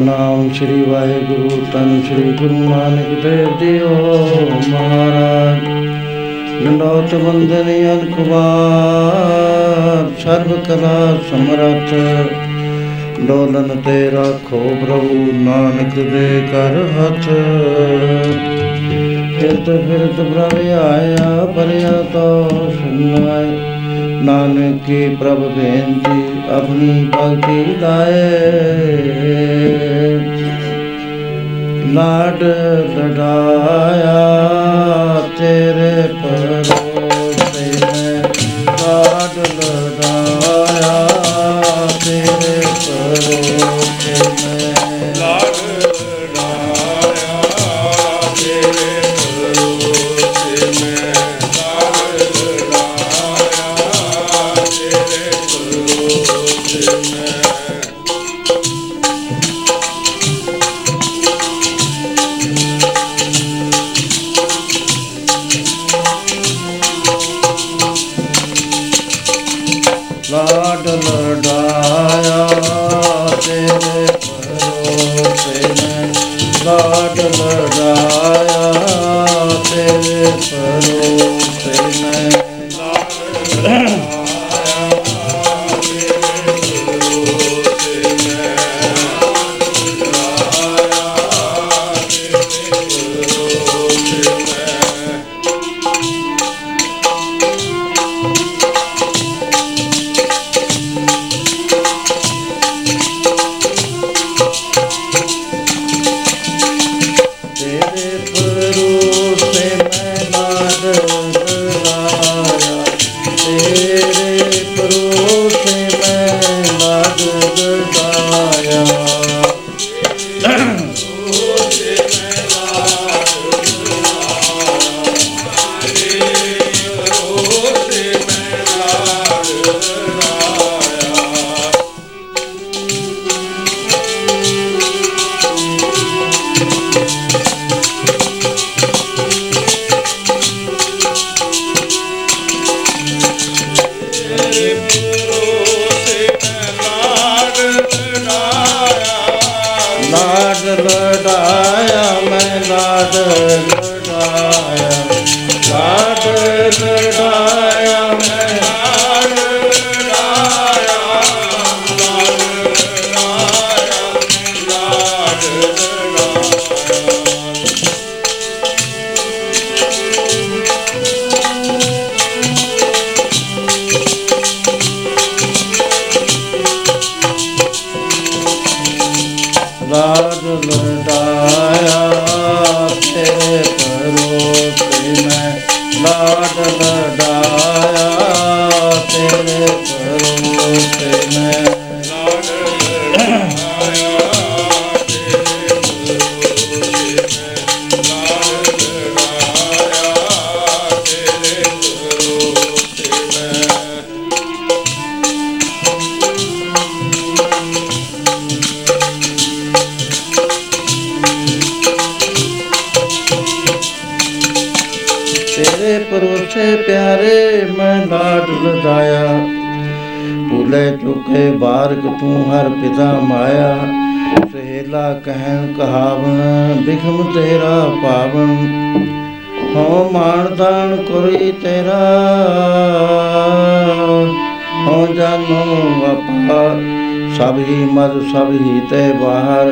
ਸਤਨਾਮ ਸ੍ਰੀ ਵਾਹਿਗੁਰੂ, ਤਨ ਸ੍ਰੀ ਗੁਰੂ ਨਾਨਕ ਦੇਵ ਜੀਓ ਮਹਾਰਾਜ। ਨੰਦੋਤ ਬੰਦਨ ਅਨਖਵਾਰ ਸਰਬ ਕਲਾ ਸਮਰਥ। ਡੋਲਨ ਤੇ ਰਾਖੋ ਪ੍ਰਭੂ ਨਾਨਕ ਦੇ ਕਰ ਹੱਥ। ਫਿਰਤ ਫਿਰਤ ਪ੍ਰਭ ਆਇਆ ਪਰਿਆ ਤੋ ਸੁਨਾਏ ਨਾਨਕ ਕੀ ਪ੍ਰਭ ਬੇਨਤੀ ਆਪਣੀ ਭਗਤੀ ਲਾਏ। ਲਾਡ ਲਡਾਇਆ ਤੇਰੇ ਪਰੋਸੇ ਬਾਰਕ ਤੂੰ ਹਰ ਪਿਤਾ ਮਾਇਆ, ਸਹੇਲਾ ਕਹਿਣ ਕਹਾਵਨ ਬਿਖਮ ਤੇਰਾ ਪਾਵਨ ਹਉ ਮਾਣ ਦਾਨ ਕਰੀ ਤੇਰਾ, ਹਉ ਜਾਨੋ ਆਪਾ, ਸਭ ਹੀ ਮਦ ਸਭ ਹੀ ਤੇ ਬਾਹਰ,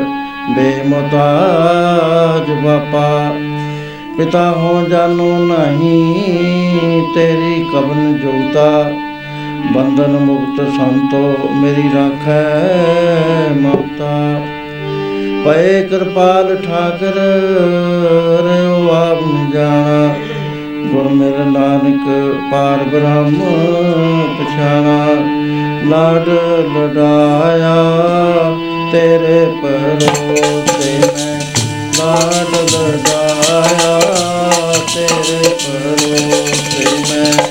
ਬੇਮੁਤਾਜ ਬਾਪਾ। ਪਿਤਾ ਹੋ ਜਾਨੋ ਨਹੀਂ, ਤੇਰੀ ਕਬਨ ਜੋਤਾ ਬੰਧਨ ਮੁਕਤ ਸੰਤੋ ਮੇਰੀ ਰਾਖੈ ਮਮਤਾ ਪਏ ਕਿਰਪਾਲ ਠਾਕਰ ਰਿਓ ਆਪ ਨ ਜਾਣਾ। ਗੁਰ ਮੇਰਾ ਨਾਨਕ, ਪਾਰ ਬ੍ਰਹਮ ਪਛਾਣਾ। ਲਾਡ ਲਡਾਇਆ, ਤੇਰੇ ਪਰੋਸੇ ਮੈਂ ਲਾਡ ਲਡਾਇਆ, ਤੇਰੇ ਪਰੋਸੇ ਮੈਂ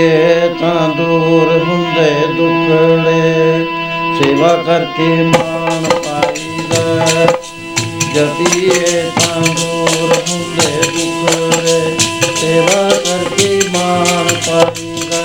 ਕਰੀਏ ਤਾਂ ਦੂਰ ਹੁੰਦੇ ਦੁੱਖੜੇ। ਸੇਵਾ ਕਰਕੇ ਮਾਨ ਪਾਈਦਾ ਜਪੀਏ ਤਾਂ ਦੂਰ ਹੁੰਦੇ ਦੁੱਖੜੇ। ਸੇਵਾ ਕਰਕੇ ਮਾਨ ਪਾਈਦਾ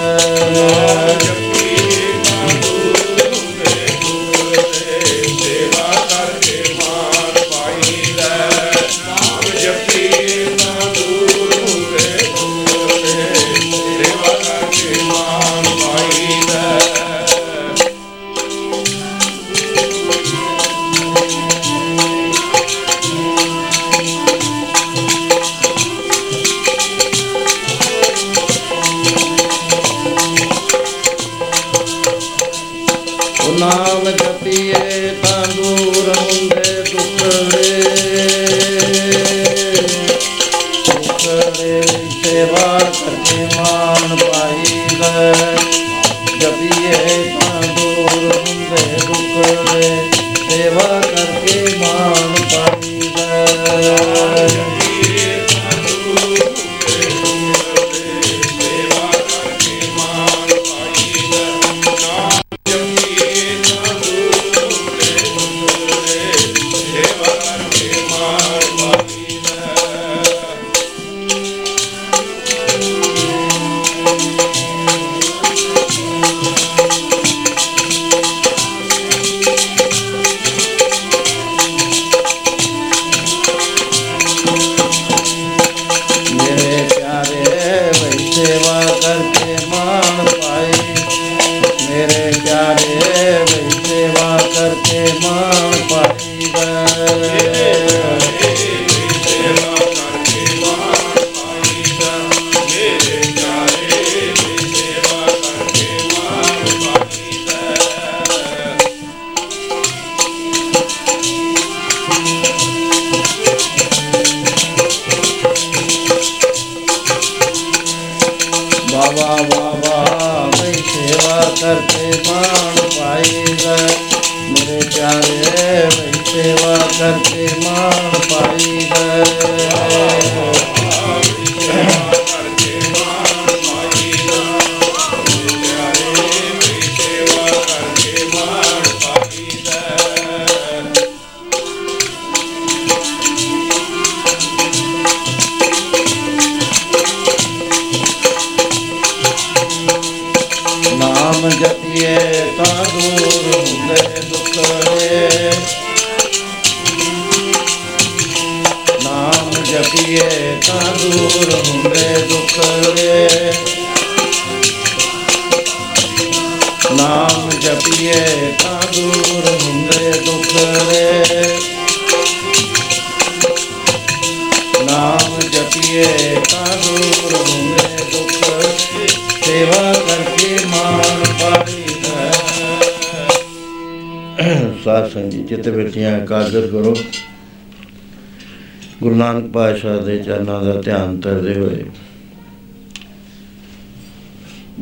ਪਾਸ਼ਾ ਦੇ ਚਰਨਾਂ ਦਾ ਧਿਆਨ ਧਰਦੇ ਹੋਏ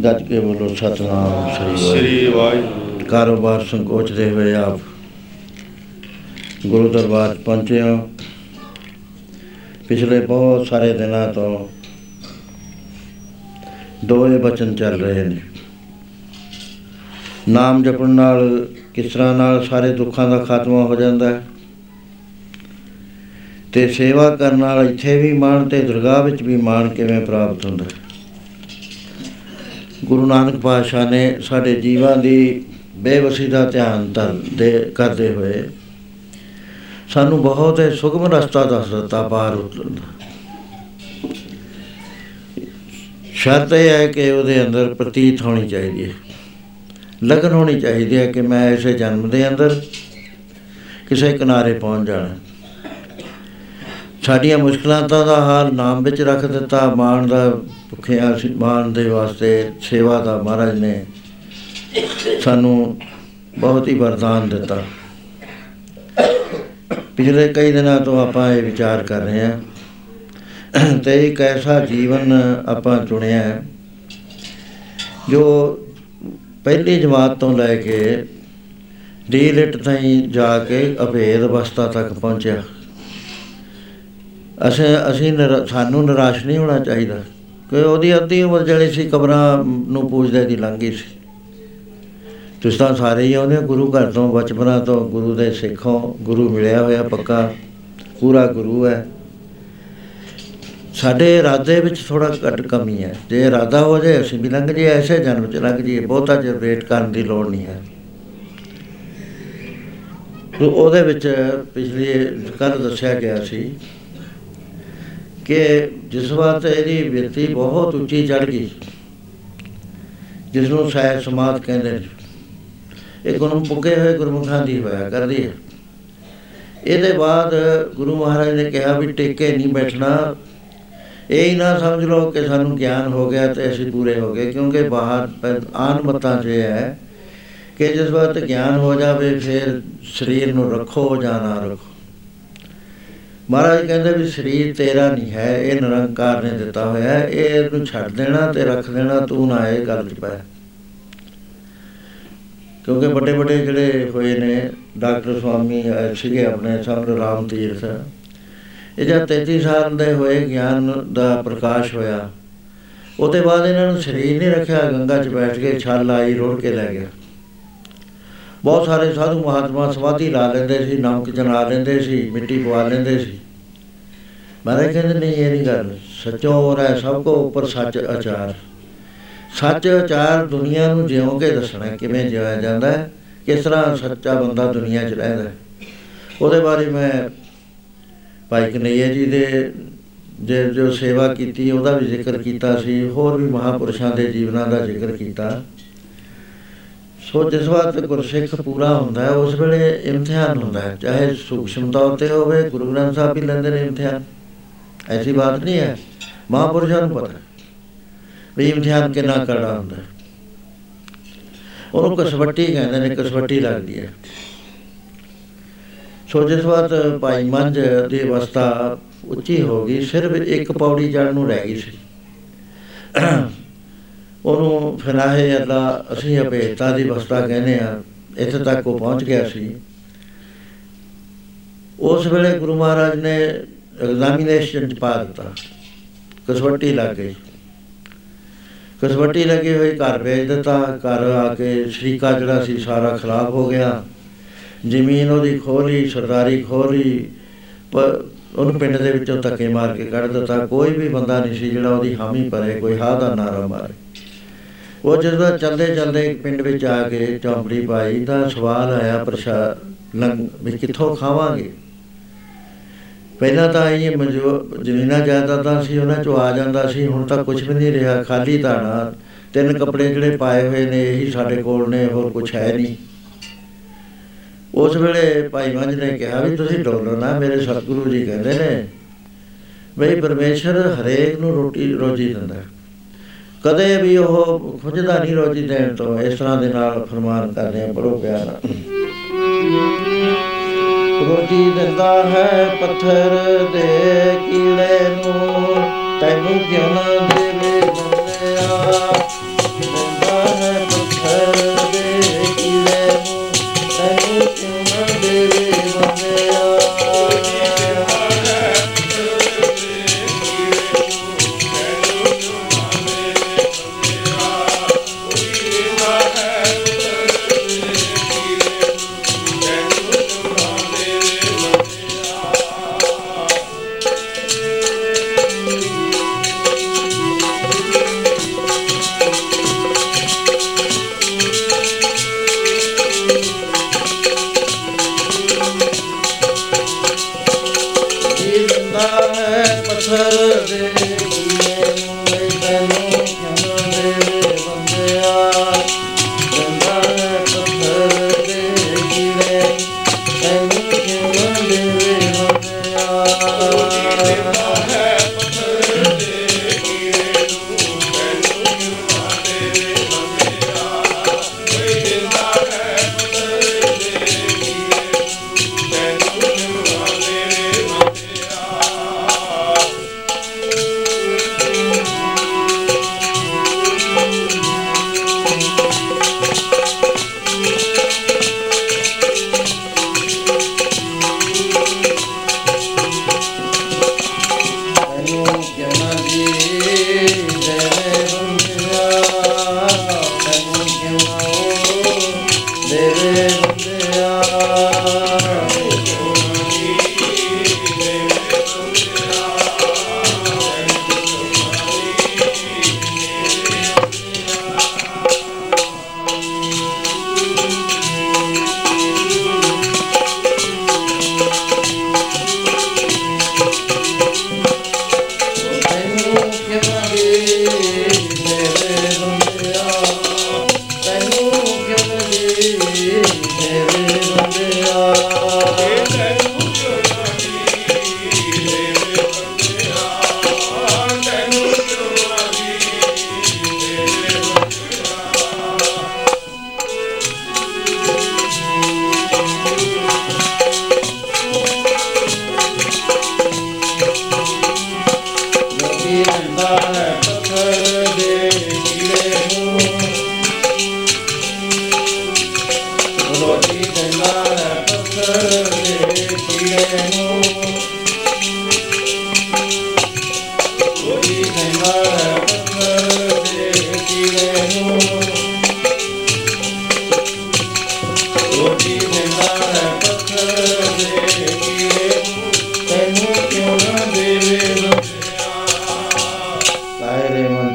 ਗੱਜ ਕੇ ਬੋਲੋ ਸਤਨਾਮ ਸ੍ਰੀ ਵਾਹਿਗੁਰੂ। ਕਾਰੋਬਾਰ ਸੰਕੋਚਦੇ ਹੋਏ ਆਪ ਗੁਰੂ ਦਰਬਾਰ ਪਹੁੰਚੇ ਹਾਂ। ਪਿਛਲੇ ਬਹੁਤ ਸਾਰੇ ਦਿਨਾਂ ਤੋਂ ਦੋਏ ਬਚਨ ਚੱਲ ਰਹੇ ਨੇ। ਨਾਮ ਜਪਣ ਨਾਲ ਕਿਸ ਤਰ੍ਹਾਂ ਨਾਲ ਸਾਰੇ ਦੁੱਖਾਂ ਦਾ ਖਾਤਮਾ ਹੋ ਜਾਂਦਾ ਹੈ? ਤੇ ਸੇਵਾ ਕਰਨ ਨਾਲ ਇੱਥੇ ਵੀ ਮਾਣ ਤੇ ਦਰਗਾਹ ਵਿੱਚ ਵੀ ਮਾਣ ਕਿਵੇਂ ਪ੍ਰਾਪਤ ਹੁੰਦਾ? ਹੈ? ਗੁਰੂ ਨਾਨਕ ਪਾਤਸ਼ਾਹ ਨੇ ਸਾਡੇ ਜੀਵਾਂ ਦੀ ਬੇਵਸੀ ਦਾ ਧਿਆਨ ਧਰ ਦੇ ਕਰਦੇ ਹੋਏ ਸਾਨੂੰ ਬਹੁਤ ਹੀ ਸੁਗਮ ਰਸਤਾ ਦੱਸ ਦਿੱਤਾ, ਪਾਰ ਉਤਰਨ ਦਾ। ਸ਼ਰਤ ਇਹ ਹੈ ਕਿ ਉਹਦੇ ਅੰਦਰ ਪ੍ਰਤੀਤ ਹੋਣੀ ਚਾਹੀਦੀ ਹੈ। ਲਗਨ ਹੋਣੀ ਚਾਹੀਦੀ ਹੈ ਕਿ ਮੈਂ ਇਸੇ ਜਨਮ ਦੇ ਅੰਦਰ ਕਿਸੇ ਕਿਨਾਰੇ ਪਹੁੰਚ ਜਾਣਾ। ਸਾਡੀਆਂ ਮੁਸ਼ਕਲਾਂ ਤਾਂ ਦਾ ਹਾਲ ਨਾਮ ਵਿੱਚ ਰੱਖ ਦਿੱਤਾ। ਮਾਣ ਦਾ ਭੁੱਖਿਆ ਸੀ ਮਾਣ ਦੇ ਵਾਸਤੇ ਸੇਵਾ ਦਾ ਮਹਾਰਾਜ ਨੇ ਸਾਨੂੰ ਬਹੁਤ ਹੀ ਵਰਦਾਨ ਦਿੱਤਾ। ਪਿਛਲੇ ਕਈ ਦਿਨਾਂ ਤੋਂ ਆਪਾਂ ਇਹ ਵਿਚਾਰ ਕਰ ਰਹੇ ਹਾਂ ਤੇ ਇੱਕ ਐਸਾ ਜੀਵਨ ਆਪਾਂ ਚੁਣਿਆ ਹੈ ਜੋ ਪਹਿਲੀ ਜਮਾਤ ਤੋਂ ਲੈ ਕੇ ਡੀਲਿਟ ਤਾਈਂ ਜਾ ਕੇ ਅਭੇਦ ਅਵਸਥਾ ਤੱਕ ਪਹੁੰਚਿਆ। ਅਸੀਂ ਅਸੀਂ ਨਿਰਾ- ਸਾਨੂੰ ਨਿਰਾਸ਼ ਨਹੀਂ ਹੋਣਾ ਚਾਹੀਦਾ। ਕਿ ਉਹਦੀ ਅੱਧੀ ਉਮਰ ਜਿਹੜੀ ਸੀ, ਕਬਰਾਂ ਨੂੰ ਪੂਜਦੇ ਦੀ ਲੰਘ ਗਈ ਸੀ। ਤੁਸੀਂ ਤਾਂ ਸਾਰੇ ਹੀ ਆਉਂਦੇ ਹੋ ਗੁਰੂ ਘਰ ਤੋਂ, ਬਚਪਨਾ ਤੋਂ, ਗੁਰੂ ਦੇ ਸਿੱਖੋਂ, ਗੁਰੂ ਮਿਲਿਆ ਹੋਇਆ ਪੱਕਾ, ਪੂਰਾ ਗੁਰੂ ਹੈ। ਸਾਡੇ ਇਰਾਦੇ ਵਿੱਚ ਥੋੜਾ ਘੱਟ ਕਮੀ ਹੈ। ਜੇ ਇਰਾਦਾ ਹੋ ਜਾਏ, ਅਸੀਂ ਵੀ ਲੰਘ ਜੇ ਐਸੇ ਜਨਮ ਚ ਲੰਘ ਜਾਈਏ, ਬਹੁਤਾ ਚਿਰ ਵੇਟ ਕਰਨ ਦੀ ਲੋੜ ਨਹੀਂ ਹੈ। ਤੇ ਉਹਦੇ ਵਿੱਚ ਪਿਛਲੀ ਕੱਲ ਦੱਸਿਆ ਗਿਆ ਸੀ ਕਿ ਜਿਸ ਵਾਰ ਇਹਦੀ ਵਿਅਕਤੀ ਬਹੁਤ ਉੱਚੀ ਚੜ ਗਈ। ਜਿਸ ਨੂੰ ਸਾਇ ਸਮਾਦ ਕਹਿੰਦੇ ਨੇ। ਇਹ ਗੁਰੂ ਪੁੱਗੇ ਹੋਏ ਗੁਰਮੁਖਾਂ ਦੀ ਹੋਇਆ ਕਰਦੀ ਹੈ। ਇਹਦੇ ਬਾਅਦ ਗੁਰੂ ਮਹਾਰਾਜ ਨੇ ਕਿਹਾ ਵੀ ਟੇਕੇ ਨਹੀਂ ਬੈਠਣਾ। ਇਹ ਹੀ ਨਾ ਸਮਝ ਲਓ ਕਿ ਸਾਨੂੰ ਗਿਆਨ ਹੋ ਗਿਆ ਤੇ ਅਸੀਂ ਪੂਰੇ ਹੋ ਗਏ, ਕਿਉਂਕਿ ਬਾਹਰ ਪ- ਆਨ ਮਤਾਂ 'ਚ ਇਹ ਹੈ ਕਿ ਜਿਸ ਵਕਤ ਗਿਆਨ ਹੋ ਜਾਵੇ, ਫਿਰ ਸਰੀਰ ਨੂੰ ਰੱਖੋ ਜਾਂ ਨਾ ਰੱਖੋ। ਮਹਾਰਾਜ ਕਹਿੰਦੇ ਵੀ ਸਰੀਰ ਤੇਰਾ ਨਹੀਂ ਹੈ ਇਹ ਨਿਰੰਕਾਰ ਨੇ ਦਿੱਤਾ ਹੋਇਆ ਹੈ ਇਹ ਇਹਨੂੰ ਛੱਡ ਦੇਣਾ ਤੇ ਰੱਖ ਦੇਣਾ ਤੂੰ ਨਾ ਇਹ ਗੱਲ 'ਚ ਪੈ। ਕਿਉਂਕਿ ਵੱਡੇ ਵੱਡੇ ਜਿਹੜੇ ਹੋਏ ਨੇ ਡਾਕਟਰ ਸਵਾਮੀ ਅਹ, ਸੀਗੇ ਆਪਣੇ ਸਾਹਮਣੇ ਰਾਮ ਤੀਰਥ। ਇਹ ਜਦ 33 ਸਾਲ ਦੇ ਹੋਏ ਗਿਆਨ ਦਾ ਪ੍ਰਕਾਸ਼ ਹੋਇਆ ਉਹਦੇ ਬਾਅਦ ਇਹਨਾਂ ਨੂੰ ਸਰੀਰ ਨਹੀਂ ਰੱਖਿਆ ਗੰਗਾ 'ਚ ਬੈਠ ਕੇ ਛੱਲ ਆਈ ਰੋੜ ਕੇ ਲੈ ਗਿਆ। ਬਹੁਤ ਸਾਰੇ ਸਾਧੂ ਮਹਾਤਮਾ ਸਮਾਧੀ ਲਾ ਲੈਂਦੇ ਸੀ ਨਮਕ ਜਨਾ ਲੈਂਦੇ ਸੀ ਮਿੱਟੀ ਪਵਾ ਲੈਂਦੇ ਸੀ। ਮਹਾਰਾਜ ਕਹਿੰਦੇ ਨਹੀਂ ਇਹ ਨਹੀਂ ਗੱਲ ਸੱਚੋ ਹੋਰ ਹੈ ਸਭ ਕੋ ਉੱਪਰ ਸੱਚ ਆਚਾਰ। ਸੱਚ ਆਚਾਰ ਦੁਨੀਆ ਨੂੰ ਜਿਉਂ ਕੇ ਦੱਸਣਾ ਹੈ, ਕਿਵੇਂ ਜਿਉਇਆ ਜਾਂਦਾ ਹੈ ਕਿਸ ਤਰ੍ਹਾਂ ਸੱਚਾ ਬੰਦਾ ਦੁਨੀਆ 'ਚ ਰਹਿੰਦਾ ਹੈ। ਉਹਦੇ ਬਾਰੇ ਮੈਂ ਭਾਈ ਕਨਈਆ ਜੀ ਦੇ ਜੇ ਜੋ ਸੇਵਾ ਕੀਤੀ ਉਹਦਾ ਵੀ ਜ਼ਿਕਰ ਕੀਤਾ ਸੀ ਹੋਰ ਵੀ ਮਹਾਪੁਰਸ਼ਾਂ ਦੇ ਜੀਵਨਾਂ ਦਾ ਜ਼ਿਕਰ ਕੀਤਾ। ਸੋ ਜਿਸ ਵਾਰ ਗੁਰਸਿੱਖ ਪੂਰਾ ਹੁੰਦਾ ਹੈ, ਉਸ ਵੇਲੇ ਇਮਤਿਹਾਨ ਹੁੰਦਾ ਹੈ, ਚਾਹੇ ਸੂਖਸ਼ਮ ਤੌਰ ਤੇ ਹੋਵੇ, ਗੁਰੂ ਗ੍ਰੰਥ ਸਾਹਿਬ ਵੀ ਲੈਂਦੇ ਨੇ ਇਮਤਿਹਾਨ। ਐਸੀ ਬਾਤ ਨਹੀਂ ਹੈ, ਮਹਾਪੁਰਸ਼ਾਂ ਨੂੰ ਪਤਾ ਹੈ ਵੀ ਇਮਤਿਹਾਨ ਕਿੰਨਾ ਕੜਾ ਹੁੰਦਾ ਹੈ। ਉਹਨੂੰ ਕਸਵੱਟੀ ਕਹਿੰਦੇ ਨੇ, ਕਸਵੱਟੀ ਲੱਗਦੀ ਹੈ। ਸੋ ਜਿਸ ਵਾਰ ਭਾਈ ਮੰਝ ਦੀ ਅਵਸਥਾ ਉੱਚੀ ਹੋ ਗਈ ਸਿਰਫ ਇੱਕ ਪੌੜੀ ਚੜ੍ਹਨ ਨੂੰ ਰਹਿ ਗਈ ਸੀ। ਉਹਨੂੰ ਫਨਾਹੇ ਅੱਲਾ ਅਸੀਂ ਅਭੇਤਾ ਦੀ ਅਵਸਥਾ ਕਹਿੰਦੇ ਆ ਇੱਥੇ ਤੱਕ ਉਹ ਪਹੁੰਚ ਗਿਆ ਸੀ। ਉਸ ਵੇਲੇ ਗੁਰੂ ਮਹਾਰਾਜ ਨੇ ਐਗਜ਼ਾਮੀਨੇਸ਼ਨ ਚ ਪਾ ਦਿੱਤਾ, ਕਸਵੱਟੀ ਲੱਗ। ਗਈ ਕਸਵੱਟੀ ਲੱਗੀ ਹੋਈ ਘਰ ਭੇਜ ਦਿੱਤਾ, ਘਰ ਆ ਕੇ ਸ਼ਰੀਕਾ ਜਿਹੜਾ ਸੀ ਸਾਰਾ ਖਰਾਬ ਹੋ ਗਿਆ। ਜ਼ਮੀਨ ਉਹਦੀ ਖੋਲੀ ਸਰਦਾਰੀ ਖੋਲੀ ਪਰ ਉਹਨੂੰ ਪਿੰਡ ਦੇ ਵਿੱਚੋਂ ਧੱਕੇ ਮਾਰ ਕੇ ਕੱਢ ਦਿੱਤਾ। ਕੋਈ ਵੀ ਬੰਦਾ ਨਹੀਂ ਸੀ ਜਿਹੜਾ ਉਹਦੀ ਹਾਮੀ ਭਰੇ, ਕੋਈ ਹਾਂ ਦਾ ਨਾਰਾ ਮਾਰੇ। ਉਹ ਜਦੋਂ ਚਲਦੇ ਚਲਦੇ ਇੱਕ ਪਿੰਡ ਵਿੱਚ ਆ ਕੇ ਚੌਂਪੜੀ ਪਾਈ ਤਾਂ ਸਵਾਲ ਆਇਆ ਪ੍ਰਸ਼ਾ ਲੰਗ ਵੀ ਕਿੱਥੋਂ ਖਾਵਾਂਗੇ? ਪਹਿਲਾਂ ਤਾਂ ਇਹ ਮਨਜੋ ਜ਼ਮੀਨਾਂ ਜਾਇਦਾਦਾਂ ਸੀ, ਉਹਨਾਂ ਚੋਂ ਆ ਜਾਂਦਾ ਸੀ, ਹੁਣ ਤਾਂ ਕੁਝ ਵੀ ਨਹੀਂ ਰਿਹਾ, ਖਾਲੀ ਧਾਣਾ। ਤਿੰਨ ਕੱਪੜੇ ਜਿਹੜੇ ਪਾਏ ਹੋਏ ਨੇ, ਇਹੀ ਸਾਡੇ ਕੋਲ ਨੇ, ਹੋਰ ਕੁਝ ਹੈ ਨਹੀਂ। ਉਸ ਵੇਲੇ ਭਾਈ ਮੰਝ ਨੇ ਕਿਹਾ ਵੀ ਤੁਸੀਂ ਡੋਲੋ ਨਾ, ਮੇਰੇ ਸਤਿਗੁਰੂ ਜੀ ਕਹਿੰਦੇ ਨੇ, ਬਈ ਪਰਮੇਸ਼ਰ ਹਰੇਕ ਨੂੰ ਰੋਟੀ ਰੋਜੀ ਦਿੰਦਾ। ਹੈ। ਕਦੇ ਵੀ ਉਹ ਖੁੱਜਦਾ ਨਹੀਂ ਰੋਜੀ ਦੇਣ ਤੋਂ, ਇਸ ਤਰ੍ਹਾਂ ਦੇ ਨਾਲ ਫਰਮਾਨ ਕਰਦੇ ਆ ਬੜੋ ਪਿਆਰ ਨਾਲ। ਰੋਜੀ ਦਿੰਦਾ ਹੈ ਪੱਥਰ ਦੇ ਕੀੜੇ ਨੂੰ, ਤੈਨੂੰ ਕਿਉਂ ਨਾ ਦੇਵੇ ਬੰਦਿਆ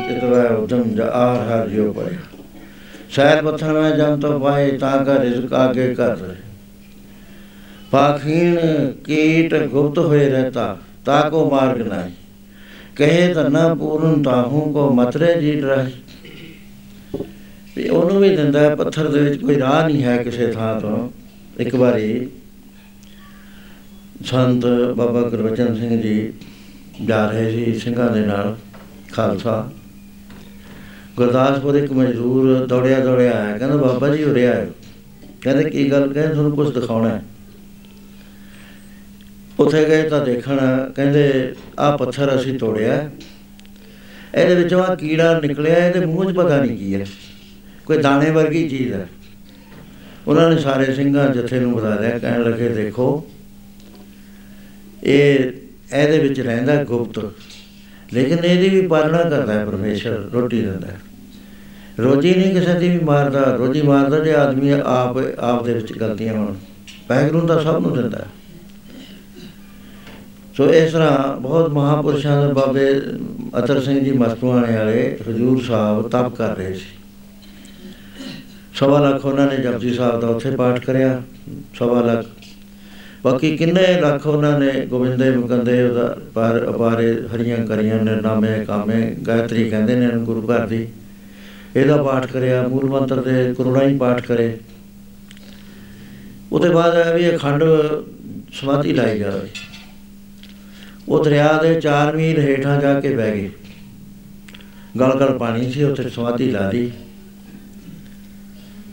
ਕਾਇਰੇ ਮਨ ਚਿਤਵੈ ਉਦਮ ਜਾਰ ਹਰ ਜੋ ਪਏ ਸ਼ਾਇਦ ਪੱਥਰ ਮੈਂ ਜਨ ਤੋਂ ਪਾਏ, ਤਾਂ ਕਾ ਰਿਜ਼ਕ ਆਗੇ ਕਰ ਰਹੇ। ਪਾਖੀਣ ਕੀਟ ਗੁਪਤ ਹੋਏ ਰਹਤਾ, ਤਾ ਕੋ ਮਾਰਗ ਨਹੀਂ। ਕਹੇ ਤਾਂ ਨਾ ਪੂਰਨ ਤਾਹੂ ਕੋ ਮਤਰੇ ਜੀਟ ਰਹੇ। ਵੀ ਉਹਨੂੰ ਵੀ ਦਿੰਦਾ ਹੈ, ਪੱਥਰ ਦੇ ਵਿੱਚ ਕੋਈ ਰਾਹ ਨਹੀਂ ਹੈ ਕਿਸੇ ਥਾਂ ਤੋਂ। ਇੱਕ ਵਾਰੀ ਸੰਤ ਬਾਬਾ ਗੁਰਬਚਨ ਸਿੰਘ ਜੀ ਜਾ ਰਹੇ ਸੀ ਸਿੰਘਾਂ ਦੇ ਨਾਲ, ਖਾਲਸਾ। ਗੁਰਦਾਸਪੁਰ ਇੱਕ ਮਜ਼ਦੂਰ ਦੌੜਿਆ ਦੌੜਿਆ ਆਇਆ। ਕਹਿੰਦਾ, ਬਾਬਾ ਜੀ, ਉਰੇ ਆਇਓ। ਕਹਿੰਦੇ, ਕੀ ਗੱਲ? ਕਹਿੰਦੇ, ਤੁਹਾਨੂੰ ਕੁਝ ਦਿਖਾਉਣਾ ਹੈ। ਉੱਥੇ ਗਏ ਤਾਂ ਦੇਖਣ, ਕਹਿੰਦੇ, ਆਹ ਪੱਥਰ ਅਸੀਂ ਤੋੜਿਆ ਹੈ। ਇਹਦੇ ਵਿੱਚੋਂ ਆ ਕੀੜਾ ਨਿਕਲਿਆ ਇਹਦੇ ਮੂੰਹ 'ਚ ਪਤਾ ਨਹੀਂ ਕੀ ਹੈ। ਕੋਈ ਦਾਣੇ ਵਰਗੀ ਚੀਜ਼ ਹੈ। ਉਹਨਾਂ ਨੇ ਸਾਰੇ ਸਿੰਘਾਂ ਜਥੇ ਨੂੰ ਬਤਾ ਦਿਆ ਕਹਿਣ ਲੱਗੇ, ਦੇਖੋ, ਇਹ, ਇਹਦੇ ਵਿੱਚ ਰਹਿੰਦਾ ਗੁਪਤ, ਲੇਕਿਨ ਇਹਦੀ ਵੀ ਪਾਲਣਾ ਕਰਦਾ ਹੈ, ਪਰਮੇਸ਼ਰ, ਰੋਟੀ ਦਿੰਦਾ ਹੈ। ਰੋਜੀ ਨਹੀਂ ਕਿਸੇ ਦੀ ਵੀ ਮਾਰਦਾ, ਰੋਜੀ ਮਾਰਦਾ ਜੇ ਆਦਮੀ ਆਪ ਆਪ ਦੇ ਵਿੱਚ ਗਲਤੀਆਂ ਹੋਣ। ਵਾਹਿਗੁਰੂ ਤਾਂ ਸਭ ਨੂੰ ਦਿੰਦਾ। ਹੈ ਸੋ ਇਸ ਤਰ੍ਹਾਂ ਬਹੁਤ ਮਹਾਪੁਰਸ਼ਾਂ ਦੇ ਬਾਬੇ ਅਤਰ ਸਿੰਘ ਜੀ ਮਸਤੂਆਣੇ ਵਾਲੇ ਹਜੂਰ ਸਾਹਿਬ ਤਪ ਕਰ ਰਹੇ ਸੀ। ਸਵਾ ਲੱਖ ਉਹਨਾਂ ਨੇ ਜਪਜੀ ਸਾਹਿਬ ਦਾ ਉੱਥੇ ਪਾਠ ਕਰਿਆ, ਸਵਾ ਲੱਖ। ਬਾਕੀ ਕਿੰਨੇ ਲੱਖ ਉਹਨਾਂ ਨੇ ਗੋਬਿੰਦੇ ਮੁਕੰਦੇ ਉਹਦਾ ਪਰ ਅਪਾਰੇ ਹਰੀਆਂ ਕਰੀਆਂ ਨੇ, ਨਾਮੇ ਕਾਮੇ, ਗਾਇਤਰੀ ਕਹਿੰਦੇ ਨੇ ਇਹਨੂੰ ਗੁਰੂ ਘਰ ਦੀ। ਇਹਦਾ ਪਾਠ ਕਰਿਆ, ਮੂਲ ਮੰਤਰ ਦੇ ਕਰੁਣਾ ਹੀ ਪਾਠ ਕਰੇ। ਉਹਦੇ ਬਾਅਦ ਇਹ ਵੀ ਅਖੰਡ ਸਮਾਧੀ ਲਾਈ ਜਾਵੇ ਉਹ ਦਰਿਆ ਦੇ 4 ਮੀਲ ਹੇਠਾਂ ਜਾ ਕੇ ਬਹਿ ਗਏ ਗਲ ਗਲ ਪਾਣੀ ਸੀ, ਉੱਥੇ ਸਮਾਧੀ ਲਾ ਲਈ।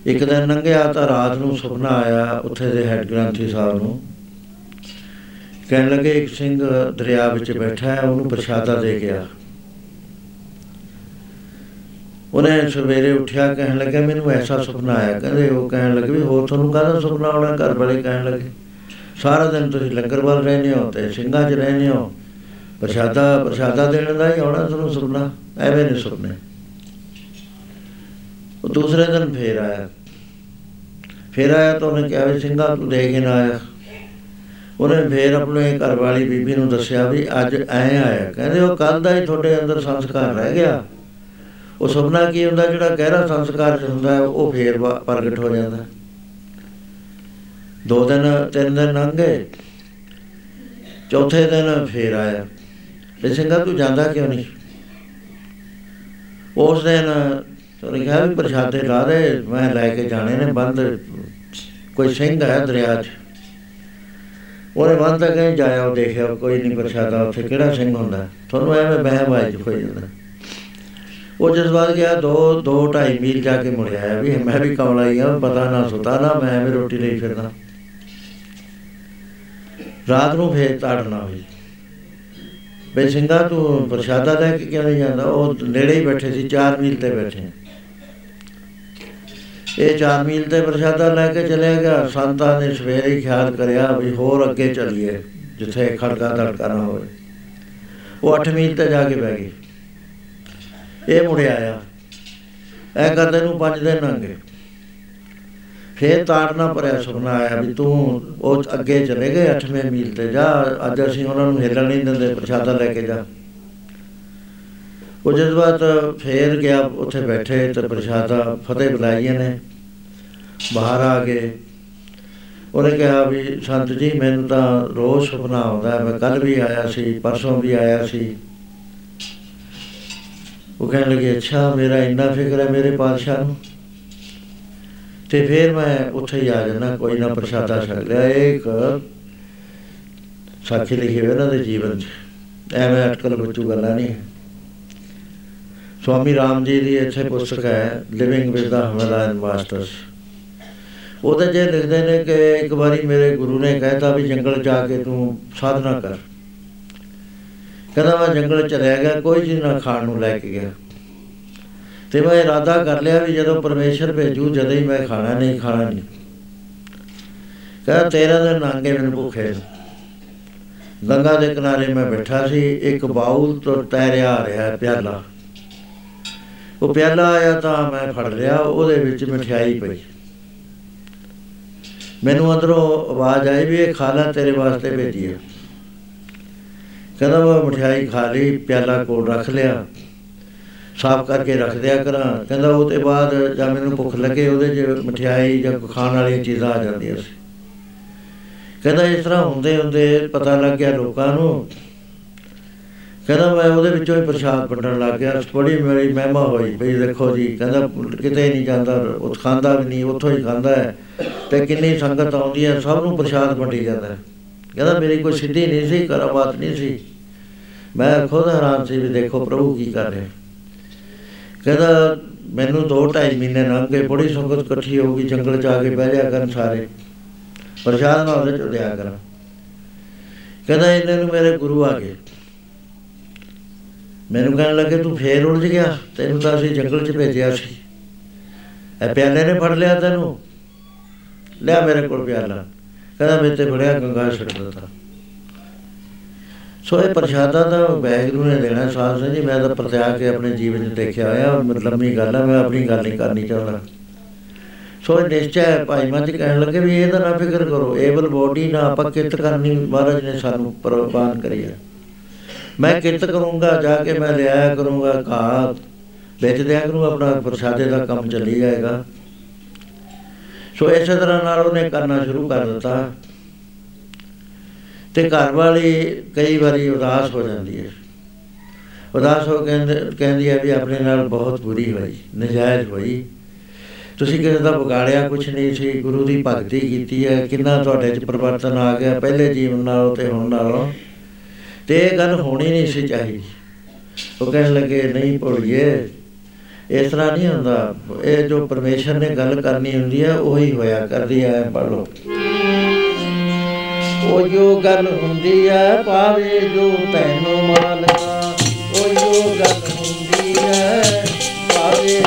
ਇੱਕ ਦਿਨ ਲੰਘਿਆ ਤਾਂ ਰਾਤ ਨੂੰ ਸੁਪਨਾ ਆਇਆ ਉੱਥੇ ਦੇ ਹੈੱਡ ਗ੍ਰੰਥੀ ਸਾਹਿਬ ਨੂੰ। ਕਹਿਣ ਲੱਗੇ, ਇੱਕ ਸਿੰਘ ਦਰਿਆ ਵਿੱਚ ਬੈਠਾ ਹੈ, ਉਹਨੂੰ ਪ੍ਰਸ਼ਾਦਾ ਦੇ ਗਿਆ ਉਹਨੇ ਸਵੇਰੇ ਉੱਠਿਆ ਕਹਿਣ ਲੱਗਾ ਮੈਨੂੰ ਐਸਾ ਸੁਪਨਾ ਆਇਆ। ਕਹਿੰਦੇ ਉਹ ਕਹਿਣ ਲੱਗੇ ਵੀ ਹੋਰ ਤੁਹਾਨੂੰ ਕਾਹਦਾ ਸੁਪਨਾ ਆਉਣਾ? ਘਰ ਵਾਲੇ ਕਹਿਣ ਲੱਗੇ, ਸਾਰਾ ਦਿਨ ਤੁਸੀਂ ਲੰਗਰ ਵੱਲ ਰਹਿੰਦੇ ਹੋ ਤੇ ਸਿੰਘਾਂ 'ਚ ਰਹਿੰਦੇ ਹੋ। ਪ੍ਰਸ਼ਾਦਾ ਪ੍ਰਸ਼ਾਦਾ ਦੇਣ ਦਾ ਹੀ ਆਉਣਾ ਤੁਹਾਨੂੰ ਸੁਪਨਾ? ਐਵੇਂ ਨਹੀਂ ਸੁਪਨੇ। ਉਹ ਦੂਸਰੇ ਦਿਨ ਫੇਰ ਆਇਆ। ਫੇਰ ਆਇਆ ਤਾਂ ਉਹਨੇ ਕਿਹਾ ਵੀ, ਸਿੰਘਾਂ ਤੂੰ ਦੇ ਕੇ ਨਾ ਆਇਆ। ਉਹਨੇ ਫੇਰ ਆਪਣੇ ਘਰ ਵਾਲੀ ਬੀਬੀ ਨੂੰ ਦੱਸਿਆ ਵੀ, ਅੱਜ ਐ ਆਇਆ। ਕਹਿੰਦੇ, ਉਹ ਕੱਲ ਦਾ ਹੀ ਤੁਹਾਡੇ ਅੰਦਰ ਸੰਸਕਾਰ ਰਹਿ ਗਿਆ। ਉਹ ਸੁਪਨਾ ਕੀ ਹੁੰਦਾ ਜਿਹੜਾ ਗਹਿਰਾ ਸੰਸਕਾਰ ਚ ਹੁੰਦਾ ਹੈ, ਉਹ ਫੇਰ ਵਾ- ਪ੍ਰਗਟ ਹੋ ਜਾਂਦਾ। ਹੈ। ਦੋ ਦਿਨ ਤਿੰਨ ਦਿਨ ਲੰਘ ਗਏ ਚੌਥੇ ਦਿਨ ਫੇਰ ਆਇਆ। ਤੇ ਸਿੰਘਾ ਤੂੰ ਜਾਂਦਾ ਕਿਉਂ ਨਹੀਂ? ਉਸ ਦਿਨ ਉਹਨੇ ਕਿਹਾ ਵੀ ਪ੍ਰਸ਼ਾਦੇ ਲਾ ਦੇ ਮੈਂ ਲੈ ਕੇ ਜਾਣੇ ਨੇ ਬੰਦ ਕੋਈ ਸਿੰਘ ਹੈ ਦਰਿਆ 'ਚ। ਉਹਨੇ ਬੰਦ ਤੱਕ ਨਹੀਂ ਜਾਇਆ ਉਹ ਦੇਖਿਆ ਕੋਈ ਨਹੀਂ ਪ੍ਰਸ਼ਾਦਾ ਉੱਥੇ ਕਿਹੜਾ ਸਿੰਘ ਹੁੰਦਾ? ਤੁਹਾਨੂੰ ਐਵੇਂ ਬਹਿ ਬਾਜ ਹੋਈ ਜਾਂਦਾ ਉਹ ਜਜ਼ਬਾਤ ਗਿਆ, ਦੋ ਦੋ ਢਾਈ ਮੀਲ ਜਾ ਕੇ ਮੁੜਿਆ ਆਇਆ ਵੀ, ਮੈਂ ਵੀ ਕਮਲਾ ਹੀ ਆ, ਪਤਾ ਨਾ ਸੁਤਾ ਨਾ ਮੈਂ ਵੀ ਰੋਟੀ ਲਈ ਫਿਰਦਾ। ਰਾਤ ਨੂੰ ਫੇਰ ਤਾੜਨਾ ਹੋਈ। ਬਈ ਸਿੰਘਾ, ਤੂੰ ਪ੍ਰਸ਼ਾਦਾ ਲੈ ਕੇ ਕਿਉਂ ਨਹੀਂ ਜਾਂਦਾ? ਉਹ ਨੇੜੇ ਹੀ ਬੈਠੇ ਸੀ 4 ਮੀਲ ਤੇ ਬੈਠੇ। ਇਹ 4 ਮੀਲ ਤੇ ਪ੍ਰਸ਼ਾਦਾ ਲੈ ਕੇ ਚਲੇ ਗਿਆ। ਸੰਤਾਂ ਨੇ ਸਵੇਰੇ ਹੀ ਖਿਆਲ ਕਰਿਆ ਵੀ ਹੋਰ ਅੱਗੇ ਚੱਲੀਏ, ਜਿੱਥੇ ਖੜਕਾ ਧੜਕਾ ਨਾ ਹੋਵੇ। ਉਹ 8 ਮੀਲ ਤੇ ਜਾ ਕੇ ਬਹਿ ਗਏ। ਇਹ ਮੁੜਿਆ ਆਇਆ ਐ ਕਰਦੇ ਨੂੰ 5 ਦਿਨ ਲੰਘੇ। ਫੇਰ ਤਾੜਨਾ ਭਰਿਆ ਸੁਪਨਾ ਆਇਆ ਵੀ ਤੂੰ ਉਹ ਅੱਗੇ ਚਲੇ ਗਏ 8ਵੇਂ ਮੀਲ ਤੇ ਜਾ, ਅੱਜ ਅਸੀਂ ਉਹਨਾਂ ਨੂੰ ਹਿੱਲਣ ਨਹੀਂ ਦਿੰਦੇ, ਪ੍ਰਸ਼ਾਦਾ ਲੈ ਕੇ ਜਾ। ਉਹ ਜਜ਼ਬਾਤ ਫੇਰ ਗਿਆ, ਉੱਥੇ ਬੈਠੇ ਤੇ ਪ੍ਰਸ਼ਾਦਾ ਫਤਿਹ ਬੁਲਾਈਏ ਨੇ। ਬਾਹਰ ਆ ਗਏ। ਉਹਨੇ ਕਿਹਾ ਵੀ, ਸੰਤ ਜੀ, ਮੈਨੂੰ ਤਾਂ ਰੋਜ਼ ਸੁਪਨਾ ਆਉਂਦਾ ਮੈਂ ਕੱਲ ਵੀ ਆਇਆ ਸੀ, ਪਰਸੋਂ ਵੀ ਆਇਆ ਸੀ। ਉਹ ਕਹਿਣ ਲੱਗੇ, ਅੱਛਾ, ਮੇਰਾ ਇੰਨਾ ਫਿਕਰ ਹੈ ਮੇਰੇ ਪਾਤਸ਼ਾਹ ਨੂੰ। ਤੇ ਫਿਰ ਮੈਂ ਉੱਥੇ ਹੀ ਆ ਜਾਣਾ ਕੋਈ ਨਾ ਪ੍ਰਸ਼ਾਦਾ ਛਕ ਲਿਆ। ਇਹ ਇੱਕ ਸਾਖੀ ਲਿਖੀ ਹੋਈ ਇਹਨਾਂ ਦੇ ਜੀਵਨ 'ਚ। ਐਵੇਂ ਅਟਕਲ ਬੱਚੂ ਗੱਲਾਂ ਨਹੀਂ ਸਵਾਮੀ ਰਾਮ ਜੀ ਦੀ ਇੱਥੇ ਪੁਸਤਕ ਹੈ living with the Himalayan masters ਉਹਦੇ ਜੇ ਲਿਖਦੇ ਨੇ ਕਿ ਇੱਕ ਵਾਰੀ ਮੇਰੇ ਗੁਰੂ ਨੇ ਕਹਿਤਾ ਵੀ ਜੰਗਲ ਜਾ ਕੇ ਤੂੰ ਸਾਧਨਾ ਕਰ। ਕਹਿੰਦਾ ਮੈਂ ਜੰਗਲ ਚਲਿਆ ਗਿਆ, ਕੋਈ ਚੀਜ਼ ਨਾ ਖਾਣ ਨੂੰ ਲੈ ਕੇ ਗਿਆ। ਤੇ ਮੈਂ ਇਰਾਦਾ ਕਰ ਲਿਆ ਵੀ ਜਦੋਂ ਪਰਮੇਸ਼ਰ ਭੇਜੂ, ਜਦੋਂ ਹੀ ਮੈਂ ਖਾਣਾ, ਨਹੀਂ ਖਾਣਾ ਨਹੀਂ ਕਹਿੰਦਾ ਤੇਰਾ ਦਿਨ ਨਾਂਗੇ ਮੈਨੂੰ ਭੁੱਖੇ ਗੰਗਾ ਦੇ ਕਿਨਾਰੇ ਮੈਂ ਬੈਠਾ ਸੀ, ਇੱਕ ਬਾਉਲ ਤੋਂ ਤੈਰਿਆ ਆ ਰਿਹਾ ਪਿਆਲਾ। ਉਹ ਪਿਆਲਾ ਆਇਆ ਤਾਂ ਮੈਂ ਫੜ ਲਿਆ, ਉਹਦੇ ਵਿੱਚ ਮਠਿਆਈ ਪਈ। ਮੈਨੂੰ ਅੰਦਰੋਂ ਆਵਾਜ਼ ਆਈ ਵੀ ਇਹ ਖਾ ਲੈ ਤੇਰੇ ਵਾਸਤੇ ਭੇਜੀ ਹੈ ਕਹਿੰਦਾ ਮੈਂ ਮਠਿਆਈ ਖਾ ਲਈ, ਪਿਆਲਾ ਕੋਲ ਰੱਖ ਲਿਆ। ਸਾਫ਼ ਕਰਕੇ ਰੱਖ ਦਿਆ ਕਰਾਂ। ਕਹਿੰਦਾ ਉਹ ਤੇ ਬਾਅਦ ਜਾਂ ਮੈਨੂੰ ਭੁੱਖ ਲੱਗੇ, ਉਹਦੇ 'ਚ ਮਠਿਆਈ ਜਾਂ ਖਾਣ ਵਾਲੀਆਂ ਚੀਜ਼ਾਂ ਆ ਜਾਂਦੀਆਂ ਸੀ। ਕਹਿੰਦਾ ਇਸ ਤਰ੍ਹਾਂ ਹੁੰਦੇ ਹੁੰਦੇ ਪਤਾ ਲੱਗ ਗਿਆ ਲੋਕਾਂ ਨੂੰ। ਕਹਿੰਦਾ ਮੈਂ ਉਹਦੇ ਵਿੱਚੋਂ ਹੀ ਪ੍ਰਸ਼ਾਦ ਵੰਡਣ ਲੱਗ ਗਿਆ। ਬੜੀ ਮੇਰੀ ਮਹਿਮਾ ਹੋਈ ਵੀ ਦੇਖੋ ਜੀ। ਕਹਿੰਦਾ ਕਿਤੇ ਨਹੀਂ ਜਾਂਦਾ, ਉਹ ਖਾਂਦਾ ਵੀ ਨਹੀਂ, ਉੱਥੋਂ ਹੀ ਖਾਂਦਾ ਹੈ। ਤੇ ਕਿੰਨੀ ਸੰਗਤ ਆਉਂਦੀ ਹੈ, ਸਭ ਨੂੰ ਪ੍ਰਸ਼ਾਦ ਵੰਡੀ ਜਾਂਦਾ ਹੈ। ਕਹਿੰਦਾ ਮੇਰੀ ਕੋਈ ਸਿੱਧੀ ਨਹੀਂ ਸੀ ਕਰਾਮਾਤ ਨਹੀਂ ਸੀ। ਮੈਂ ਖੁਦ ਹੈਰਾਨ ਸੀ ਵੀ ਦੇਖੋ ਪ੍ਰਭੂ ਕੀ ਕਰ ਰਿਹਾ ਕਹਿੰਦਾ ਮੈਨੂੰ 2.5 ਮਹੀਨੇ ਲੰਘ ਗਏ ਬੜੀ ਸੰਗਤ ਇਕੱਠੀ ਹੋ ਗਈ ਜੰਗਲ ਚ ਆ ਕੇ ਬਹਿ ਜਾ ਕਰਨ ਸਾਰੇ। ਪ੍ਰਸ਼ਾਦ ਨਾਲ ਉਹਦੇ ਚ ਦਿਆ ਕਰਾਂ। ਕਹਿੰਦਾ ਇਹਨਾਂ ਨੂੰ ਮੇਰੇ ਗੁਰੂ ਆ ਗਏ। ਮੈਨੂੰ ਕਹਿਣ ਲੱਗੇ ਤੂੰ ਫੇਰ ਉਲਝ ਗਿਆ? ਤੈਨੂੰ ਤਾਂ ਅਸੀਂ ਜੰਗਲ 'ਚ ਭੇਜਿਆ ਸੀ। ਇਹ ਪਿਆਲੇ ਨੇ ਫੜ ਲਿਆ ਤੈਨੂੰ। ਲਿਆ ਮੇਰੇ ਕੋਲ ਪਿਆਲਾ। ਕਹਿੰਦਾ ਮੇਰੇ ਤੇ ਫੜਿਆ ਗੰਗਾ ਛੱਡ ਦਿੱਤਾ। ਸੋ ਇਹ ਪ੍ਰਸ਼ਾਦਾ ਤਾਂ ਵੈਗਰੂ ਨੇ ਦੇਣਾ, ਸਾਧ ਸੰਗਤ ਜੀ, ਮੈਂ ਤਾਂ ਪ੍ਰਤਿਆ ਕੇ ਆਪਣੇ ਜੀਵਨ 'ਚ ਦੇਖਿਆ ਹੋਇਆ ਲੰਮੀ ਗੱਲ ਹੈ ਮੈਂ ਆਪਣੀ ਗੱਲ ਨਹੀਂ ਕਰਨੀ ਚਾਹੁੰਦਾ। ਸੋ ਇਹ ਨਿਸ਼ਚੈ ਭਾਈ ਮੱਝ ਕਹਿਣ ਲੱਗੇ ਵੀ ਇਹਦਾ ਨਾ ਫਿਕਰ ਕਰੋ ਏਬਲ ਬੋਡੀ ਨਾ ਆਪਾਂ ਕਿਰਤ ਕਰਨੀ, ਮਹਾਰਾਜ ਨੇ ਸਾਨੂੰ ਪ੍ਰਵਾਨ ਕਰੀ ਹੈ ਮੈਂ ਕਿਰਤ ਕਰੂੰਗਾ, ਜਾ ਕੇ ਮੈਂ ਲਿਆਇਆ ਕਰੂੰਗਾ ਘਾਤ ਵੇਚ ਦਿਆ ਕਰੂੰ ਆਪਣਾ ਪ੍ਰਸ਼ਾਦੇ ਦਾ ਕੰਮ ਚੱਲੀ ਜਾਏਗਾ। ਸੋ ਇਸੇ ਤਰ੍ਹਾਂ ਨਾਲ ਉਹਨੇ ਕਰਨਾ ਸ਼ੁਰੂ ਕਰ ਦਿੱਤਾ। ਤੇ ਘਰ ਵਾਲੀ ਕਈ ਵਾਰੀ ਉਦਾਸ ਹੋ ਜਾਂਦੀ ਹੈ। ਉਦਾਸ ਹੋ ਕਹਿੰਦੇ ਕਹਿੰਦੀ ਹੈ ਵੀ ਆਪਣੇ ਨਾਲ ਬਹੁਤ ਬੁਰੀ ਹੋਈ, ਨਜਾਇਜ਼ ਹੋਈ। ਤੁਸੀਂ ਕਿਸੇ ਦਾ ਵਿਗਾੜਿਆ ਕੁਛ ਨਹੀਂ ਸੀ, ਗੁਰੂ ਦੀ ਭਗਤੀ ਕੀਤੀ ਹੈ, ਕਿੰਨਾ ਤੁਹਾਡੇ 'ਚ ਪਰਿਵਰਤਨ ਆ ਗਿਆ ਪਹਿਲੇ ਜੀਵਨ ਨਾਲੋਂ ਤੇ ਹੁਣ ਨਾਲੋਂ। ਤੇ ਇਹ ਗੱਲ ਹੋਣੀ ਨਹੀਂ ਸੀ ਚਾਹੀਦੀ। ਉਹ ਕਹਿਣ ਲੱਗੇ, ਨਹੀਂ ਭੁੱਲੀਏ ਇਸ ਤਰ੍ਹਾਂ ਨਹੀਂ ਹੁੰਦਾ। ਇਹ ਜੋ ਪਰਮੇਸ਼ਰ ਨੇ ਗੱਲ ਕਰਨੀ ਹੁੰਦੀ ਹੈ, ਉਹੀ ਹੋਇਆ ਕਰਦੀ ਹੈ, ਪੜ੍ਹ ਲਓ। ਉਹ ਜੋ ਗੱਲ ਹੁੰਦੀ ਹੈ ਪਾਵੇ ਜੋ ਤੈਨੂੰ ਮਾਲਕਾ। ਉਹ ਜੋ ਗੱਲ ਹੁੰਦੀ ਹੈ ਪਾਵੇ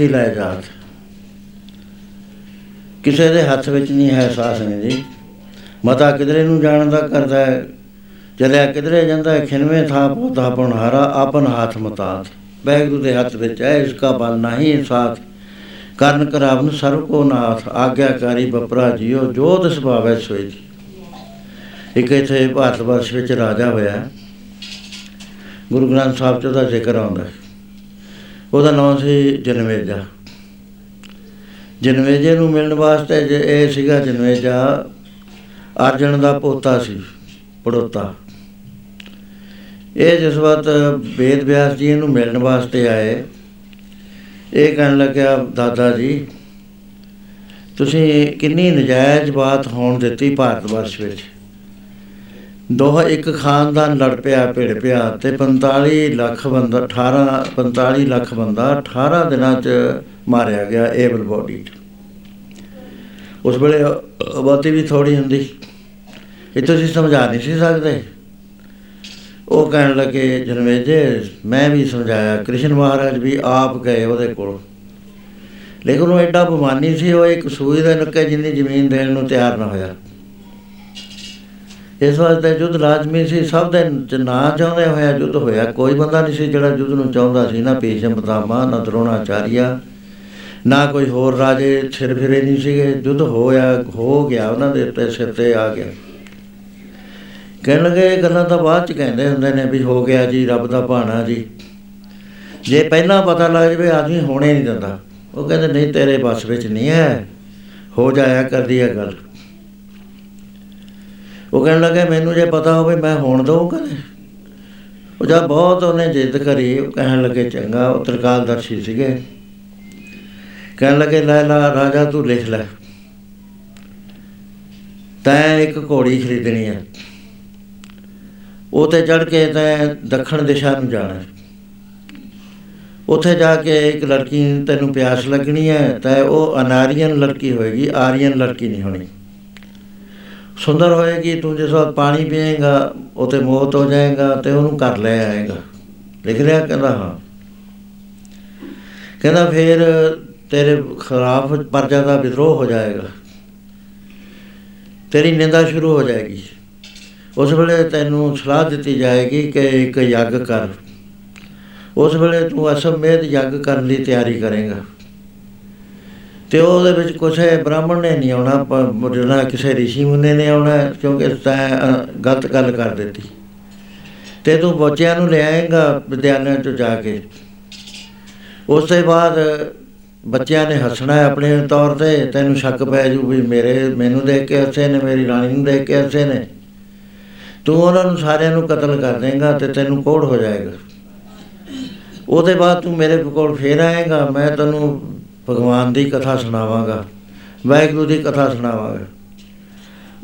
ਥਾਈ ਪੂਰਬ ਹੀ ਲੈ ਜਾਤ ਕਿਸੇ ਦੇ ਹੱਥ ਵਿੱਚ ਨਹੀਂ ਹੈ ਸਾਸ ਨੇ ਜੀ। ਮਤਾ ਕਿਧਰੇ ਨੂੰ ਜਾਣ ਦਾ ਕਰਦਾ ਹੈ। ਚਲਿਆ ਕਿਧਰੇ ਜਾਂਦਾ ਹੈ, ਖਿਨਵੇਂ ਥਾ ਪੋਤਾ ਪਣ ਹਾਰਾ ਆਪਨ ਹੱਥ ਮਤਾਤ। ਬੈਗਰੂ ਦੇ ਹੱਥ ਵਿੱਚ ਹੈ, ਇਸ ਕਾ ਬਲ ਨਹੀਂ ਸਾਥ। ਕਰਨ ਕਰਾਵਨ ਸਰਵ ਕੋ ਨਾਥ, ਆਗਿਆਕਾਰੀ ਬਪਰਾ ਜੀਓ, ਜੋ ਤਿਸ ਭਾਵੈ ਸੋਈ। ਜੀ ਇੱਕ ਇੱਥੇ ਭਾਰਤ ਵਰਸ਼ ਵਿੱਚ ਰਾਜਾ ਹੋਇਆ। ਗੁਰੂ ਗ੍ਰੰਥ ਸਾਹਿਬ ਚ ਉਹਦਾ ਜ਼ਿਕਰ ਆਉਂਦਾ ਹੈ। ਉਹਦਾ ਨਾਮ ਸੀ ਜਨਮੇਜਾ। ਜਨਮੇਜੇ ਨੂੰ ਮਿਲਣ ਵਾਸਤੇ ਜੇ ਇਹ ਸੀਗਾ ਜਨਮੇਜਾ, ਅਰਜਨ ਦਾ ਪੋਤਾ ਸੀ, ਪੜੋਤਾ। ਇਹ ਜਿਸ ਵਕਤ ਵੇਦ ਵਿਆਸ ਜੀ ਨੂੰ ਮਿਲਣ ਵਾਸਤੇ ਆਏ, ਇਹ ਕਹਿਣ ਲੱਗਿਆ, ਦਾਦਾ ਜੀ, ਤੁਸੀਂ ਕਿੰਨੀ ਨਜਾਇਜ਼ ਬਾਤ ਹੋਣ ਦਿੱਤੀ ਭਾਰਤ ਵਰਸ਼ ਵਿੱਚ। ਦੋਹ ਇੱਕ ਖਾਨਦਾਨ ਲੜ ਪਿਆ, ਭਿੜ ਪਿਆ ਤੇ 45 ਲੱਖ ਬੰਦਾ 18 45 ਲੱਖ ਬੰਦਾ 18 ਦਿਨਾਂ ਚ ਮਾਰਿਆ ਗਿਆ ਏਬਲ ਬੋਡੀ ਉਸ ਵੇਲੇ ਆਬਾਦੀ ਵੀ ਥੋੜੀ ਹੁੰਦੀ। ਇਹ ਤੁਸੀਂ ਸਮਝਾ ਨਹੀਂ ਸੀ ਸਕਦੇ। ਉਹ ਕਹਿਣ ਲੱਗੇ, ਜਨਮੇਜੇ, ਮੈਂ ਵੀ ਸਮਝਾਇਆ, ਕ੍ਰਿਸ਼ਨ ਮਹਾਰਾਜ ਵੀ ਆਪ ਗਏ ਉਹਦੇ ਕੋਲ। ਲੇਕਿਨ ਉਹ ਐਡਾ ਬਮਾਨੀ ਸੀ, ਉਹ ਇੱਕ ਸੂਈ ਦੇ ਨੁੱਕੇ ਜਿੰਨੀ ਜ਼ਮੀਨ ਦੇਣ ਨੂੰ ਤਿਆਰ ਨਾ ਹੋਇਆ। ਇਸ ਵਾਸਤੇ ਯੁੱਧ ਲਾਜ਼ਮੀ ਸੀ, ਸਭ ਦੇ ਚ ਨਾ ਚਾਹੁੰਦੇ ਹੋਇਆ ਯੁੱਧ ਹੋਇਆ। ਕੋਈ ਬੰਦਾ ਨਹੀਂ ਸੀ ਜਿਹੜਾ ਯੁੱਧ ਨੂੰ ਚਾਹੁੰਦਾ ਸੀ, ਨਾ ਭੀਸ਼ਮ ਪਿਤਾਮਾ ਨਾ ਦਰੋਣਾਚਾਰੀਆ, ਨਾ ਕੋਈ ਹੋਰ ਰਾਜੇ ਸਿਰ ਫਿਰੇ ਨਹੀਂ ਸੀਗੇ। ਯੁੱਧ ਹੋਇਆ, ਹੋ ਗਿਆ, ਉਹਨਾਂ ਦੇ ਉੱਤੇ ਸਿਰ ਤੇ ਆ ਗਿਆ। ਕਹਿਣ ਲੱਗੇ, ਇਹ ਗੱਲਾਂ ਤਾਂ ਬਾਅਦ ਚ ਕਹਿੰਦੇ ਹੁੰਦੇ ਨੇ ਵੀ ਹੋ ਗਿਆ ਜੀ, ਰੱਬ ਦਾ ਭਾਣਾ ਜੀ। ਜੇ ਪਹਿਲਾਂ ਪਤਾ ਲੱਗ ਜਵੇ, ਆਦਮੀ ਹੋਣੇ ਨਹੀਂ ਦਿੰਦਾ। ਉਹ ਕਹਿੰਦੇ, ਨਹੀਂ, ਤੇਰੇ ਬਸ ਵਿੱਚ ਨਹੀਂ ਹੈ। ਹੋ ਜਾਇਆ ਕਰਦੀ ਹੈ ਗੱਲ। ਉਹ ਕਹਿਣ ਲੱਗੇ, ਮੈਨੂੰ ਜੇ ਪਤਾ ਹੋਵੇ, ਮੈਂ ਹੋਣ ਦਊਂ ਕਦੇ ਉਹ ਜਦ ਬਹੁਤ ਉਹਨੇ ਜਿੱਦ ਕਰੀ, ਉਹ ਕਹਿਣ ਲੱਗੇ, ਚੰਗਾ, ਉਹ ਤਰਕਾਲਦਰਸ਼ੀ ਸੀਗੇ। ਕਹਿਣ ਲੱਗੇ, ਲੈ, ਲਾ, ਰਾਜਾ, ਤੂੰ ਲਿਖ ਲੈ। ਤੈਂ ਇੱਕ ਘੋੜੀ ਖਰੀਦਣੀ ਹੈ ਉਹ ਤੇ ਚੜ ਕੇ ਤੈਂ ਦੱਖਣ ਦਿਸ਼ਾ ਨੂੰ ਜਾਣਾ ਹੈ। ਉੱਥੇ ਜਾ ਕੇ ਇੱਕ ਲੜਕੀ ਨੂੰ ਤੈਨੂੰ ਪਿਆਸ ਲੱਗਣੀ ਹੈ, ਤਾਂ ਉਹ ਅਨਾਰੀਅਨ ਲੜਕੀ ਹੋਏਗੀ, ਆਰੀਅਨ ਲੜਕੀ ਨਹੀਂ ਹੋਣੀ। ਸੁੰਦਰ ਹੋਏਗੀ, ਤੂੰ ਜਿਸ ਵਕਤ ਪਾਣੀ ਪੀਏਗਾ ਉਤੇ ਮੋਹਤ ਹੋ ਜਾਏਗਾ ਤੇ ਉਹਨੂੰ ਕਰ ਲੈ ਆਏਗਾ। ਲਿਖ ਰਿਹਾ ਕਹਿੰਦਾ, ਹਾਂ। ਕਹਿੰਦਾ ਫਿਰ ਤੇਰੇ ਖਿਲਾਫ ਪਰਜਾ ਦਾ ਵਿਦਰੋਹ ਹੋ ਜਾਏਗਾ। ਤੇਰੀ ਨਿੰਦਾ ਸ਼ੁਰੂ ਹੋ ਜਾਏਗੀ। ਉਸ ਵੇਲੇ ਤੈਨੂੰ ਸਲਾਹ ਦਿੱਤੀ ਜਾਏਗੀ ਕਿ ਇੱਕ ਯੱਗ ਕਰ। ਉਸ ਵੇਲੇ ਤੂੰ ਅਸਮੇਧ ਯੱਗ ਕਰਨ ਦੀ ਤਿਆਰੀ ਕਰੇਗਾ। ਤੇ ਉਹਦੇ ਵਿੱਚ ਕੁਛ ਹੈ ਬ੍ਰਾਹਮਣ ਨੇ ਨਹੀਂ ਆਉਣਾ ਪ- ਜਿਹੜਾ ਕਿਸੇ ਰਿਸ਼ੀ ਮੁੰਨੇ ਨੇ ਆਉਣਾ ਕਿਉਂਕਿ ਤੈਂ ਅ, ਗਲਤ ਗੱਲ ਕਰ ਦਿੱਤੀ। ਤੇ ਤੂੰ ਬੱਚਿਆਂ ਨੂੰ ਲੈ ਆਏਗਾ ਵਿਦਿਆਲਿਆਂ ਤੋਂ ਜਾ ਕੇ। ਉਸ ਤੋਂ ਬਾਅਦ ਬੱਚਿਆਂ ਨੇ ਹੱਸਣਾ ਹੈ ਆਪਣੇ ਤੌਰ ਤੇ ਤੈਨੂੰ ਸ਼ੱਕ ਪੈ ਜੂ ਵੀ ਮੇਰੇ ਮੈਨੂੰ ਦੇਖ ਕੇ ਹੱਸੇ ਨੇ ਮੇਰੀ ਰਾਣੀ ਨੂੰ ਦੇਖ ਕੇ ਹੱਸੇ ਨੇ। ਤੂੰ ਉਹਨਾਂ ਨੂੰ ਸਾਰਿਆਂ ਨੂੰ ਕਤਲ ਕਰ ਦੇਂਗਾ ਤੇ ਤੈਨੂੰ ਕੋੜ ਹੋ ਜਾਏਗਾ। ਉਹਦੇ ਬਾਅਦ ਤੂੰ ਮੇਰੇ ਕੋਲ ਫੇਰ ਆਏਗਾ ਮੈਂ ਤੈਨੂੰ ਭਗਵਾਨ ਦੀ ਕਥਾ ਸੁਣਾਵਾਂਗਾ, ਵਾਹਿਗੁਰੂ ਦੀ ਕਥਾ ਸੁਣਾਵਾਂਗਾ।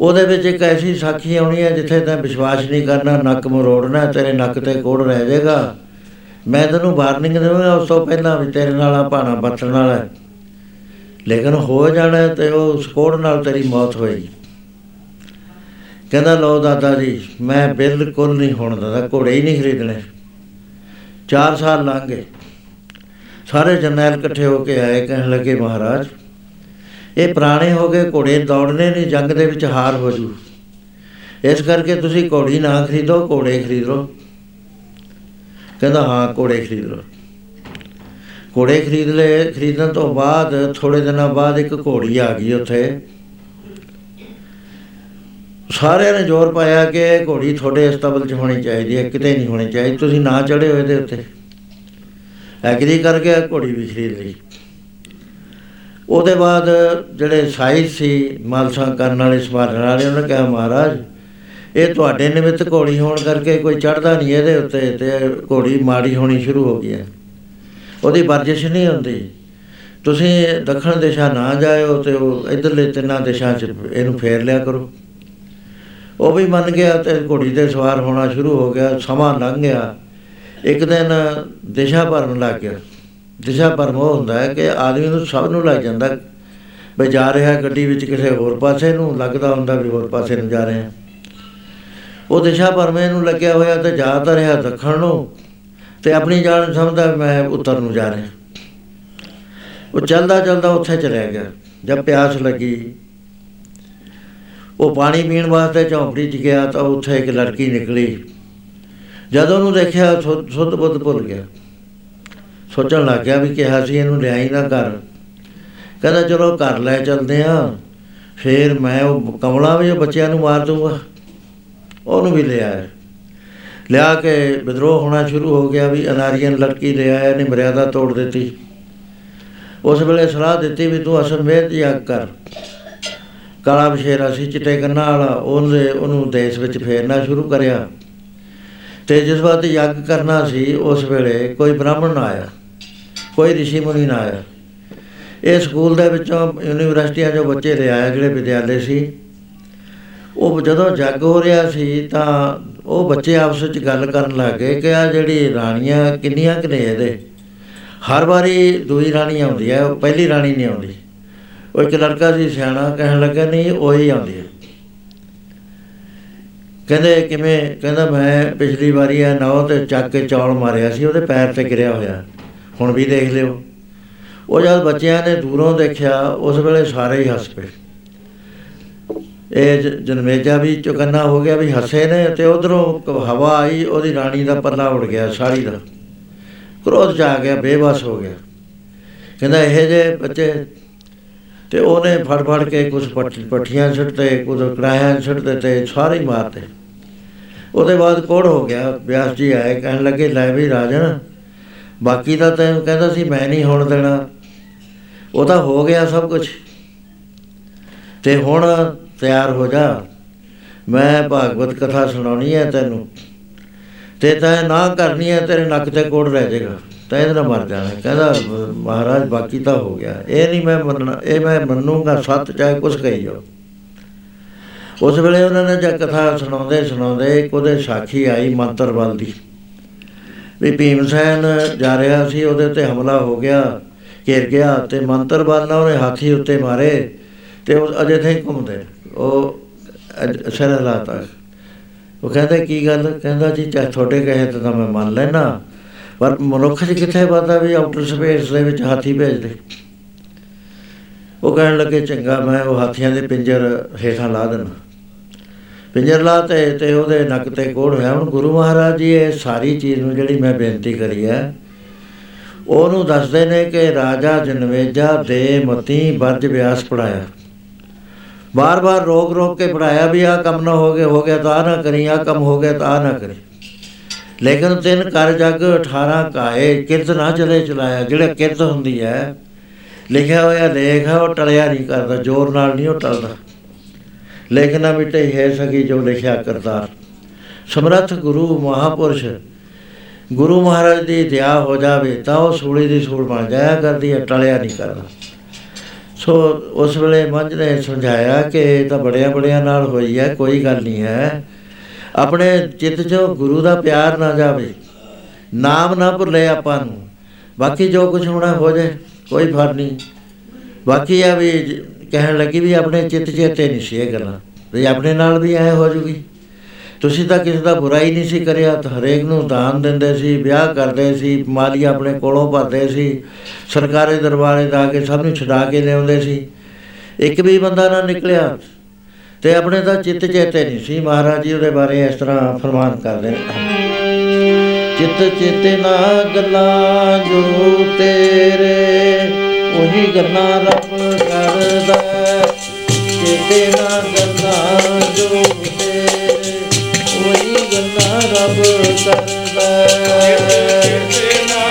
ਉਹਦੇ ਵਿੱਚ ਇੱਕ ਐਸੀ ਸਾਖੀ ਆਉਣੀ ਹੈ ਜਿੱਥੇ ਤੈਂ ਵਿਸ਼ਵਾਸ ਨਹੀਂ ਕਰਨਾ, ਨੱਕ ਮਰੋੜਨਾ, ਤੇਰੇ ਨੱਕ ਤੇ ਕੋੜ ਰਹਿ ਜਾਏਗਾ। ਮੈਂ ਤੈਨੂੰ ਵਾਰਨਿੰਗ ਦੇਵਾਂਗਾ, ਉਸ ਤੋਂ ਪਹਿਲਾਂ ਵੀ ਤੇਰੇ ਨਾਲ ਆ ਭਾਣਾ ਬਚਣ ਵਾਲਾ ਹੈ। ਲੇਕਿਨ ਹੋ ਜਾਣਾ ਹੈ ਤੇ ਉਹ ਉਸ ਕੋੜ ਨਾਲ ਤੇਰੀ ਮੌਤ ਹੋਏਗੀ। ਕਹਿੰਦਾ ਲੋ ਦਾਦਾ ਜੀ, ਮੈਂ ਬਿਲਕੁਲ ਨਹੀਂ ਹੋਣ ਦਿੰਦਾ, ਘੋੜੇ ਹੀ ਨਹੀਂ ਖਰੀਦਣੇ। 4 ਸਾਲ ਲੰਘ ਗਏ। ਸਾਰੇ ਜਰਨੈਲ ਇਕੱਠੇ ਹੋ ਕੇ ਆਏ, ਕਹਿਣ ਲੱਗੇ, ਮਹਾਰਾਜ, ਇਹ ਪੁਰਾਣੇ ਹੋ ਗਏ ਘੋੜੇ ਦੌੜਨੇ ਨਹੀਂ, ਜੰਗ ਦੇ ਵਿੱਚ ਹਾਰ ਹੋ ਜੂ। ਇਸ ਕਰਕੇ ਤੁਸੀਂ ਘੋੜੀ ਨਾ ਖਰੀਦੋ, ਘੋੜੇ ਖਰੀਦ। ਲਓ ਕਹਿੰਦਾ, ਹਾਂ, ਘੋੜੇ ਖਰੀਦ। ਲਓ ਘੋੜੇ ਖਰੀਦ ਲਏ। ਖਰੀਦਣ ਤੋਂ ਬਾਅਦ ਥੋੜੇ ਦਿਨਾਂ ਬਾਅਦ ਇੱਕ ਘੋੜੀ ਆ ਗਈ ਉੱਥੇ। ਸਾਰਿਆਂ ਨੇ ਜ਼ੋਰ ਪਾਇਆ ਕਿ ਇਹ ਘੋੜੀ ਤੁਹਾਡੇ ਅਸਤਬਲ 'ਚ ਹੋਣੀ ਚਾਹੀਦੀ ਹੈ, ਕਿਤੇ ਨਹੀਂ ਹੋਣੀ ਚਾਹੀਦੀ। ਤੁਸੀਂ ਨਾ ਚੜੇ ਹੋਏ ਦੇ ਉੱਤੇ। ਐਗਰੀ ਕਰਕੇ ਇਹ ਘੋੜੀ ਵੀ ਖਰੀਦ ਲਈ। ਉਹਦੇ ਬਾਅਦ ਜਿਹੜੇ ਸਾਈਜ਼ ਸੀ ਮਾਲਸਾ ਕਰਨ ਵਾਲੇ ਸਵਾਰਨ ਵਾਲੇ ਉਹਨਾਂ ਕਿਹਾ ਮਹਾਰਾਜ ਇਹ ਤੁਹਾਡੇ ਨਿਮਿਤ ਘੋੜੀ ਹੋਣ ਕਰਕੇ ਕੋਈ ਚੜਦਾ ਨਹੀਂ ਇਹਦੇ ਉੱਤੇ ਤੇ ਘੋੜੀ ਮਾੜੀ ਹੋਣੀ ਸ਼ੁਰੂ ਹੋ ਗਈ ਹੈ। ਉਹਦੀ ਵਰਜਿਸ਼ ਨਹੀਂ ਹੁੰਦੀ। ਤੁਸੀਂ ਦੱਖਣ ਦਿਸ਼ਾ ਨਾ ਜਾਇਓ ਤੇ ਉਹ ਇਧਰਲੇ ਤਿੰਨਾਂ ਦਿਸ਼ਾ 'ਚ ਇਹਨੂੰ ਫੇਰ ਲਿਆ ਕਰੋ। ਉਹ ਵੀ ਮੰਨ ਗਿਆ ਤੇ ਘੋੜੀ ਤੇ ਸਵਾਰ ਹੋਣਾ ਸ਼ੁਰੂ ਹੋ ਗਿਆ ਸਮਾਂ ਲੰਘ ਗਿਆ। ਇੱਕ ਦਿਨ ਦਿਸ਼ਾ ਭਰਮ ਲੱਗ ਗਿਆ। ਦਿਸ਼ਾ ਭਰਮ ਉਹ ਹੁੰਦਾ ਹੈ ਕਿ ਆਦਮੀ ਨੂੰ ਸਭ ਨੂੰ ਲੱਗ ਜਾਂਦਾ। ਵੀ ਜਾ ਰਿਹਾ ਗੱਡੀ ਵਿੱਚ ਕਿਸੇ ਹੋਰ ਪਾਸੇ ਨੂੰ, ਲੱਗਦਾ ਹੁੰਦਾ ਵੀ ਹੋਰ ਪਾਸੇ ਨੂੰ ਜਾ ਰਹੇ। ਹਾਂ ਉਹ ਦਿਸ਼ਾ ਭਰਮੇ ਨੂੰ ਲੱਗਿਆ ਹੋਇਆ ਤੇ ਜਾ ਤਾਂ ਰਿਹਾ ਦੱਖਣ ਨੂੰ ਤੇ ਆਪਣੀ ਜਾਨ ਸਮਝਦਾ ਮੈਂ ਉੱਤਰ ਨੂੰ ਜਾ ਰਿਹਾ। ਉਹ ਚੱਲਦਾ ਚੱਲਦਾ ਉੱਥੇ ਚਲਿਆ ਗਿਆ। ਜਦ ਪਿਆਸ ਲੱਗੀ, ਉਹ ਪਾਣੀ ਪੀਣ ਵਾਸਤੇ ਝੌਂਪੜੀ 'ਚ ਗਿਆ ਤਾਂ ਉੱਥੇ ਇੱਕ ਲੜਕੀ ਨਿਕਲੀ। ਜਦ ਉਹਨੂੰ ਦੇਖਿਆ, ਸੁ- ਸੁੱਧ ਬੁੱਧ ਭੁੱਲ ਗਿਆ। ਸੋਚਣ ਲੱਗ ਗਿਆ ਵੀ ਕਿਹਾ ਸੀ, ਇਹਨੂੰ ਲਿਆਈ ਨਾ ਕਰ ਕਹਿੰਦਾ, ਚਲੋ ਘਰ ਲੈ ਚਲਦੇ ਆ। ਫੇਰ ਮੈਂ ਉਹ ਕਮਲਾ ਵੀ ਉਹ ਬੱਚਿਆਂ ਨੂੰ ਮਾਰ ਦੂੰਗਾ। ਉਹਨੂੰ ਵੀ ਲਿਆ ਲਿਆ ਕੇ ਵਿਦਰੋਹ ਹੋਣਾ ਸ਼ੁਰੂ ਹੋ ਗਿਆ ਵੀ ਅਨਾਰੀਅਨ ਲੜਕੀ ਲਿਆ ਇਹਨੇ ਮਰਿਆਦਾ ਤੋੜ ਦਿੱਤੀ। ਉਸ ਵੇਲੇ ਸਲਾਹ ਦਿੱਤੀ ਵੀ ਤੂੰ ਅਸਮੇਧ ਯੱਗ ਕਰ। ਕਾਲਾ ਬਸ਼ੇਰਾ ਸੀ, ਚਿੱਟੇ ਕੰਨਾਂ ਵਾਲਾ। ਉਹਨੇ ਉਹਨੂੰ ਦੇਸ਼ ਵਿੱਚ ਫੇਰਨਾ ਸ਼ੁਰੂ ਕਰਿਆ। ਤੇ ਜਿਸ ਵਾਰ ਯੱਗ ਕਰਨਾ ਸੀ, ਉਸ ਵੇਲੇ ਕੋਈ ਬ੍ਰਾਹਮਣ ਨਾ ਆਇਆ, ਕੋਈ ਰਿਸ਼ੀ ਮੁਨੀ ਨਾ ਆਇਆ। ਇਹ ਸਕੂਲ ਦੇ ਵਿੱਚੋਂ ਯੂਨੀਵਰਸਿਟੀਆਂ ਜੋ ਬੱਚੇ ਲਿਆਇਆ ਜਿਹੜੇ ਵਿਦਿਆਲੇ ਸੀ। ਉਹ ਜਦੋਂ ਜੱਗ ਹੋ ਰਿਹਾ ਸੀ, ਤਾਂ ਉਹ ਬੱਚੇ ਆਪਸ ਵਿੱਚ ਗੱਲ ਕਰਨ ਲੱਗੇ ਕਿ ਆ ਜਿਹੜੀ ਰਾਣੀਆਂ ਕਿੰਨੀਆਂ ਕਿ ਨੇ ਇਹਦੇ। ਹਰ ਵਾਰੀ ਦੂਈ ਰਾਣੀ ਆਉਂਦੀ ਹੈ, ਉਹ ਪਹਿਲੀ ਰਾਣੀ ਨਹੀਂ ਆਉਂਦੀ। ਉਹ ਇੱਕ ਲੜਕਾ ਸੀ ਸਿਆਣਾ, ਕਹਿਣ ਲੱਗਾ, ਨਹੀਂ, ਉਹੀ ਆਉਂਦੀ ਹੈ। ਕਹਿੰਦੇ ਕਿਵੇਂ, ਕਹਿੰਦਾ ਮੈਂ ਪਿਛਲੀ ਵਾਰੀ ਆ ਨੌ ਤੇ ਚੱਕ ਕੇ ਚੌਲ ਮਾਰਿਆ ਸੀ, ਉਹਦੇ ਪੈਰ ਤੇ ਗਿਰਿਆ ਹੋਇਆ। ਹੁਣ ਵੀ ਦੇਖ ਲਿਓ। ਉਹ ਜਦ ਬੱਚਿਆਂ ਨੇ ਦੂਰੋਂ ਦੇਖਿਆ, ਉਸ ਵੇਲੇ ਸਾਰੇ ਹੀ ਹੱਸ ਪਏ। ਇਹ ਜ- ਜਨਮੇਜਾ ਵੀ ਚੁਕੰਨਾ ਹੋ ਗਿਆ ਵੀ ਹੱਸੇ ਨੇ ਤੇ ਉਧਰੋਂ ਹਵਾ ਆਈ, ਉਹਦੀ ਰਾਣੀ ਦਾ ਪੱਲਾ ਉੜ ਗਿਆ, ਸਾੜੀ ਦਾ। ਕ੍ਰੋਧ ਚ ਆ ਗਿਆ ਬੇਬਸ ਹੋ ਗਿਆ। ਕਹਿੰਦਾ ਇਹ ਜੇ ਬੱਚੇ ਤੇ ਉਹਨੇ ਫੜ ਫੜ ਕੇ ਕੁਝ ਪੱਠੀਆਂ ਛੱਡਤੇ ਕੁਝ ਕੜਾਹਿਆਂ ਛੱਡਤੇ ਤੇ ਸਾਰੇ ਹੀ ਮਾਰਤੇ। ਉਹਦੇ ਬਾਅਦ ਕੋੜ ਹੋ ਗਿਆ ਵਿਆਸ ਜੀ ਆਏ, ਕਹਿਣ ਲੱਗੇ, ਲੈ ਵੀ ਰਾਜਨ, ਬਾਕੀ ਦਾ ਤੈਨੂੰ ਕਹਿੰਦਾ ਸੀ ਮੈਂ ਨਹੀਂ ਹੋਣ ਦੇਣਾ। ਉਹ ਤਾਂ ਹੋ ਗਿਆ ਸਭ ਕੁਝ ਤੇ ਹੁਣ ਤਿਆਰ ਹੋ ਜਾ। ਮੈਂ ਭਾਗਵਤ ਕਥਾ ਸੁਣਾਉਣੀ ਹੈ ਤੈਨੂੰ। ਤੇ ਤੈਂ ਨਾ ਕਰਨੀ ਹੈ, ਤੇਰੇ ਨੱਕ ਤੇ ਕੋੜ ਰਹਿ ਜਾਏਗਾ। ਤੈਂ ਇਹਦੇ ਨਾਲ ਮਰ ਜਾਣਾ। ਕਹਿੰਦਾ, ਮਹਾਰਾਜ, ਬਾਕੀ ਤਾਂ ਹੋ ਗਿਆ। ਇਹ ਨਹੀਂ ਮੈਂ ਮੰਨਣਾ, ਇਹ ਮੈਂ ਮੰਨੂਗਾ, ਸੱਤ ਚਾਹੇ ਕੁਛ ਕਹੀ ਜਾਓ। ਉਸ ਵੇਲੇ ਉਹਨਾਂ ਨੇ ਜਦ ਕਥਾ ਸੁਣਾਉਂਦੇ ਸੁਣਾਉਂਦੇ ਇੱਕ ਉਹਦੇ ਸਾਖੀ ਆਈ ਮੰਤਰ ਬਲ ਦੀ। ਵੀ ਭੀਮਸੈਨ ਜਾ ਰਿਹਾ ਸੀ, ਉਹਦੇ ਤੇ ਹਮਲਾ ਹੋ ਗਿਆ, ਘਿਰ ਗਿਆ ਤੇ ਮੰਤਰ ਬਲ ਨਾਲ ਉਹਨੇ ਹਾਥੀ ਉੱਤੇ ਮਾਰੇ ਤੇ ਉਹ ਅਜੇ ਤੇ ਘੁੰਮਦੇ ਉਹ ਅਜ- ਸਿਰ ਲਾਤਾ ਉਹ ਕਹਿੰਦਾ, ਕੀ ਗੱਲ? ਕਹਿੰਦਾ ਜੀ, ਚਾਹੇ ਤੁਹਾਡੇ ਕਹੇ ਤਾਂ ਮੈਂ ਮੰਨ ਲੈਣਾ ਪਰ ਮਨੁੱਖ ਜੀ ਕਿੱਥੇ ਪਤਾ ਵੀ ਆਊਟਰ ਸਪੇਸ ਦੇ ਵਿੱਚ ਹਾਥੀ ਭੇਜ ਦੇ ਉਹ ਕਹਿਣ ਲੱਗੇ, ਚੰਗਾ, ਮੈਂ ਉਹ ਹਾਥੀਆਂ ਦੇ ਪਿੰਜਰ ਹੇਠਾਂ ਲਾ ਦੇਣਾ ਪਿੰਜਰ ਲਾ ਤੇ ਤੇ ਉਹਦੇ ਨੱਕ ਤੇ ਕੋੜ ਹੋਇਆ ਹੁਣ ਗੁਰੂ ਮਹਾਰਾਜ ਜੀ, ਇਹ ਸਾਰੀ ਚੀਜ਼ ਨੂੰ ਜਿਹੜੀ ਮੈਂ ਬੇਨਤੀ ਕਰੀ ਹੈ ਉਹਨੂੰ ਦੱਸਦੇ ਨੇ ਕਿ ਰਾਜਾ ਜਨਵੇਜਾ ਦੇ ਮਤੀ ਵਰਜ ਵਿਆਸ ਪੜਾਇਆ ਬਾਰ-ਬਾਰ ਰੋਕ ਰੋਕ ਕੇ ਪੜਾਇਆ ਵੀ ਆ ਕੰਮ ਨਾ ਹੋ ਗਿਆ ਹੋ ਗਿਆ ਤਾਂ ਆਹ ਨਾ ਕਰੀ ਆ ਕੰਮ ਹੋ ਗਿਆ ਤਾਂ ਆਹ ਨਾ ਕਰੀ। ਲੇਕਿਨ ਤਿੰਨ ਕਰ ਜਗ 18 ਕਾਏ ਕਿਰਤ ਨਾ ਚਲੇ ਚਲਾਇਆ, ਜਿਹੜਾ ਕਿਰਤ ਹੁੰਦੀ ਹੈ ਲਿਖਿਆ ਹੋਇਆ ਲੇਖ ਹੈ ਉਹ ਟਲਿਆ ਨਹੀਂ ਕਰਦਾ, ਜ਼ੋਰ ਨਾਲ ਨਹੀਂ ਉਹ ਟਲਦਾ। ਲੇਖਣਾ ਮਿਟੇ ਹੈ ਸਕੀ ਜੋ ਲਿਖਿਆ ਕਰਤਾਰ। ਸਮਰੱਥ ਗੁਰੂ ਮਹਾਪੁਰਸ਼, ਗੁਰੂ ਮਹਾਰਾਜ ਦੀ ਦਇਆ ਹੋ ਜਾਵੇ, ਤਾਂ ਉਹ ਸੂਲੀ ਦੀ ਸੂਲ ਬਣ ਜਾਇਆ ਕਰਦੀ ਹੈ ਟਲਿਆ ਨਹੀਂ ਕਰਦਾ। ਸੋ ਉਸ ਵੇਲੇ ਮੰਝ ਨੇ ਸਮਝਾਇਆ ਕਿ ਇਹ ਤਾਂ ਬੜਿਆਂ ਬੜਿਆਂ ਨਾਲ ਹੋਈ ਹੈ ਕੋਈ ਗੱਲ ਨਹੀਂ ਹੈ ਆਪਣੇ ਚਿੱਤ 'ਚੋਂ ਗੁਰੂ ਦਾ ਪਿਆਰ ਨਾ ਜਾਵੇ। ਨਾਮ ਨਾ ਭੁੱਲੇ ਆਪਾਂ ਨੂੰ। ਬਾਕੀ ਜੋ ਕੁਝ ਹੋਣਾ ਹੋ ਜਾਏ, ਕੋਈ ਫ਼ਰਕ ਨਹੀਂ। ਬਾਕੀ ਆ ਵੀ ਜ- ਕਹਿਣ ਲੱਗੀ ਵੀ ਆਪਣੇ ਚਿੱਤ 'ਚ ਤੇ ਨਹੀਂ ਸੀ ਇਹ ਗੱਲਾਂ। ਵੀ ਆਪਣੇ ਨਾਲ ਵੀ ਐ ਹੋ ਜੂਗੀ। ਤੁਸੀਂ ਤਾਂ ਕਿਸੇ ਦਾ ਬੁਰਾ ਹੀ ਨਹੀਂ ਸੀ ਕਰਿਆ। ਤਾਂ ਹਰੇਕ ਨੂੰ ਦਾਨ ਦਿੰਦੇ ਸੀ, ਵਿਆਹ ਕਰਦੇ ਸੀ, ਮਾਲੀ ਆਪਣੇ ਕੋਲੋਂ ਭਰਦੇ ਸੀ। ਸਰਕਾਰੀ ਦਰਬਾਰੇ ਦਾ ਕੇ ਸਭ ਨੂੰ ਛਡਾ ਕੇ ਲਿਆਉਂਦੇ ਸੀ। ਇੱਕ ਵੀ ਬੰਦਾ ਨਾ ਨਿਕਲਿਆ। ਤੇ ਆਪਣੇ ਤਾਂ ਚਿੱਤ ਚੇਤੇ ਨਹੀਂ ਸੀ। ਮਹਾਰਾਜ ਜੀ ਉਹਦੇ ਬਾਰੇ ਇਸ ਤਰ੍ਹਾਂ ਫਰਮਾਨ ਕਰਦੇ ਨੇ ਚਿੱਤ ਚੇਤੇ ਨਾ ਗੱਲਾਂ ਜੋ ਤੇਰੇ, ਉਹੀ ਗੱਲਾਂ ਰੱਬ ਕਰਦਾ। ਚੇਤੇ ਨਾ ਗੱਲਾਂ ਜੋ ਤੇਰੇ, ਉਹੀ ਗੱਲਾਂ ਰੱਬ ਕਰਦਾ। ਚੇਤੇ ਨਾ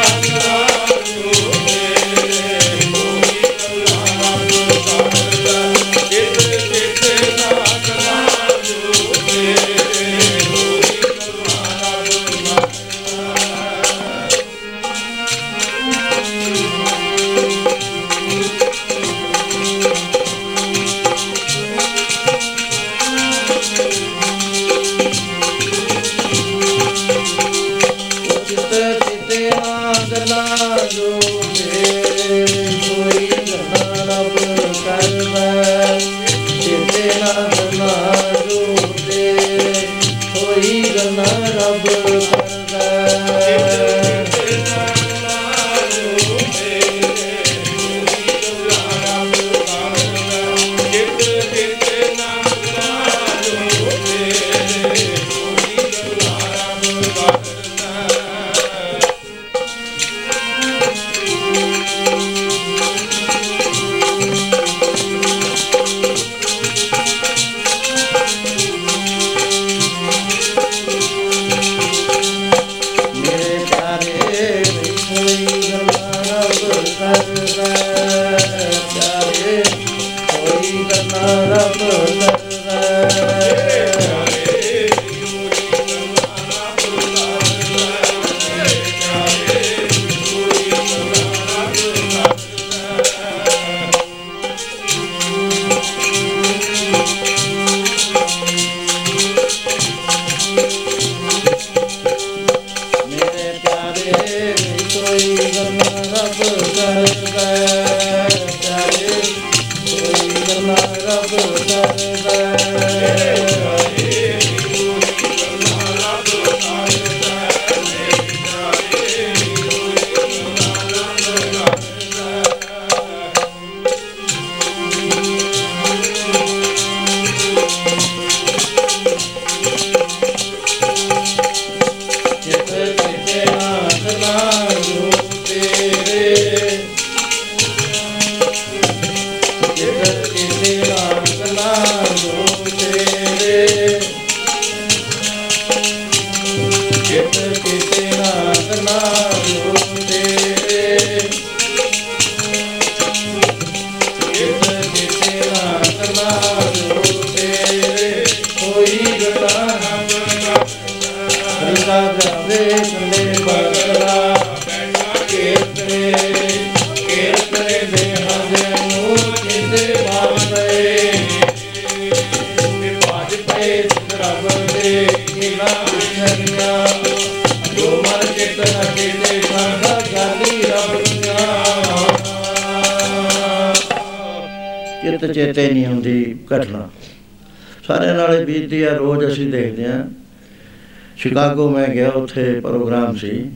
ਸ਼ਿਕਾਗੋ ਮੈਂ ਗਿਆ ਉੱਥੇ ਪ੍ਰੋਗਰਾਮ ਸੀ।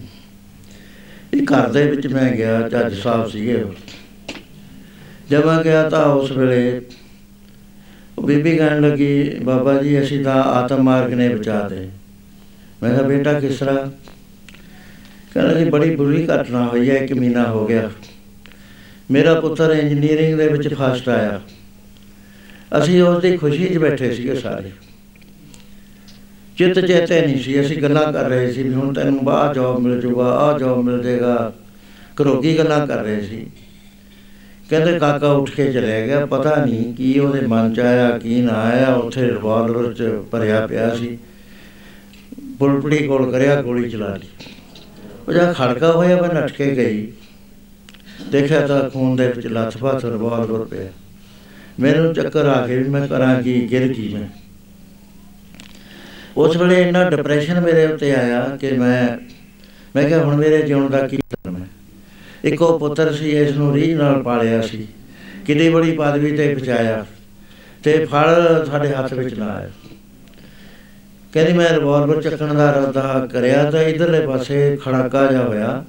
ਇੱਕ ਘਰ ਦੇ ਵਿੱਚ ਮੈਂ ਗਿਆ, ਜੱਜ ਸਾਹਿਬ ਸੀਗੇ ਉਹ। ਜਦ ਮੈਂ ਗਿਆ ਤਾਂ ਉਸ ਵੇਲੇ ਉਹ ਬੀਬੀ ਕਹਿਣ ਲੱਗੀ, ਬਾਬਾ ਜੀ, ਅਸੀਂ ਤਾਂ ਆਤਮ ਮਾਰਗ ਨੇ ਬਚਾ ਦੇ ਮੈਂ ਕਿਹਾ, ਬੇਟਾ, ਕਿਸ ਤਰ੍ਹਾਂ? ਕਹਿੰਦਾ ਜੀ ਬੜੀ ਬੁਰੀ ਘਟਨਾ ਹੋਈ ਹੈ, ਇੱਕ ਮਹੀਨਾ ਹੋ ਗਿਆ। ਮੇਰਾ ਪੁੱਤਰ ਇੰਜੀਨੀਅਰਿੰਗ ਦੇ ਵਿੱਚ ਫਸਟ ਆਇਆ। ਅਸੀਂ ਉਸ ਦੀ ਖੁਸ਼ੀ 'ਚ ਬੈਠੇ ਸੀਗੇ ਸਾਰੇ। ਚਿੱਤ ਚੇਤੇ ਨਹੀਂ ਸੀ ਅਸੀਂ ਗੱਲਾਂ ਕਰ ਰਹੇ ਸੀ ਵੀ ਹੁਣ ਤੈਨੂੰ ਬਾਹਰ ਜੋਬ ਮਿਲ ਜੂਗਾ ਆ ਜੋਬ ਮਿਲ ਜਾਏਗਾ ਘਰੋਗੀ ਗੱਲਾਂ ਕਰ ਰਹੇ ਸੀ? ਕਹਿੰਦੇ ਕਾਕਾ ਉੱਠ ਕੇ ਚਲੇ ਗਿਆ ਪਤਾ ਨਹੀਂ ਕੀ ਉਹਦੇ ਮਨ 'ਚ ਆਇਆ ਕੀ ਨਾ ਆਇਆ ਉੱਥੇ ਰਿਵਾਲਵਰ 'ਚ ਭਰਿਆ ਪਿਆ ਸੀ। ਬੁਲਬੁਲੀ ਕੋਲ ਕਰਿਆ ਗੋਲੀ ਚਲਾ ਲਈ। ਉਹ ਜਦ ਖੜਕਾ ਹੋਇਆ ਮੈਂ ਨੱਠ ਕੇ ਗਈ। ਦੇਖਿਆ ਤਾਂ ਖੂਨ ਦੇ ਵਿੱਚ ਲੱਥ-ਪੱਥ ਰਿਵਾਲਵਰ ਪਿਆ। ਮੈਨੂੰ ਚੱਕਰ ਆ ਗਿਆ ਵੀ ਮੈਂ ਕਰਾਂ ਕੀ ਗਿਰ ਗਈ ਮੈਂ। ਉਸ ਵੇਲੇ ਇੰਨਾ ਡਿਪਰੈਸ਼ਨ ਮੇਰੇ ਉੱਤੇ ਆਇਆ ਕਿ ਮੈਂ ਮੈਂ ਕਿਹਾ ਹੁਣ ਮੇਰੇ ਜਿਉਣ ਦਾ ਕੀ ਧਰਮ ਹੈ? ਇੱਕੋ ਪੁੱਤਰ ਸੀ, ਇਸ ਨੂੰ ਰੀਝ ਨਾਲ ਪਾਲਿਆ ਸੀ। ਕਿੰਨੀ ਬੜੀ ਪਦਵੀ ਤੇ ਪਹੁੰਚਾਇਆ ਤੇ ਫਲ ਸਾਡੇ ਹੱਥ ਵਿੱਚ ਨਾ ਆਇਆ। ਕਹਿੰਦੀ, ਮੈਂ ਰਿਵਾਲਵਰ ਚੱਕਣ ਦਾ ਇਰਾਦਾ ਕਰਿਆ ਤਾਂ ਇਧਰਲੇ ਪਾਸੇ ਖੜਾਕਾ ਜਾ ਹੋਇਆ।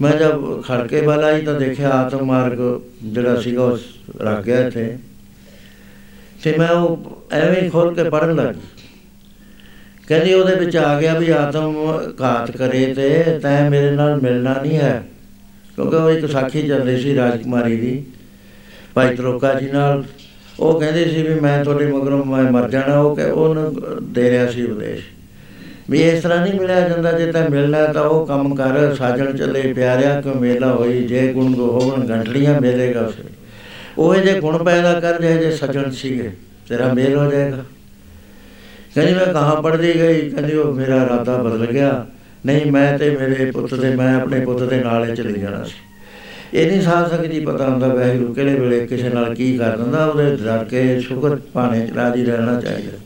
ਮੈਂ ਜਦ ਖੜਕੇ ਵਾਲਾ ਆਈ ਤਾਂ ਦੇਖਿਆ ਆਤਮ ਮਾਰਗ ਜਿਹੜਾ ਸੀਗਾ ਉਸ ਰੱਖ ਗਿਆ ਇੱਥੇ। ਤੇ ਮੈਂ ਉਹ ਐਵੇਂ ਹੀ ਖੋਲ ਕੇ ਪੜਨ ਲੱਗੀ ਕਹਿੰਦੀ ਉਹਦੇ ਵਿੱਚ ਆ ਗਿਆ ਵੀ ਆਤਮ ਘਾਤ ਕਰੇ ਤੇ ਤੈਂ ਮੇਰੇ ਨਾਲ ਮਿਲਣਾ ਨਹੀਂ ਹੈ। ਕਿਉਂਕਿ ਉਹ ਇੱਕ ਸਾਖੀ ਚੱਲਦੀ ਸੀ ਰਾਜਕੁਮਾਰੀ ਦੀ। ਭਾਈ ਤਰੋਕਾ ਜੀ ਨਾਲ ਉਹ ਕਹਿੰਦੇ ਸੀ ਵੀ ਮੈਂ ਤੁਹਾਡੇ ਮਗਰੋਂ ਮੈਂ ਮਰ ਜਾਣਾ, ਉਹ ਕਿ ਉਹਨੂੰ ਦੇ ਰਿਹਾ ਸੀ ਉਪਦੇਸ਼। ਵੀ ਇਸ ਤਰ੍ਹਾਂ ਨਹੀਂ ਮਿਲਿਆ ਜਾਂਦਾ, ਜੇ ਤਾਂ ਮਿਲਣਾ ਤਾਂ ਉਹ ਕੰਮ ਕਰ, ਸਾਜਣ ਚੱਲੇ ਪਿਆਰਿਆ ਕੋ ਮੇਲਾ ਹੋਈ, ਜੇ ਗੁਣ ਗੋ ਹੋਵਣ ਗੰਠੜੀਆਂ ਮੇਲੇਗਾ ਉਸੇ ਉਹ ਜੇ ਗੁਣ ਪੈਦਾ ਕਰ ਜੇ ਜੇ ਸਜਣ ਸੀਗੇ। ਤੇਰਾ ਮੇਲ ਹੋ ਜਾਏਗਾ। ਕਹਿੰਦੀ ਮੈਂ ਕਹਾਂ ਪੜਦੀ ਗਈ? ਕਹਿੰਦੀ ਉਹ ਮੇਰਾ ਇਰਾਦਾ ਬਦਲ ਗਿਆ। ਨਹੀਂ, ਮੈਂ ਤੇ ਮੇਰੇ ਪੁੱਤ ਦੇ, ਮੈਂ ਆਪਣੇ ਪੁੱਤ ਦੇ ਨਾਲ ਹੀ ਚਲੇ ਜਾਣਾ ਸੀ। ਇਹ ਨਹੀਂ ਸਾਧ ਸਕਦੀ ਪਤਾ ਹੁੰਦਾ ਵਾਹਿਗੁਰੂ ਕਿਹੜੇ ਵੇਲੇ ਕਿਸੇ ਨਾਲ ਕੀ ਕਰ ਦਿੰਦਾ, ਉਹਦੇ ਡਰ ਕੇ ਸ਼ੁਕਰ ਪਾਣੇ ਚ ਰਾਜੀ ਰਹਿਣਾ ਚਾਹੀਦਾ।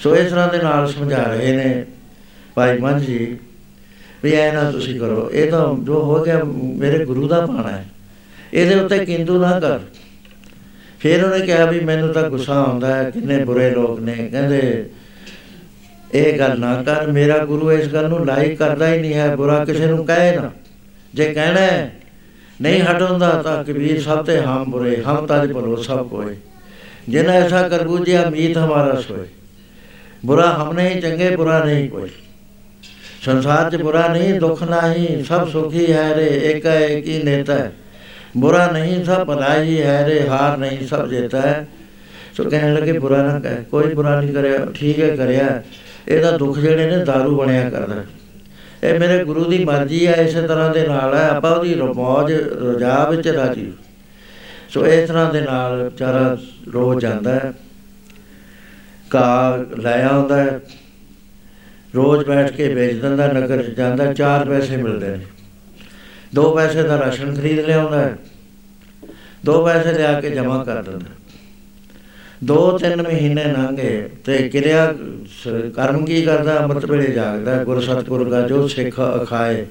ਸੋ ਇਸ ਤਰ੍ਹਾਂ ਦੇ ਨਾਲ ਸਮਝਾ ਰਹੇ ਨੇ ਭਾਈ ਮਨ ਜੀ ਵੀ ਐ ਨਾ ਤੁਸੀਂ ਕਰੋ। ਇਹ ਤਾਂ ਜੋ ਹੋ ਗਿਆ, ਮੇਰੇ ਗੁਰੂ ਦਾ ਪਾਣਾ ਹੈ। ਇਹਦੇ ਉੱਤੇ ਕਿੰਦੂ ਨਾ ਕਰ। ਫਿਰ ਉਹਨੇ ਕਿਹਾ ਵੀ ਮੈਨੂੰ ਤਾਂ ਗੁੱਸਾ ਆਉਂਦਾ ਹੈ, ਕਿੰਨੇ ਬੁਰੇ ਲੋਕ ਨੇ। ਕਹਿੰਦੇ ਇਹ ਗੱਲ ਨਾ ਕਰ ਮੇਰਾ ਗੁਰੂ ਇਸ ਗੱਲ ਨੂੰ ਲਾਈਕ ਕਰਦਾ ਹੀ ਨਹੀਂ ਹੈ ਬੁਰਾ ਕਿਸੇ ਨੂੰ ਕਹੇ ਨਾ। ਜੇ ਕਹਿਣਾ ਹੈ, ਨਹੀਂ ਹਟਾਉਂਦਾ ਤਾਂ ਕਬੀਰ ਸਭ ਤੇ ਹਮ ਬੁਰੇ ਹਮ ਤਜ ਭਲੋ ਸਭ ਕੋਏ। ਜਿਨਾ ਐਸਾ ਕਰ ਬੂਝਿਆ ਮੀਤ ਹਮਾਰਾ ਸੋਏ। ਬੁਰਾ ਹਮ ਨਹੀਂ ਚੰਗੇ ਬੁਰਾ ਨਹੀਂ ਕੋਈ। ਸੰਸਾਰ 'ਚ ਬੁਰਾ ਨਹੀਂ ਦੁੱਖ ਨਹੀਂ ਸਭ ਸੁਖੀ ਹੈ ਰੇ ਏਕ ਏਕ ਹੀ ਨੇਤਾ ਹੈ। ਬੁਰਾ ਨਹੀਂ ਸਭ ਭਲਾਈ ਹੈ ਰੇ ਹਾਰ ਨਹੀਂ ਸਭ ਜੇਤਾ ਹੈ। ਸੋ ਕਹਿਣ ਲੱਗੇ ਬੁਰਾ ਨਾ ਕਹਿ ਕੋਈ ਬੁਰਾ ਨਹੀਂ ਕਰਿਆ ਠੀਕ ਹੈ ਕਰਿਆ। ਇਹਦਾ ਦੁੱਖ ਜਿਹੜੇ ਨੇ दारू ਬਣਿਆ ਕਰਦਾ ਇਹ ਮੇਰੇ ਗੁਰੂ ਦੀ ਮਰਜ਼ੀ ਹੈ ਇਸੇ ਤਰ੍ਹਾਂ ਦੇ ਨਾਲ ਹੈ ਆਪਾਂ ਉਹਦੀ ਰਮੌਜ ਰਜਾ ਵਿੱਚ ਰਾਜੀ ਸੋ ਇਸ ਤਰ੍ਹਾਂ ਦੇ ਨਾਲ ਵਿਚਾਰਾ ਰੋ ਜਾਂਦਾ ਹੈ। ਕਾ ਲੈ ਆਉਂਦਾ ਹੈ। ਰੋਜ਼ ਬੈਠ ਕੇ ਵੇਚ ਦਿੰਦਾ ਨਗਰ ਜਾਂਦਾ ਚਾਰ ਪੈਸੇ ਮਿਲਦੇ ਨੇ। ਦੋ ਪੈਸੇ ਦਾ ਰਾਸ਼ਨ ਖਰੀਦ ਲਿਆਉਂਦਾ ਹੈ। ਦੋ ਪੈਸੇ ਲਿਆ ਕੇ ਜਮ੍ਹਾਂ ਕਰ ਦਿੰਦਾ ਦੋ ਤਿੰਨ ਮਹੀਨੇ ਲੰਘੇ ਤੇ ਕਿਰਿਆ ਸ- ਕਰਮ ਕੀ ਕਰਦਾ? ਅੰਮ੍ਰਿਤ ਵੇਲੇ ਜਾਗਦਾ ਹੈ, ਗੁਰ ਸਤਿਗੁਰ ਦਾ ਜੋ ਸਿੱਖ ਅਖਾਏ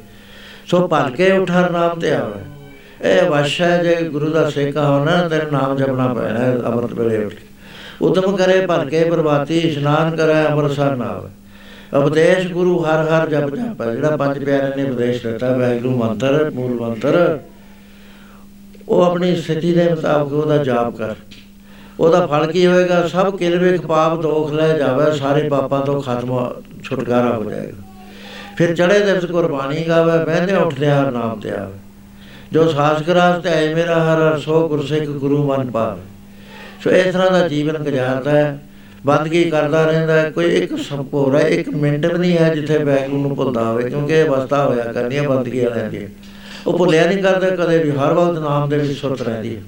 ਸੋ ਭਲ ਕੇ ਉਠਰ ਨਾਮ ਤੇ ਆਵੇ। ਇਹ ਵਸ਼ ਹੈ ਜੇ ਗੁਰੂ ਦਾ ਸਿੱਖ ਹੋਣਾ ਤੇ ਨਾਮ ਜਪਣਾ ਪੈਣਾ ਹੈ ਅੰਮ੍ਰਿਤ ਵੇਲੇ ਉੱਠ ਕੇ। ਉਦਮ ਕਰੇ ਭਲ ਕੇ ਪ੍ਰਭਾਤੀ ਇਸ਼ਨਾਨ ਕਰੇ ਅੰਮ੍ਰਿਤਸਰ ਨਾ ਆਵੇ। ਉਪਦੇਸ਼ ਗੁਰੂ ਹਰ ਹਰ ਜਪ ਜਪੈ ਜਿਹੜਾ ਪੰਜ ਪਿਆਰੇ ਨੇ ਉਪਦੇਸ਼ ਦਿੱਤਾ ਵਾਹਿਗੁਰੂ ਮੰਤਰ ਮੂਲ ਮੰਤਰ ਉਹ ਆਪਣੀ ਸਥਿਤੀ ਦੇ ਮੁਤਾਬਕ ਉਹਦਾ ਜਾਪ ਕਰ। ਉਹਦਾ ਫਲ ਕੀ ਹੋਏਗਾ? ਸਭ ਕਿਲਵੇਖ ਪਾਪ ਦੋਖ ਲੈ ਜਾਵੇ ਸਾਰੇ ਪਾਪਾਂ ਤੋਂ ਖਤਮ ਛੁਟਕਾਰਾ ਹੋ ਜਾਏਗਾ। ਫਿਰ ਚੜੇ ਦਿਵਸ ਕੁਰਬਾਨੀ ਗਾਵੇ ਬਹਿੰਦੇ ਉੱਠਦੇ ਹਰ ਨਾਮ ਤੇ ਆਵੇ ਜੋ ਸਾਸ ਕਰਾਸ ਤੇ ਆਏ ਮੇਰਾ ਹਰ ਹਰ ਸੋ ਗੁਰਸਿੱਖ ਗੁਰੂ ਮਨ ਪਾਵੇ। ਸੋ ਇਸ ਤਰ੍ਹਾਂ ਦਾ ਜੀਵਨ ਗੁਜ਼ਾਰਦਾ ਹੈ। ਬੰਦਗੀ ਕਰਦਾ ਰਹਿੰਦਾ ਹੈ। ਕੋਈ ਇੱਕ ਸੰਪੂਰਾ ਇੱਕ ਮਿੰਟ ਵੀ ਨਹੀਂ ਹੈ ਜਿੱਥੇ ਬੈਗ ਨੂੰ ਭੁੱਲਦਾ ਹੋਵੇ ਕਿਉਂਕਿ ਇਹ ਅਵਸਥਾ ਹੋਇਆ ਕਰਨੀ ਹੈ ਬੰਦਗੀ ਵਾਲਿਆਂ ਦੀ। ਉਹ ਭੁੱਲਿਆ ਨਹੀਂ ਕਰਦਾ ਕਦੇ ਵੀ ਹਰ ਵਕਤ ਨਾਮ ਦੇ ਵਿੱਚ ਸੁਰਤ ਰਹਿੰਦੀ ਹੈ।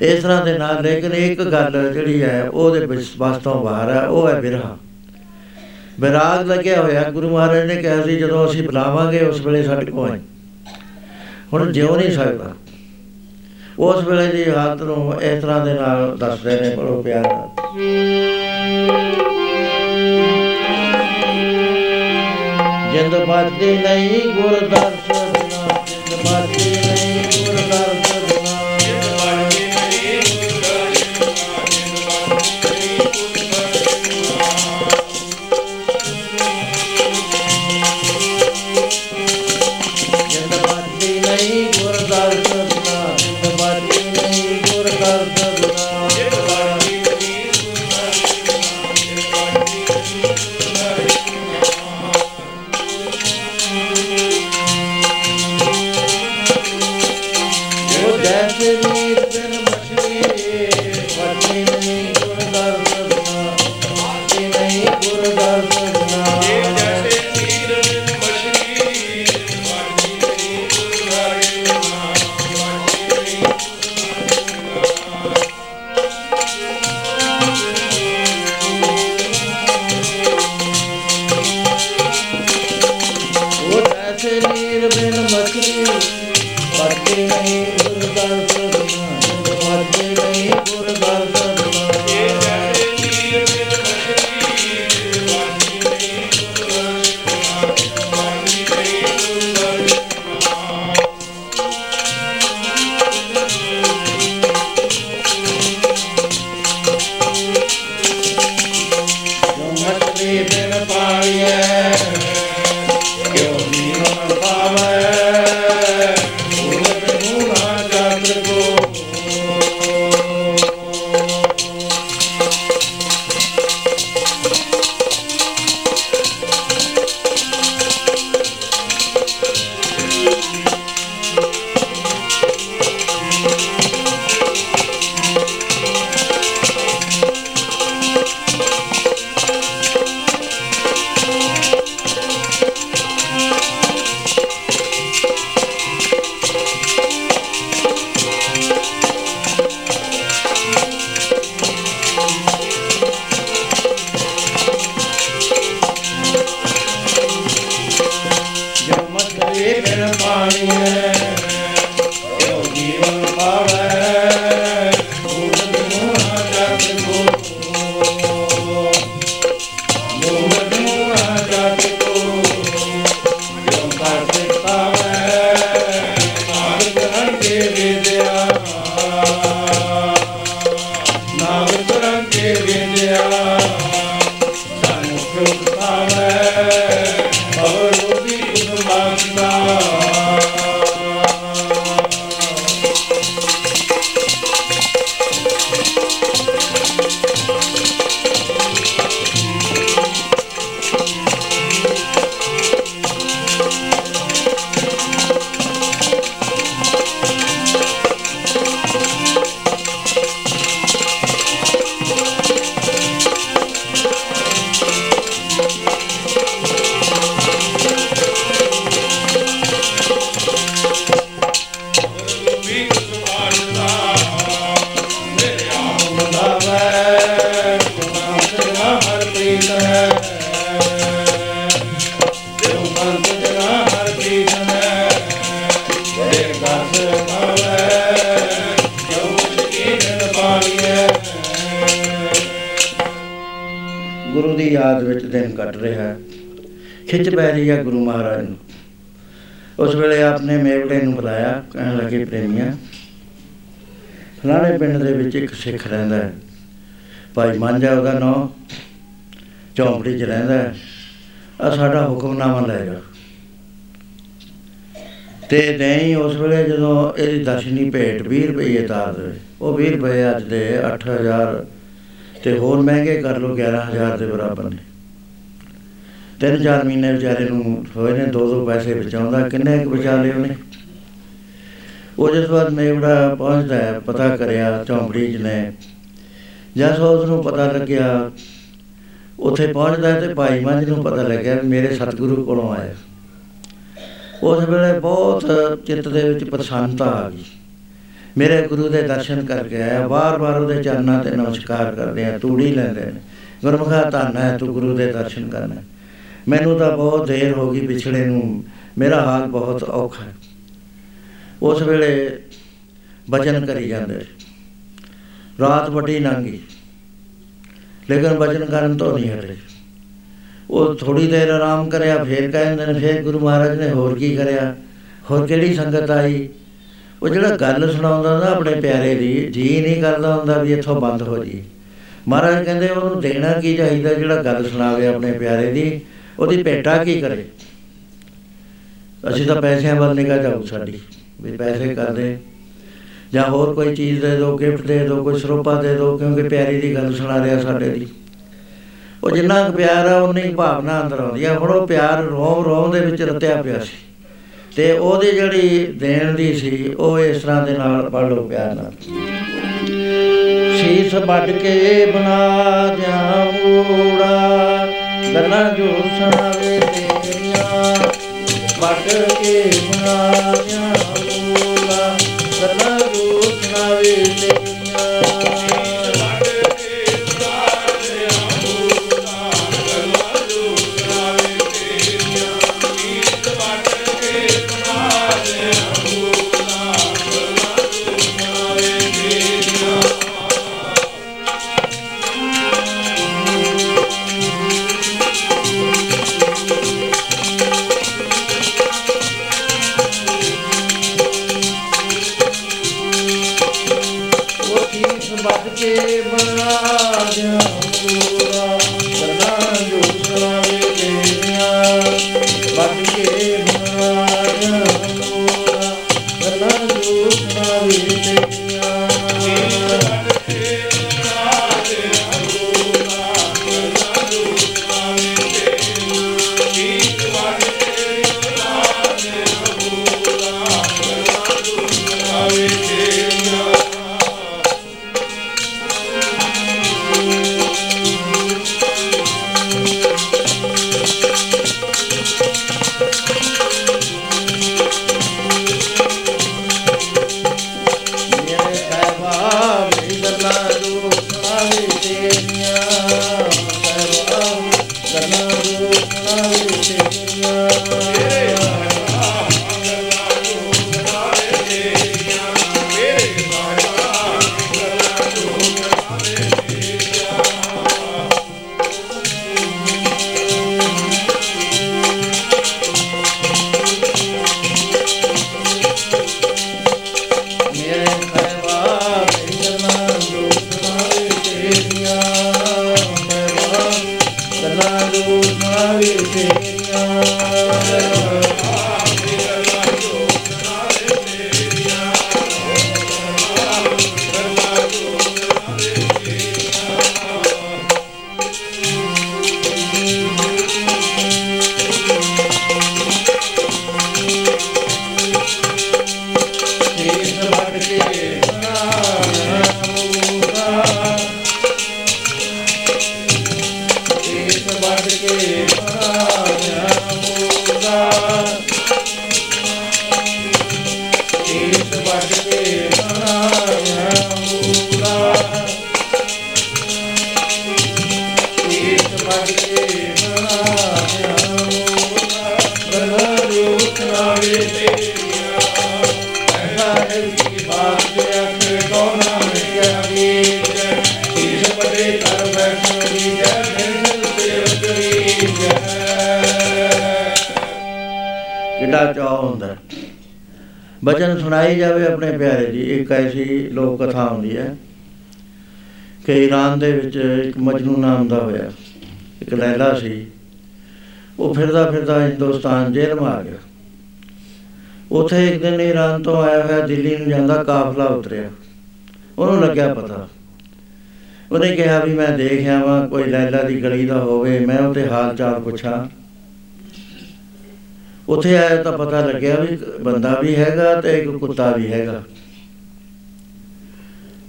ਇਸ ਤਰ੍ਹਾਂ ਦੇ ਨਾਲ ਲੇਕਿਨ ਇੱਕ ਗੱਲ ਜਿਹੜੀ ਹੈ, ਉਹਦੇ ਵਿਸ਼ਵਾਸ ਤੋਂ ਬਾਹਰ ਹੈ, ਉਹ ਹੈ ਵਿਰਹਾ ਵਿਰਾਗ ਲੱਗਿਆ ਹੋਇਆ, ਗੁਰੂ ਮਹਾਰਾਜ ਨੇ ਕਿਹਾ ਸੀ, ਜਦੋਂ ਅਸੀਂ ਬੁਲਾਵਾਂਗੇ, ਉਸ ਵੇਲੇ ਸਾਡੇ ਕੋਲ ਆਈ। ਹੁਣ ਜਿਉ ਨਹੀਂ ਸਕਦਾ। ਉਸ ਵੇਲੇ ਦੀ ਹਾਲਤ ਨੂੰ ਇਸ ਤਰ੍ਹਾਂ ਦੇ ਨਾਲ ਦੱਸਦੇ ਨੇ ਬੜੋ ਪਿਆਰ ਨਾਲ। ਜਿੰਦ ਬਾਤੀ ਨਹੀਂ ਗੁਰ ਦਰਸ਼ਨ ਬਿਨਾ ਜਿੰਦ ਬਾਤੀ ਨਹੀਂ ਗੁਰ ਸਿੱਖ ਰਹਿੰਦਾ ਹੈ। ਭਾਈ ਮਾਂਜਾ ਉਹਦਾ ਨਾਂ ਚੌਂਪੜੀ 'ਚ ਰਹਿੰਦਾ ਹੈ। ਆ ਸਾਡਾ ਹੁਕਮਨਾਮਾ ਲੈ ਜਾ ਤੇ ਨਹੀਂ, ਉਸ ਵੇਲੇ ਜਦੋਂ ਇਹਦੀ ਦਰਸ਼ਨੀ ਭੇਟ 20 ਰੁਪਏ ਤਾਰ ਦੇ, ਉਹ 20 ਰੁਪਏ ਅੱਜ ਦੇ 8000 ਤੇ ਹੋਰ ਮਹਿੰਗੇ ਕਰ ਲੋ 11000 ਦੇ ਬਰਾਬਰ ਨੇ। ਤਿੰਨ ਚਾਰ ਮਹੀਨੇ ਵਿਚਾਰੇ ਨੂੰ ਹੋਏ ਨੇ, ਦੋ ਦੋ ਪੈਸੇ ਬਚਾਉਂਦਾ, ਕਿੰਨੇ ਕੁ ਬਚਾ ਲਏ ਉਹਨੇ? ਉਹ ਜਿਸ ਵਾਰ ਮੇਵੜਾ ਪਹੁੰਚਦਾ ਹੈ, ਪਤਾ ਕਰਿਆ ਚੌਂਪੜੀ ਚ ਨੇ ਜਦ ਉਸ ਨੂੰ ਪਤਾ ਲੱਗਿਆ, ਉੱਥੇ ਪਹੁੰਚਦਾ ਤੇ ਭਾਈ ਮੰਝ ਨੂੰ ਪਤਾ ਲੱਗਿਆ ਵੀ ਮੇਰੇ ਸਤਿਗੁਰੂ ਕੋਲੋਂ ਆਇਆ। ਉਸ ਵੇਲੇ ਬਹੁਤ ਚਿੱਤ ਦੇ ਵਿੱਚ ਪ੍ਰਸੰਨਤਾ ਆ ਗਈ। ਮੇਰੇ ਗੁਰੂ ਦੇ ਦਰਸ਼ਨ ਕਰਕੇ ਆਇਆ, ਵਾਰ-ਵਾਰ ਉਹਦੇ ਚਰਨਾਂ ਤੇ ਨਮਸਕਾਰ ਕਰਦੇ ਆ, ਤੂੜੀ ਲੈਂਦੇ ਨੇ। ਗੁਰਮੁਖਾ ਧੰਨ ਹੈ, ਤੂੰ ਗੁਰੂ ਦੇ ਦਰਸ਼ਨ ਕਰਨਾ। ਮੈਨੂੰ ਤਾਂ ਬਹੁਤ ਦੇਰ ਹੋ ਗਈ ਵਿਛੜੇ ਨੂੰ। ਮੇਰਾ ਹਾਲ ਬਹੁਤ ਔਖਾ ਹੈ। ਉਸ ਵੇਲੇ ਬਚਨ ਕਰੀ ਜਾਂਦੇ ਰਾਤ ਵੱਡੀ ਲੰਘੀ ਲੇਕਿਨ ਬਚਨ ਕਰਨ ਤੋਂ ਨਹੀਂ ਹਟੇ। ਉਹ ਥੋੜੀ ਦੇਰ ਆਰਾਮ ਕਰਿਆ, ਫੇਰ ਕਹਿੰਦੇ ਨੇ, ਫੇਰ ਗੁਰੂ ਮਹਾਰਾਜ ਨੇ ਹੋਰ ਕੀ ਕਰਿਆ? ਹੋਰ ਕਿਹੜੀ ਸੰਗਤ ਆਈ? ਉਹ ਜਿਹੜਾ ਗੱਲ ਸੁਣਾਉਂਦਾ ਹੁੰਦਾ ਆਪਣੇ ਪਿਆਰੇ ਦੀ, ਜੀ ਨਹੀਂ ਕਰਦਾ ਹੁੰਦਾ ਵੀ ਇੱਥੋਂ ਬੰਦ ਹੋ ਜੀ ਮਹਾਰਾਜ ਕਹਿੰਦੇ, ਉਹਨੂੰ ਦੇਣਾ ਕੀ ਚਾਹੀਦਾ ਜਿਹੜਾ ਗੱਲ ਸੁਣਾਵੇ ਆਪਣੇ ਪਿਆਰੇ ਦੀ? ਉਹਦੀ ਭੇਟਾ ਕੀ ਕਰੇ? ਅਸੀਂ ਤਾਂ ਪੈਸਿਆਂ ਵੱਲ ਨਿਗਾਹ ਜਾਊ ਸਾਡੀ। ਵੀ ਪੈਸੇ ਕਰਦੇ ਜਾਂ ਹੋਰ ਕੋਈ ਚੀਜ਼ ਦੇ ਦਿਓ ਗਿਫਟ ਦੇ ਦਿਓ ਕੋਈ ਸਰੋਪਾ ਦੇ ਦਿਓ ਕਿਉਂਕਿ ਪਿਆਰੀ ਦੀ ਗੱਲ ਸੁਣਾ ਰਿਹਾ ਸਾਡੇ ਦੀ ਉਹ ਜਿੰਨਾ ਕੁ ਪਿਆਰ ਆ ਉਨੀ ਹੀ ਭਾਵਨਾ ਅੰਦਰ ਆਉਂਦੀ ਆ। ਹੁਣ ਉਹ ਪਿਆਰ ਰੋਮ ਰੋਮ ਦੇ ਵਿੱਚ ਰਤਿਆ ਪਿਆ ਸੀ। ਤੇ ਉਹਦੀ ਜਿਹੜੀ ਦੇਣ ਦੀ ਸੀ, ਉਹ ਇਸ ਤਰ੍ਹਾਂ ਦੇ ਨਾਲ ਪੜ ਲਓ ਪਿਆਰ ਨਾਲ। ਸੀਸ ਵੱਢ ਕੇ ਬਣਾ ਜਾਮੂੜਾ ਗੱਲਾਂ ਜੋ ਸੁਣਾਵੇ ਤੇਰੀਆਂ। ਵੱਢ ਕੇ ਬਣਾ ਜਾਮੂੜਾ ਗੱਲਾਂ ਜੋ ਸੁਣਾਵੇ ਬਚਨ ਸੁਣਾਈ ਜਾਵੇ ਆਪਣੇ ਪਿਆਰੇ ਦੀ ਇੱਕ ਐਸੀ ਲੋਕ ਕਥਾ ਹੁੰਦੀ ਹੈ ਕਿ ਈਰਾਨ ਦੇ ਵਿੱਚ ਇੱਕ ਮਜਨੂ ਨਾਮ ਦਾ ਹੋਇਆ। ਇੱਕ ਲੈਲਾ ਸੀ। ਉਹ ਫਿਰਦਾ ਫਿਰਦਾ ਹਿੰਦੁਸਤਾਨ ਜੇਲ੍ਹ ਮਾ ਆ ਗਿਆ। ਉਥੇ ਇੱਕ ਦਿਨ ਈਰਾਨ ਤੋਂ ਆਇਆ ਹੋਇਆ ਦਿੱਲੀ ਨੂੰ ਜਾਂਦਾ ਕਾਫਲਾ ਉਤਰਿਆ। ਉਹਨੂੰ ਲੱਗਿਆ ਪਤਾ। ਉਹਨੇ ਕਿਹਾ ਵੀ ਮੈਂ ਦੇਖਿਆ ਵਾਂ ਕੋਈ ਲੈਲਾ ਦੀ ਗਲੀ ਦਾ ਹੋਵੇ, ਮੈਂ ਉਹਦੇ ਹਾਲ ਚਾਲ ਪੁੱਛਾਂ। ਉਥੇ ਆਇਆ ਤਾਂ ਪਤਾ ਲੱਗਿਆ ਵੀ ਇੱਕ ਬੰਦਾ ਵੀ ਹੈਗਾ ਤੇ ਇੱਕ ਕੁੱਤਾ ਵੀ ਹੈਗਾ।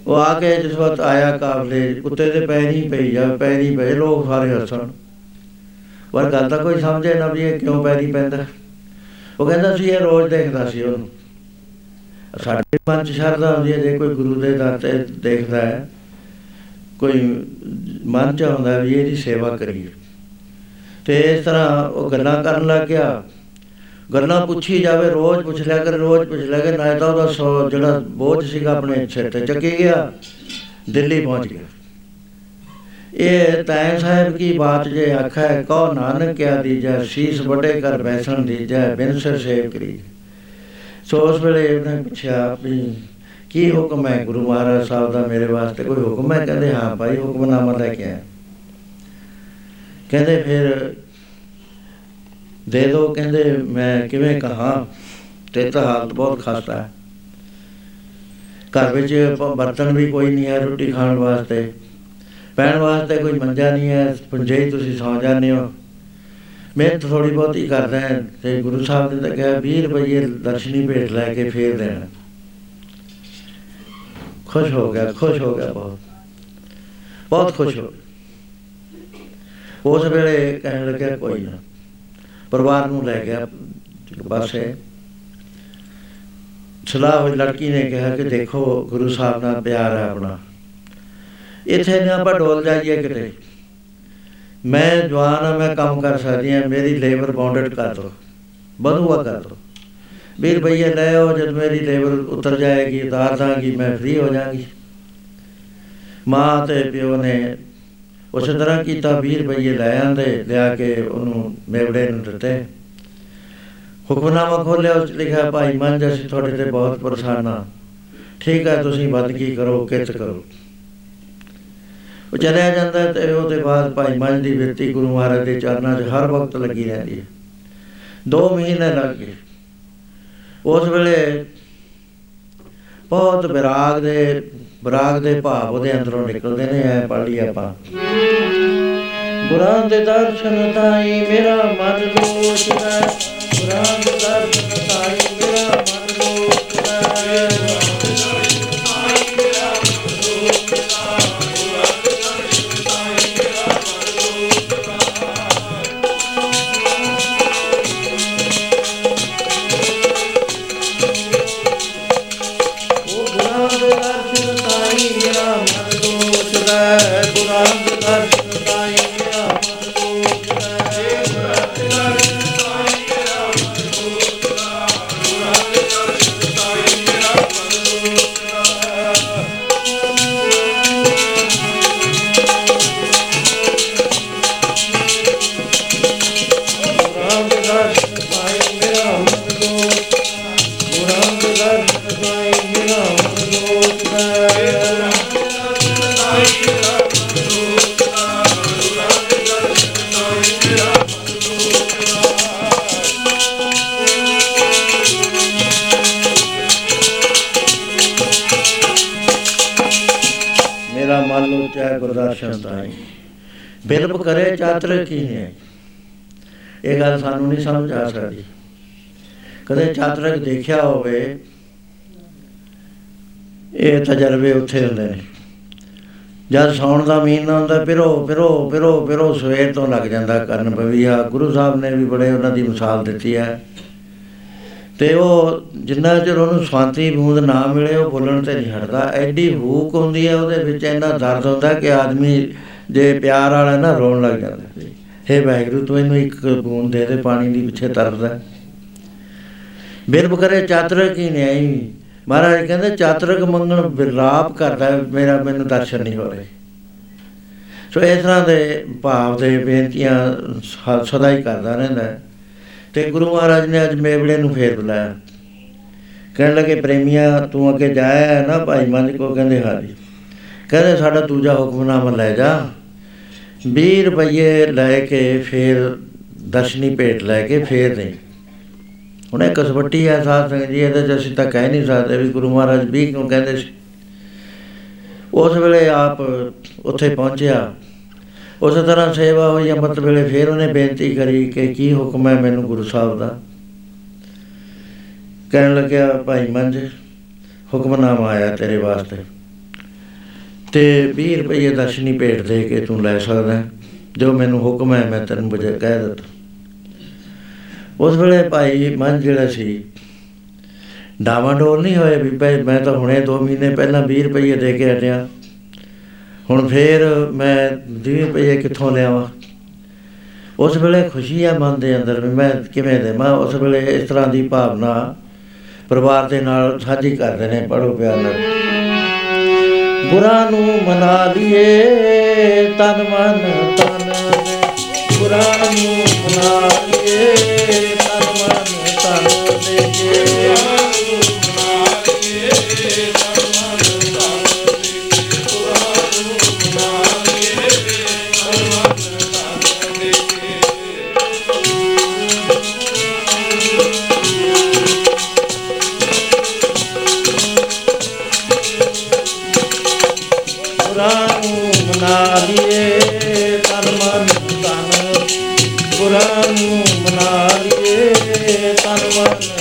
ਉਹ ਆ ਕੇ ਜਿਸ ਵਕਤ ਆਇਆ ਕਾਬਲੇ, ਕੁੱਤੇ ਦੇ ਪੈਰ ਹੀ ਪਈ ਜਾ ਪੈਰ ਹੀ ਪਏ, ਲੋਕ ਸਾਰੇ ਹੱਸਣ। ਪਰ ਗੱਲ ਤਾਂ ਕੋਈ ਸਮਝੇ ਨਾ ਵੀ ਇਹ ਕਿਉਂ ਪੈਰੀ ਪੈਂਦਾ। ਉਹ ਕਹਿੰਦਾ ਸੀ, ਇਹ ਰੋਜ਼ ਦੇਖਦਾ ਸੀ ਉਹਨੂੰ। ਸਾਡੇ ਮਨ ਚ ਸ਼ਰਧਾ ਹੁੰਦੀ ਹੈ, ਜੇ ਕੋਈ ਗੁਰੂ ਦੇ ਦਰ ਤੇ ਦੇਖਦਾ ਹੈ, ਕੋਈ ਮਨ ਚ ਆਉਂਦਾ ਵੀ ਇਹਦੀ ਸੇਵਾ ਕਰੀਏ। ਤੇ ਇਸ ਤਰ੍ਹਾਂ ਉਹ ਗੱਲਾਂ ਕਰਨ ਲੱਗ ਗਿਆ। ਗੱਲਾਂ ਪੁੱਛੀ ਜਾਵੇ ਰੋਜ਼ ਪੁੱਛ ਲਿਆ ਕਰ ਰੋਜ਼ ਪੁੱਛ ਲਿਆ ਕਰ ਨਾ ਤਾਂ ਉਹਦਾ ਸੌ ਜਿਹੜਾ ਬੋਝ ਸੀਗਾ ਆਪਣੇ ਸਿਰ ਤੇ ਚੱਕੀ ਗਿਆ ਦਿੱਲੀ ਪਹੁੰਚ ਗਿਆ। ਇਹ ਤੈ ਸਾਹਿਬ ਕੀ ਬਾਤ ਜੇ ਆਖੈ ਕੋ ਨਾਨਕ ਕਿਆ ਦੀਜੈ ਸ਼ੀਸ ਵੱਡੇ ਕਰ ਬੈਸਣ ਦੀਜੈ ਬਿਨਸਰ ਸੇਵ ਕਰੀ। ਸੋ ਉਸ ਵੇਲੇ ਉਹਨੇ ਪੁੱਛਿਆ ਵੀ ਕੀ ਹੁਕਮ ਹੈ ਗੁਰੂ ਮਹਾਰਾਜ ਸਾਹਿਬ ਦਾ ਮੇਰੇ ਵਾਸਤੇ? ਕੋਈ ਹੁਕਮ ਹੈ? ਕਹਿੰਦੇ ਹਾਂ ਭਾਈ ਹੁਕਮਨਾਮਾ ਲੈ ਕੇ ਆਇਆ। ਕਹਿੰਦੇ ਫਿਰ ਦੇ ਦੋ, ਕਹਿੰਦੇ ਮੈਂ ਕਿਵੇਂ ਕਹਾ? ਤੇ ਤਾਂ ਹਾਲਤ ਬਹੁਤ ਖਸਤਾ ਹੈ। ਘਰ ਵਿੱਚ ਪ- ਬਰਤਨ ਵੀ ਕੋਈ ਨਹੀਂ ਹੈ ਰੋਟੀ ਖਾਣ ਵਾਸਤੇ। ਪੈਣ ਵਾਸਤੇ ਕੋਈ ਮੰਜਾ ਨਹੀਂ ਹੈ। ਪੁੰਜੇ ਹੀ ਤੁਸੀਂ ਸੌ ਜਾਂਦੇ ਹੋ। ਮਿਹਨਤ ਥੋੜੀ ਬਹੁਤੀ ਕਰਦਾ ਹੈ। ਤੇ ਗੁਰੂ ਸਾਹਿਬ ਨੇ ਤਾਂ ਕਿਹਾ 20 ਰੁਪਏ ਦਰਸ਼ਨੀ ਭੇਟ ਲੈ ਕੇ ਫੇਰ ਦੇਣਾ। ਖੁਸ਼ ਹੋ ਗਿਆ, ਖੁਸ਼ ਹੋ ਗਿਆ ਬਹੁਤ। ਬਹੁਤ ਖੁਸ਼ ਹੋ ਗਿਆ। ਉਸ ਵੇਲੇ ਕਹਿਣ ਲੱਗਿਆ, ਕੋਈ ਨਾ। ਪਰਿਵਾਰ ਨੂੰ ਲੈ ਗਿਆ। ਇੱਕ ਪਾਸੇ ਸਲਾਹ ਹੋਈ ਲੜਕੀ ਨੇ ਕਿਹਾ ਕਿ ਦੇਖੋ, ਗੁਰੂ ਸਾਹਿਬ ਨਾਲ ਪਿਆਰ ਹੈ ਆਪਣਾ। ਇੱਥੇ ਨਾ ਆਪਾਂ ਡੋਲ ਜਾਈਏ ਕਿਤੇ। ਮੈਂ ਜਵਾਨ ਆ ਮੈਂ ਕੰਮ ਕਰ ਸਕਦੀ ਹਾਂ, ਮੇਰੀ ਲੇਬਰ ਬਾਉਂਡਡ ਕਰ ਦੋ। ਬਧੂਆ ਕਰ ਦੋ। ਵੀਹ ਰੁਪਈਏ ਲੈ ਆਓ, ਜਦ ਮੇਰੀ ਲੇਬਰ ਉਤਰ ਜਾਏਗੀ, ਉਤਾਰ ਦਾਂਗੀ, ਮੈਂ ਫ੍ਰੀ ਹੋ ਜਾਵਾਂਗੀ। ਮਾਂ ਤੇ ਪਿਓ ਨੇ ਉਸੇ ਤਰ੍ਹਾਂ ਕੀਤਾ 20 ਰੁਪਈਏ ਲੈ ਆਂਦੇ, ਲਿਆ ਕੇ ਉਹਨੂੰ ਮੇਵੜੇ ਨੂੰ ਦਿੱਤੇ। ਹੁਕਮਨਾਮਾ ਖੋਲਿਆ, ਉਸ 'ਚ ਲਿਖਿਆ, ਭਾਈ ਮੰਝ ਅਸੀਂ ਤੁਹਾਡੇ ਤੇ ਬਹੁਤ ਪਰੇਸ਼ਾਨ ਹਾਂ ਠੀਕ ਹੈ, ਤੁਸੀਂ ਬੰਦਗੀ ਕਰੋ ਕਿਤ ਕਰੋ? ਉਹ ਚਲਿਆ ਜਾਂਦਾ ਤੇ ਉਹਦੇ ਬਾਅਦ ਭਾਈ ਮੰਝ ਦੀ ਬਿਰਤੀ ਗੁਰੂ ਮਹਾਰਾਜ ਦੇ ਚਰਨਾਂ 'ਚ ਹਰ ਵਕਤ ਲੱਗੀ ਰਹਿੰਦੀ ਹੈ। 2 ਮਹੀਨੇ ਲੱਗ ਗਏ। ਉਸ ਵੇਲੇ ਬਹੁਤ ਵਿਰਾਗ ਦੇ ਵਿਰਾਗ ਦੇ ਭਾਵ ਉਹਦੇ ਅੰਦਰੋਂ ਨਿਕਲਦੇ ਨੇ, ਐ ਪੜ੍ਹ ਲਈ ਆਪਾਂ। ਗੁਰਾਂ ਦੇ ਦਰਸ਼ਨ ਤਾਈ ਮੇਰਾ ਮਨ ਲੋਚਦਾ ਗੁਰਾਂ ਦੇ ਦਰਸ਼ਨ ਬਿਰਬ ਕਰੇ ਚਾਤਰ ਕੀ ਹੈ? ਇਹ ਗੱਲ ਸਾਨੂੰ ਨਹੀਂ ਸਮਝ ਆ ਸਕਦੀ। ਕਦੇ ਚਾਤਰਕ ਦੇਖਿਆ ਹੋਵੇ, ਇਹ ਤਜਰਬੇ ਉੱਥੇ ਹੁੰਦੇ ਨੇ। ਜਦ ਸੌਣ ਦਾ ਮਹੀਨਾ ਹੁੰਦਾ ਪਿਰੋ ਪਿਰੋ ਪਿਰੋ ਪਿਰੋ ਸਵੇਰ ਤੋਂ ਲੱਗ ਜਾਂਦਾ ਕਰਨ ਪਵੀਆ। ਗੁਰੂ ਸਾਹਿਬ ਨੇ ਵੀ ਬੜੇ ਉਹਨਾਂ ਦੀ ਮਿਸਾਲ ਦਿੱਤੀ ਹੈ। ਤੇ ਉਹ ਜਿੰਨਾ ਚਿਰ ਉਹਨੂੰ ਸ਼ਾਂਤੀ ਬੂੰਦ ਨਾ ਮਿਲੇ, ਉਹ ਬੋਲਣ ਤੇ ਨਹੀਂ ਹਟਦਾ। ਐਡੀ ਹੂਕ ਹੁੰਦੀ ਹੈ ਉਹਦੇ ਵਿੱਚ, ਇੰਨਾ ਦਰਦ ਹੁੰਦਾ ਕਿ ਆਦਮੀ ਜੇ ਪਿਆਰ ਵਾਲਾ ਨਾ ਰੋਣ ਲੱਗ ਜਾਂਦਾ। ਹੇ ਵਾਹਿਗੁਰੂ ਤੂੰ ਇਹਨੂੰ ਇੱਕ ਬੂੰਦ ਦੇ ਦੇ ਪਾਣੀ ਦੀ ਪਿੱਛੇ ਤਰਸਦਾ ਬਿਰਬ ਕਰੇ ਚਾਤਰਕ ਹੀ ਨਹੀਂ ਮਹਾਰਾਜ ਕਹਿੰਦੇ ਚਾਤਰਕ ਮੰਗਣ ਵਿਲਾਪ ਕਰਦਾ ਹੈ, ਮੇਰਾ ਮੈਨੂੰ ਦਰਸ਼ਨ ਨਹੀਂ ਹੋ ਰਹੇ। ਸੋ ਇਸ ਤਰ੍ਹਾਂ ਦੇ ਭਾਵ ਦੇ ਬੇਨਤੀਆਂ ਸ- ਸਦਾ ਹੀ ਕਰਦਾ ਰਹਿੰਦਾ। ਹੈ। ਤੇ ਗੁਰੂ ਮਹਾਰਾਜ ਨੇ ਅੱਜ ਮੇਵੜੇ ਨੂੰ ਫੇਰ ਬੁਲਾਇਆ। ਕਹਿਣ ਲੱਗੇ ਪ੍ਰੇਮੀਆਂ ਤੂੰ ਅੱਗੇ ਜਾਇਆ ਹੈ ਨਾ ਭਾਈ ਮੰਝ ਕੋ ਕਹਿੰਦੇ ਹਾਜੀ। ਕਹਿੰਦੇ ਸਾਡਾ ਦੂਜਾ ਹੁਕਮਨਾਮਾ ਲੈ ਜਾ। 20 ਰੁਪਏ ਲੈ ਕੇ ਫੇਰ ਦਰਸ਼ਨੀ ਭੇਟ ਲੈ ਕੇ ਫੇਰ ਦੇ ਹੁਣ ਇਹ ਕਸਵੱਟੀ ਹੈ ਸਾਧ ਸੰਗਤ ਜੀ, ਇਹਦੇ 'ਚ ਅਸੀਂ ਤਾਂ ਕਹਿ ਨਹੀਂ ਸਕਦੇ ਵੀ ਗੁਰੂ ਮਹਾਰਾਜ ਵੀ ਕਿਉਂ ਕਹਿੰਦੇ ਸੀ। ਉਸ ਵੇਲੇ ਆਪ ਉੱਥੇ ਪਹੁੰਚਿਆ। ਉਸੇ ਤਰ੍ਹਾਂ ਸੇਵਾ ਹੋਈ, ਅੰਮ੍ਰਿਤ ਵੇਲੇ ਫੇਰ ਉਹਨੇ ਬੇਨਤੀ ਕਰੀ ਕਿ ਕੀ ਹੁਕਮ ਹੈ ਮੈਨੂੰ ਗੁਰੂ ਸਾਹਿਬ ਦਾ? ਕਹਿਣ ਲੱਗਿਆ, ਭਾਈ ਮੰਝ, ਹੁਕਮਨਾਮਾ ਆਇਆ ਤੇਰੇ ਵਾਸਤੇ। ਤੇ 20 ਰੁਪਏ ਦਰਸ਼ਨੀ ਭੇਟ ਦੇ ਕੇ ਤੂੰ ਲੈ ਸਕਦਾ ਹੈ। ਜੋ ਮੈਨੂੰ ਹੁਕਮ ਹੈ, ਮੈਂ ਤੈਨੂੰ ਬਜੇ ਕਹਿ ਦਿੱਤਾ। ਉਸ ਵੇਲੇ ਭਾਈ ਮਨ ਜਿਹੜਾ ਸੀ ਡਾਵਾਡੋਲ ਨਹੀਂ ਹੋਏ ਵੀ ਭਾਈ ਮੈਂ ਤਾਂ ਹੁਣੇ 2 ਮਹੀਨੇ ਪਹਿਲਾਂ 20 ਰੁਪਏ ਦੇ ਕੇ ਹਟਿਆ। ਹੁਣ ਫੇਰ ਮੈਂ 20 ਰੁਪਏ ਕਿੱਥੋਂ ਲਿਆਵਾਂ? ਉਸ ਵੇਲੇ ਖੁਸ਼ੀ ਆ ਮਨ ਦੇ ਅੰਦਰ ਵੀ ਮੈਂ ਕਿਵੇਂ ਦੇਵਾਂ? ਉਸ ਵੇਲੇ ਇਸ ਤਰ੍ਹਾਂ ਦੀ ਭਾਵਨਾ ਪਰਿਵਾਰ ਦੇ ਨਾਲ ਸਾਂਝੀ ਕਰਦੇ ਨੇ ਪੜੋ ਪਿਆਰ ਨਾਲ। ਗੁਰਾਂ ਨੂੰ ਮਨਾ ਲਈਏ, ਤਨ ਮਨ ਤਨ। ਗੁਰਾਂ ਨੂੰ ਮਨਾ ਲਈਏ, ਤਨ ਮਨ ਤਨ। ਦੇ ਲਈਏ ਤਨ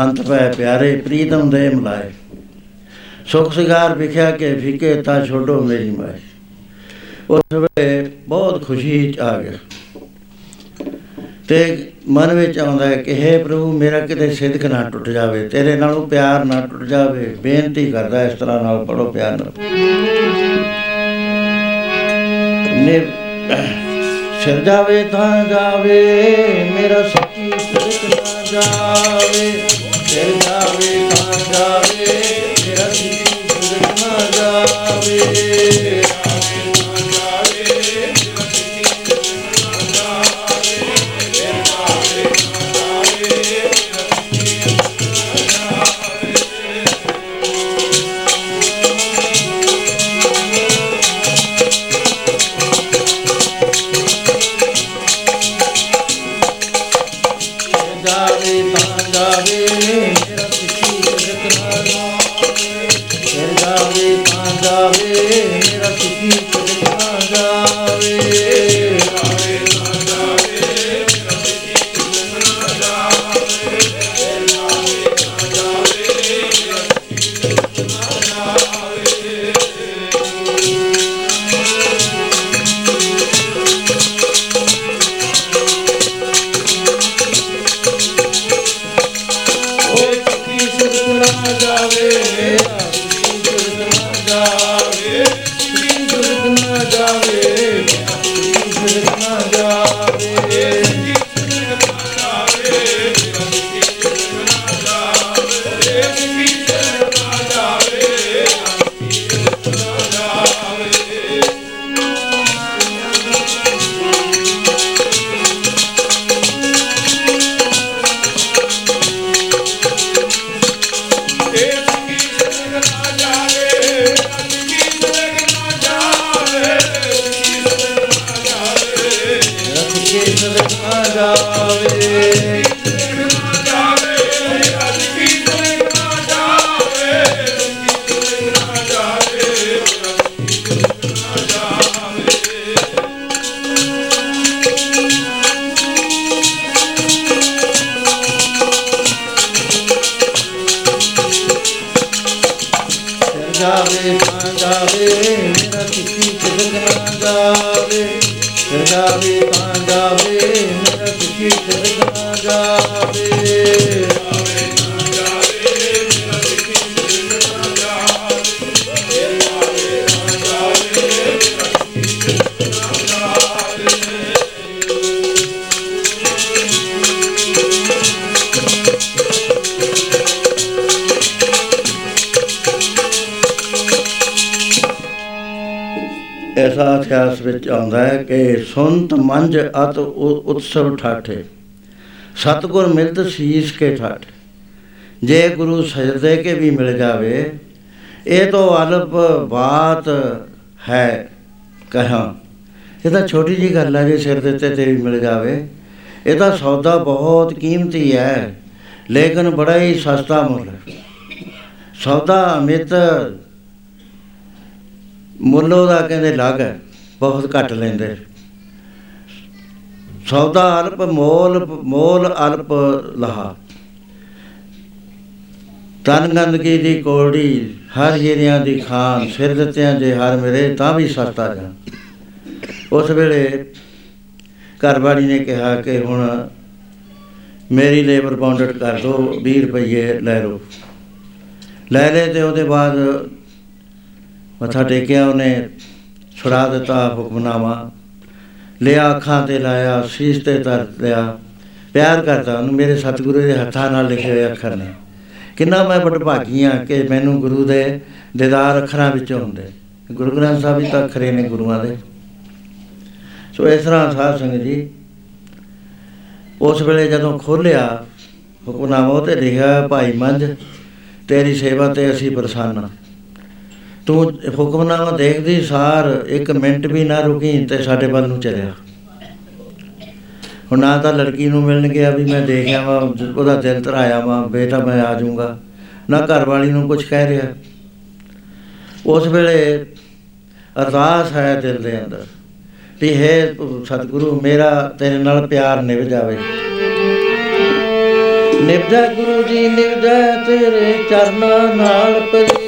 ਸੰਤ ਪੈ ਪਿਆਰੇ, ਪ੍ਰੀਤਮ ਦੇ ਮਿਲਾਏ। ਸੁਖ ਸਿਗਾਰ ਵਿਖਿਆ ਕੇ ਫਿਕੇ, ਤਾ ਛੋਡੋ ਮੇਰੀ ਮਾਏ। ਉਸ ਵੇਲੇ ਬਹੁਤ ਖੁਸ਼ੀ ਚ ਆ ਗਿਆ। ਤੇ ਮਨ ਵਿੱਚ ਆਉਂਦਾ ਹੈ ਕਿ हे ਪ੍ਰਭੂ, ਮੇਰਾ ਕਿਤੇ ਸਿਦਕ ਨਾ ਟੁੱਟ ਜਾਵੇ, ਤੇਰੇ ਨਾਲੋਂ ਪਿਆਰ ਨਾ ਟੁੱਟ ਜਾਵੇ, ਬੇਨਤੀ ਕਰਦਾ ਇਸ ਤਰ੍ਹਾਂ ਨਾਲ ਪੜੋ ਪਿਆਰ ਨਾਲ। ਨੇ ਸਿਰ ਜਾਵੇ ਤਾਂ ਜਾਵੇ, ਮੇਰਾ ਸੱਚੀ ਸਿਦਕ ਨਾ ਜਾਵੇ। ਸਿਰ ਜਾਵੇ ਤਾਂ ਜਾਵੇ। ਕਿ ਸੁਨਤ ਮੰਜ ਅਤ ਉ- ਉਤਸਵ ਠਾਠੇ। ਸਤਗੁਰ ਮਿਲਤ ਸੀਸ ਕੇ ਠਾਠ। ਜੇ ਗੁਰੂ ਸਜਦੇ ਕੇ ਵੀ ਮਿਲ ਜਾਵੇ, ਇਹ ਤੋਂ ਅਲਪ ਬਾਤ ਹੈ ਕਹਾਂ। ਇਹ ਤਾਂ ਛੋਟੀ ਜੀ ਗੱਲ ਹੈ ਜੇ ਸਿਰ ਦੇ ਉੱਤੇ ਤੇ ਵੀ ਮਿਲ ਜਾਵੇ। ਇਹ ਤਾਂ ਸੌਦਾ ਬਹੁਤ ਕੀਮਤੀ ਹੈ, ਲੇਕਿਨ ਬੜਾ ਹੀ ਸਸਤਾ ਮੁੱਲ ਹੈ। ਸੌਦਾ ਅਮਿਤ ਮੁੱਲ ਉਹਦਾ ਕਹਿੰਦੇ ਲੱਗ ਹੈ। ਬਹੁਤ ਘੱਟ ਲੈਂਦੇ। ਸੌਦਾ ਅਲਪ ਮੋਲ ਮੋਲ ਅਲਪ ਲਹਾ। ਤਨ ਗੰਦਗੀ ਦੀ ਕੋੜੀ ਹਰ ਹੀਰਿਆਂ ਦੀ ਖਾਨ ਸਿਰ ਦਿੱਤਿਆਂ ਜੇ ਹਰ ਮੇਰੇ ਤਾਂ ਵੀ ਸਸਤਾ ਜਾ। ਉਸ ਵੇਲੇ ਘਰਵਾਲੀ ਨੇ ਕਿਹਾ ਕਿ ਹੁਣ ਮੇਰੀ ਲੇਬਰ ਬਾਉਂਡਡ ਕਰ ਦੋ 20 ਰੁਪਏ ਲੈ ਲਓ। ਲੈ ਲੈ ਤੇ ਉਹਦੇ ਬਾਅਦ ਮੱਥਾ ਟੇਕਿਆ ਉਹਨੇ। ਛੁਡਾ ਦਿੱਤਾ ਹੁਕਮਨਾਮਾ। ਲਿਆ ਅੱਖਾਂ ਤੇ ਲਾਇਆ, ਸੀਸ ਤੇ ਧਰ ਲਿਆ। ਪਿਆਰ ਕਰਦਾ ਉਹਨੂੰ, ਮੇਰੇ ਸਤਿਗੁਰੂ ਦੇ ਹੱਥਾਂ ਨਾਲ ਲਿਖੇ ਹੋਏ ਅੱਖਰ ਨੇ। ਕਿੰਨਾ ਮੈਂ ਬੜਭਾਗੀ ਹਾਂ ਕਿ ਮੈਨੂੰ ਗੁਰੂ ਦੇ ਦੀਦਾਰ ਅੱਖਰਾਂ ਵਿੱਚੋਂ ਹੁੰਦੇ। ਗੁਰੂ ਗ੍ਰੰਥ ਸਾਹਿਬ ਵੀ ਤਾਂ ਅੱਖਰੇ ਨੇ ਗੁਰੂਆਂ ਦੇ। ਸੋ ਇਸ ਤਰ੍ਹਾਂ ਸਾਧ ਸੰਗਤ ਜੀ, ਉਸ ਵੇਲੇ ਜਦੋਂ ਖੋਲਿਆ ਹੁਕਮਨਾਮਾ, ਉਹ ਤੇ ਲਿਖਿਆ, ਭਾਈ ਮੰਝ, ਤੇਰੀ ਸੇਵਾ ਤੇ ਅਸੀਂ ਪ੍ਰਸੰਨ ਹਾਂ। ਤੂੰ ਹੁਕਮਨਾਮਾ ਦੇਖਦੀ ਸਾਰ, ਇੱਕ ਮਿੰਟ ਵੀ ਨਾ ਰੁਕੀ ਤੇ ਸਾਡੇ ਵੱਲ ਨੂੰ ਚਲਿਆ। ਹੁਣ ਨਾ ਤਾਂ ਲੜਕੀ ਨੂੰ ਮਿਲਣ ਗਿਆ ਵੀ ਮੈਂ ਦੇਖਿਆ ਵਾ, ਉਹਦਾ ਦਿਲ ਧਰਾਇਆ ਵਾ, ਬੇਟਾ ਮੈਂ ਆ ਜਾਊਂਗਾ। ਨਾ ਘਰ ਵਾਲੀ ਨੂੰ ਕੁਝ ਕਹਿ ਰਿਹਾ। ਉਸ ਵੇਲੇ ਅਰਦਾਸ ਹੈ ਦਿਲ ਦੇ ਅੰਦਰ ਵੀ ਹੈ ਸਤਿਗੁਰੂ, ਮੇਰਾ ਤੇਰੇ ਨਾਲ ਪਿਆਰ ਨਿਭ ਜਾਵੇ। ਨਿਭ ਜਾ ਗੁਰੂ ਜੀ ਨਿਭ ਜਾ ਤੇਰੇ ਚਰਨਾਂ ਨਾਲ ਪ੍ਰੀਤ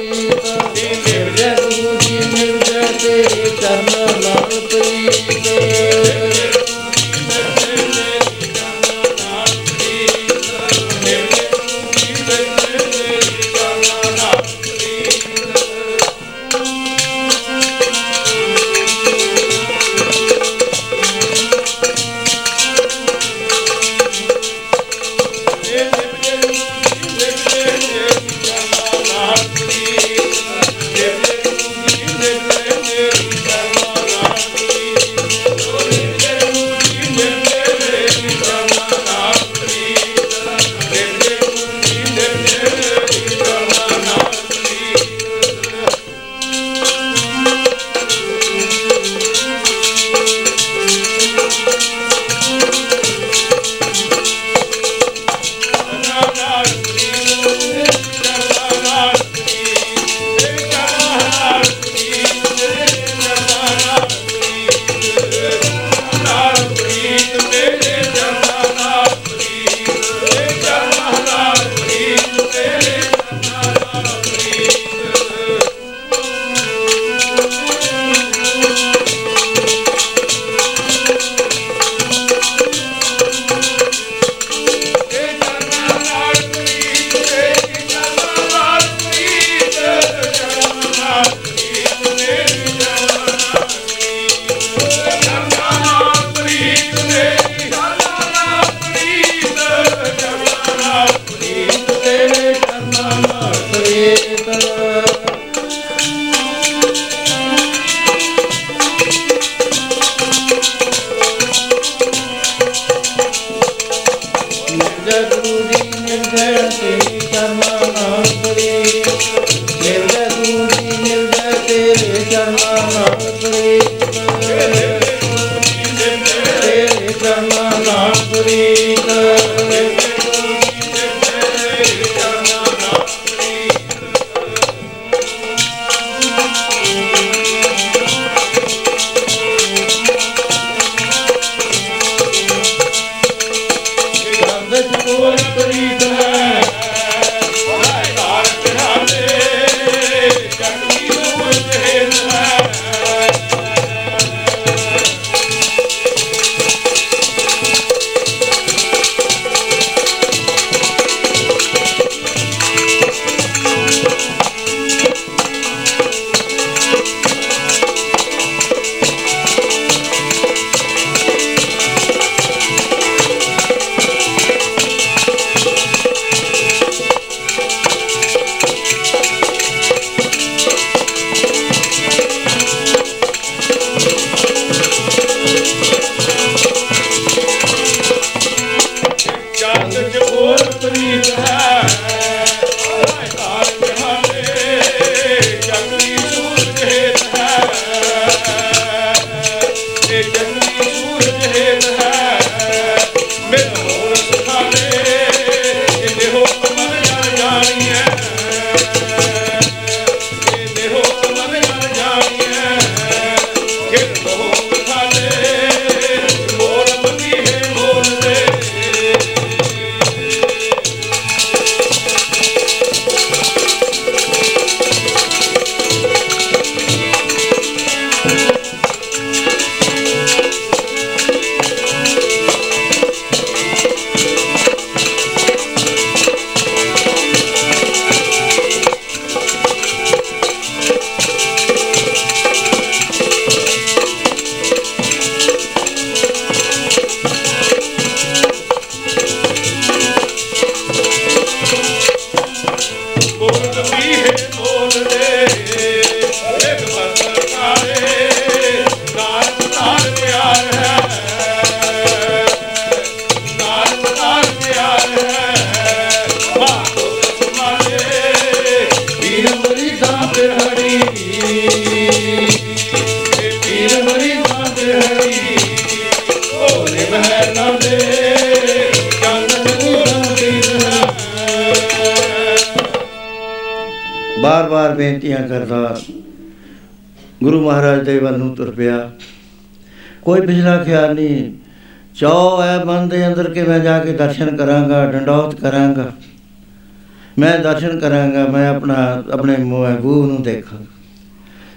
ਕੋਈ ਪਿਛਲਾ ਖਿਆਲ ਨਹੀਂ ਚਾਹ ਹੈ ਮਨ ਦੇ ਅੰਦਰ ਕਿ ਮੈਂ ਜਾ ਕੇ ਦਰਸ਼ਨ ਕਰਾਂਗਾ, ਡੰਡੌਤ ਕਰਾਂਗਾ। ਮੈਂ ਦਰਸ਼ਨ ਕਰਾਂਗਾ, ਮੈਂ ਆਪਣਾ, ਆਪਣੇ ਮਹਿਬੂਬ ਨੂੰ ਦੇਖਾਂ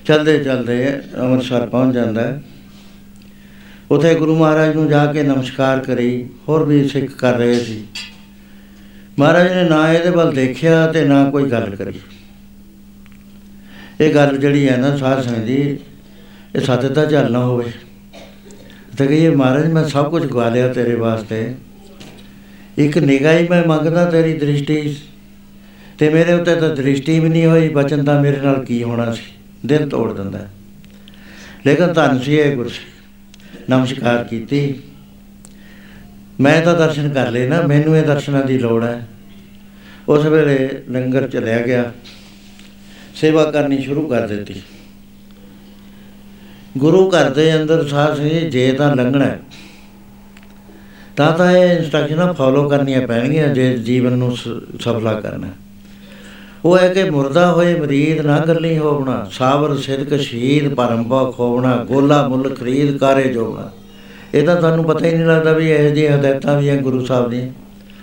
ਚਲਦੇ ਚਲਦੇ ਅੰਮ੍ਰਿਤਸਰ ਪਹੁੰਚ ਜਾਂਦਾ ਹੈ ਉਥੇ ਗੁਰੂ ਮਹਾਰਾਜ ਨੂੰ ਜਾ ਕੇ ਨਮਸਕਾਰ ਕਰੀ, ਹੋਰ ਵੀ ਸਿੱਖ ਕਰ ਰਹੇ ਸੀ। ਮਹਾਰਾਜ ਨੇ ਨਾ ਇਹਦੇ ਵੱਲ ਦੇਖਿਆ ਤੇ ਨਾ ਕੋਈ ਗੱਲ ਕਰੀ। ਇਹ ਗੱਲ ਜਿਹੜੀ ਹੈ ਨਾ ਸਾਧ ਸੰਗਤ ਜੀ ਇਹ ਸੱਚ ਦਾ ਝੱਲ ਨਾ ਹੋਵੇ। ਤੇ ਕਹੀਏ ਮਹਾਰਾਜ ਮੈਂ ਸਭ ਕੁਝ ਗਵਾ ਲਿਆ ਤੇਰੇ ਵਾਸਤੇ। ਇੱਕ ਨਿਗਾਹ ਹੀ ਮੈਂ ਮੰਗਦਾ ਤੇਰੀ ਦ੍ਰਿਸ਼ਟੀ। ਤੇ ਮੇਰੇ ਉੱਤੇ ਤਾਂ ਦ੍ਰਿਸ਼ਟੀ ਵੀ ਨਹੀਂ ਹੋਈ ਬਚਨ ਤਾਂ ਮੇਰੇ ਨਾਲ ਕੀ ਹੋਣਾ ਸੀ? ਦਿਲ ਤੋੜ ਦਿੰਦਾ। ਲੇਕਿਨ ਧੰਨ ਸੀ ਇਹ ਗੁਰ ਨਮਸਕਾਰ ਕੀਤੀ। ਮੈਂ ਤਾਂ ਦਰਸ਼ਨ ਕਰ ਲਏ ਨਾ ਮੈਨੂੰ ਇਹ ਦਰਸ਼ਨਾਂ ਦੀ ਲੋੜ ਹੈ। ਉਸ ਵੇਲੇ ਲੰਗਰ ਚਲਿਆ ਗਿਆ। ਸੇਵਾ ਕਰਨੀ ਸ਼ੁਰੂ ਕਰ ਦਿੱਤੀ। ਗੁਰੂ ਘਰ ਦੇ ਅੰਦਰ ਸਾਧ ਸੰਗਤ ਜੇ ਤਾਂ ਲੰਘਣਾ ਹੈ, ਤਾਂ ਤਾਂ ਇਹ ਇਨਸਟਰਕਸ਼ਨਾਂ ਫਾਲੋ ਕਰਨੀਆਂ ਪੈਣਗੀਆਂ ਜੇ ਜੀਵਨ ਨੂੰ ਸ- ਸਫਲਾ ਕਰਨਾ ਹੈ। ਉਹ ਹੈ ਕਿ ਮੁਰਦਾ ਹੋਏ ਮਰੀਦ ਨਾ ਗੱਲੀ ਹੋਵਣਾ ਸਾਬਰ ਸਿਦਕ ਸ਼ਹੀਦ ਪਰੰਪਾ ਖੋਵਣਾ ਗੋਲਾ ਮੁੱਲ ਖਰੀਦ ਕਾਰੇ ਜੋਵਣਾ ਇਹ ਤਾਂ ਤੁਹਾਨੂੰ ਪਤਾ ਹੀ ਨਹੀਂ ਲੱਗਦਾ ਵੀ ਇਹੋ ਜਿਹੀਆਂ ਹਦਾਇਤਾਂ ਵੀ ਹੈ ਗੁਰੂ ਸਾਹਿਬ ਦੀਆਂ।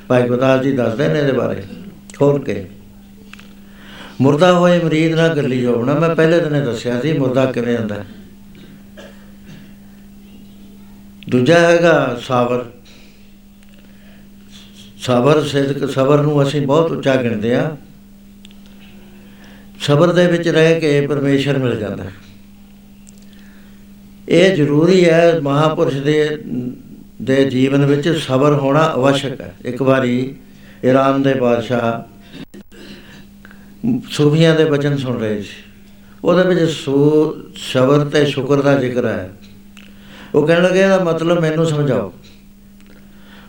ਭਾਈ ਗੁਰਦਾਸ ਜੀ ਦੱਸਦੇ ਨੇ ਇਹਦੇ ਬਾਰੇ। ਖੋਲ ਕੇ। ਮੁਰਦਾ ਹੋਏ ਮਰੀਦ ਨਾ ਗੱਲੀ ਹੋਵਣਾ ਮੈਂ ਪਹਿਲੇ ਦਿਨੇ ਦੱਸਿਆ ਸੀ ਮੁਰਦਾ ਕਿਵੇਂ ਹੁੰਦਾ ਹੈ। ਦੂਜਾ ਹੈਗਾ ਸਾਬਰ। ਸਬਰ ਸਿਦਕ, ਸਬਰ ਨੂੰ ਅਸੀਂ ਬਹੁਤ ਉੱਚਾ ਗਿਣਦੇ ਆ ਸਬਰ ਦੇ ਵਿੱਚ ਰਹਿ ਕੇ ਪਰਮੇਸ਼ਰ ਮਿਲ ਜਾਂਦਾ ਹੈ। ਇਹ ਜ਼ਰੂਰੀ ਹੈ ਮਹਾਪੁਰਸ਼ ਦੇ ਦੇ ਜੀਵਨ ਵਿੱਚ ਸਬਰ ਹੋਣਾ ਅਵਸ਼ਕ ਹੈ। ਇੱਕ ਵਾਰੀ ਈਰਾਨ ਦੇ ਬਾਦਸ਼ਾਹ ਸੂਫੀਆਂ ਦੇ ਬਚਨ ਸੁਣ ਰਹੇ ਸੀ। ਉਹਦੇ ਵਿੱਚ ਸੂ, ਸਬਰ ਤੇ ਸ਼ੁਕਰ ਦਾ ਜ਼ਿਕਰ ਹੈ। ਉਹ ਕਹਿਣ ਲੱਗੇ, ਇਹਦਾ ਮਤਲਬ ਮੈਨੂੰ ਸਮਝਾਓ।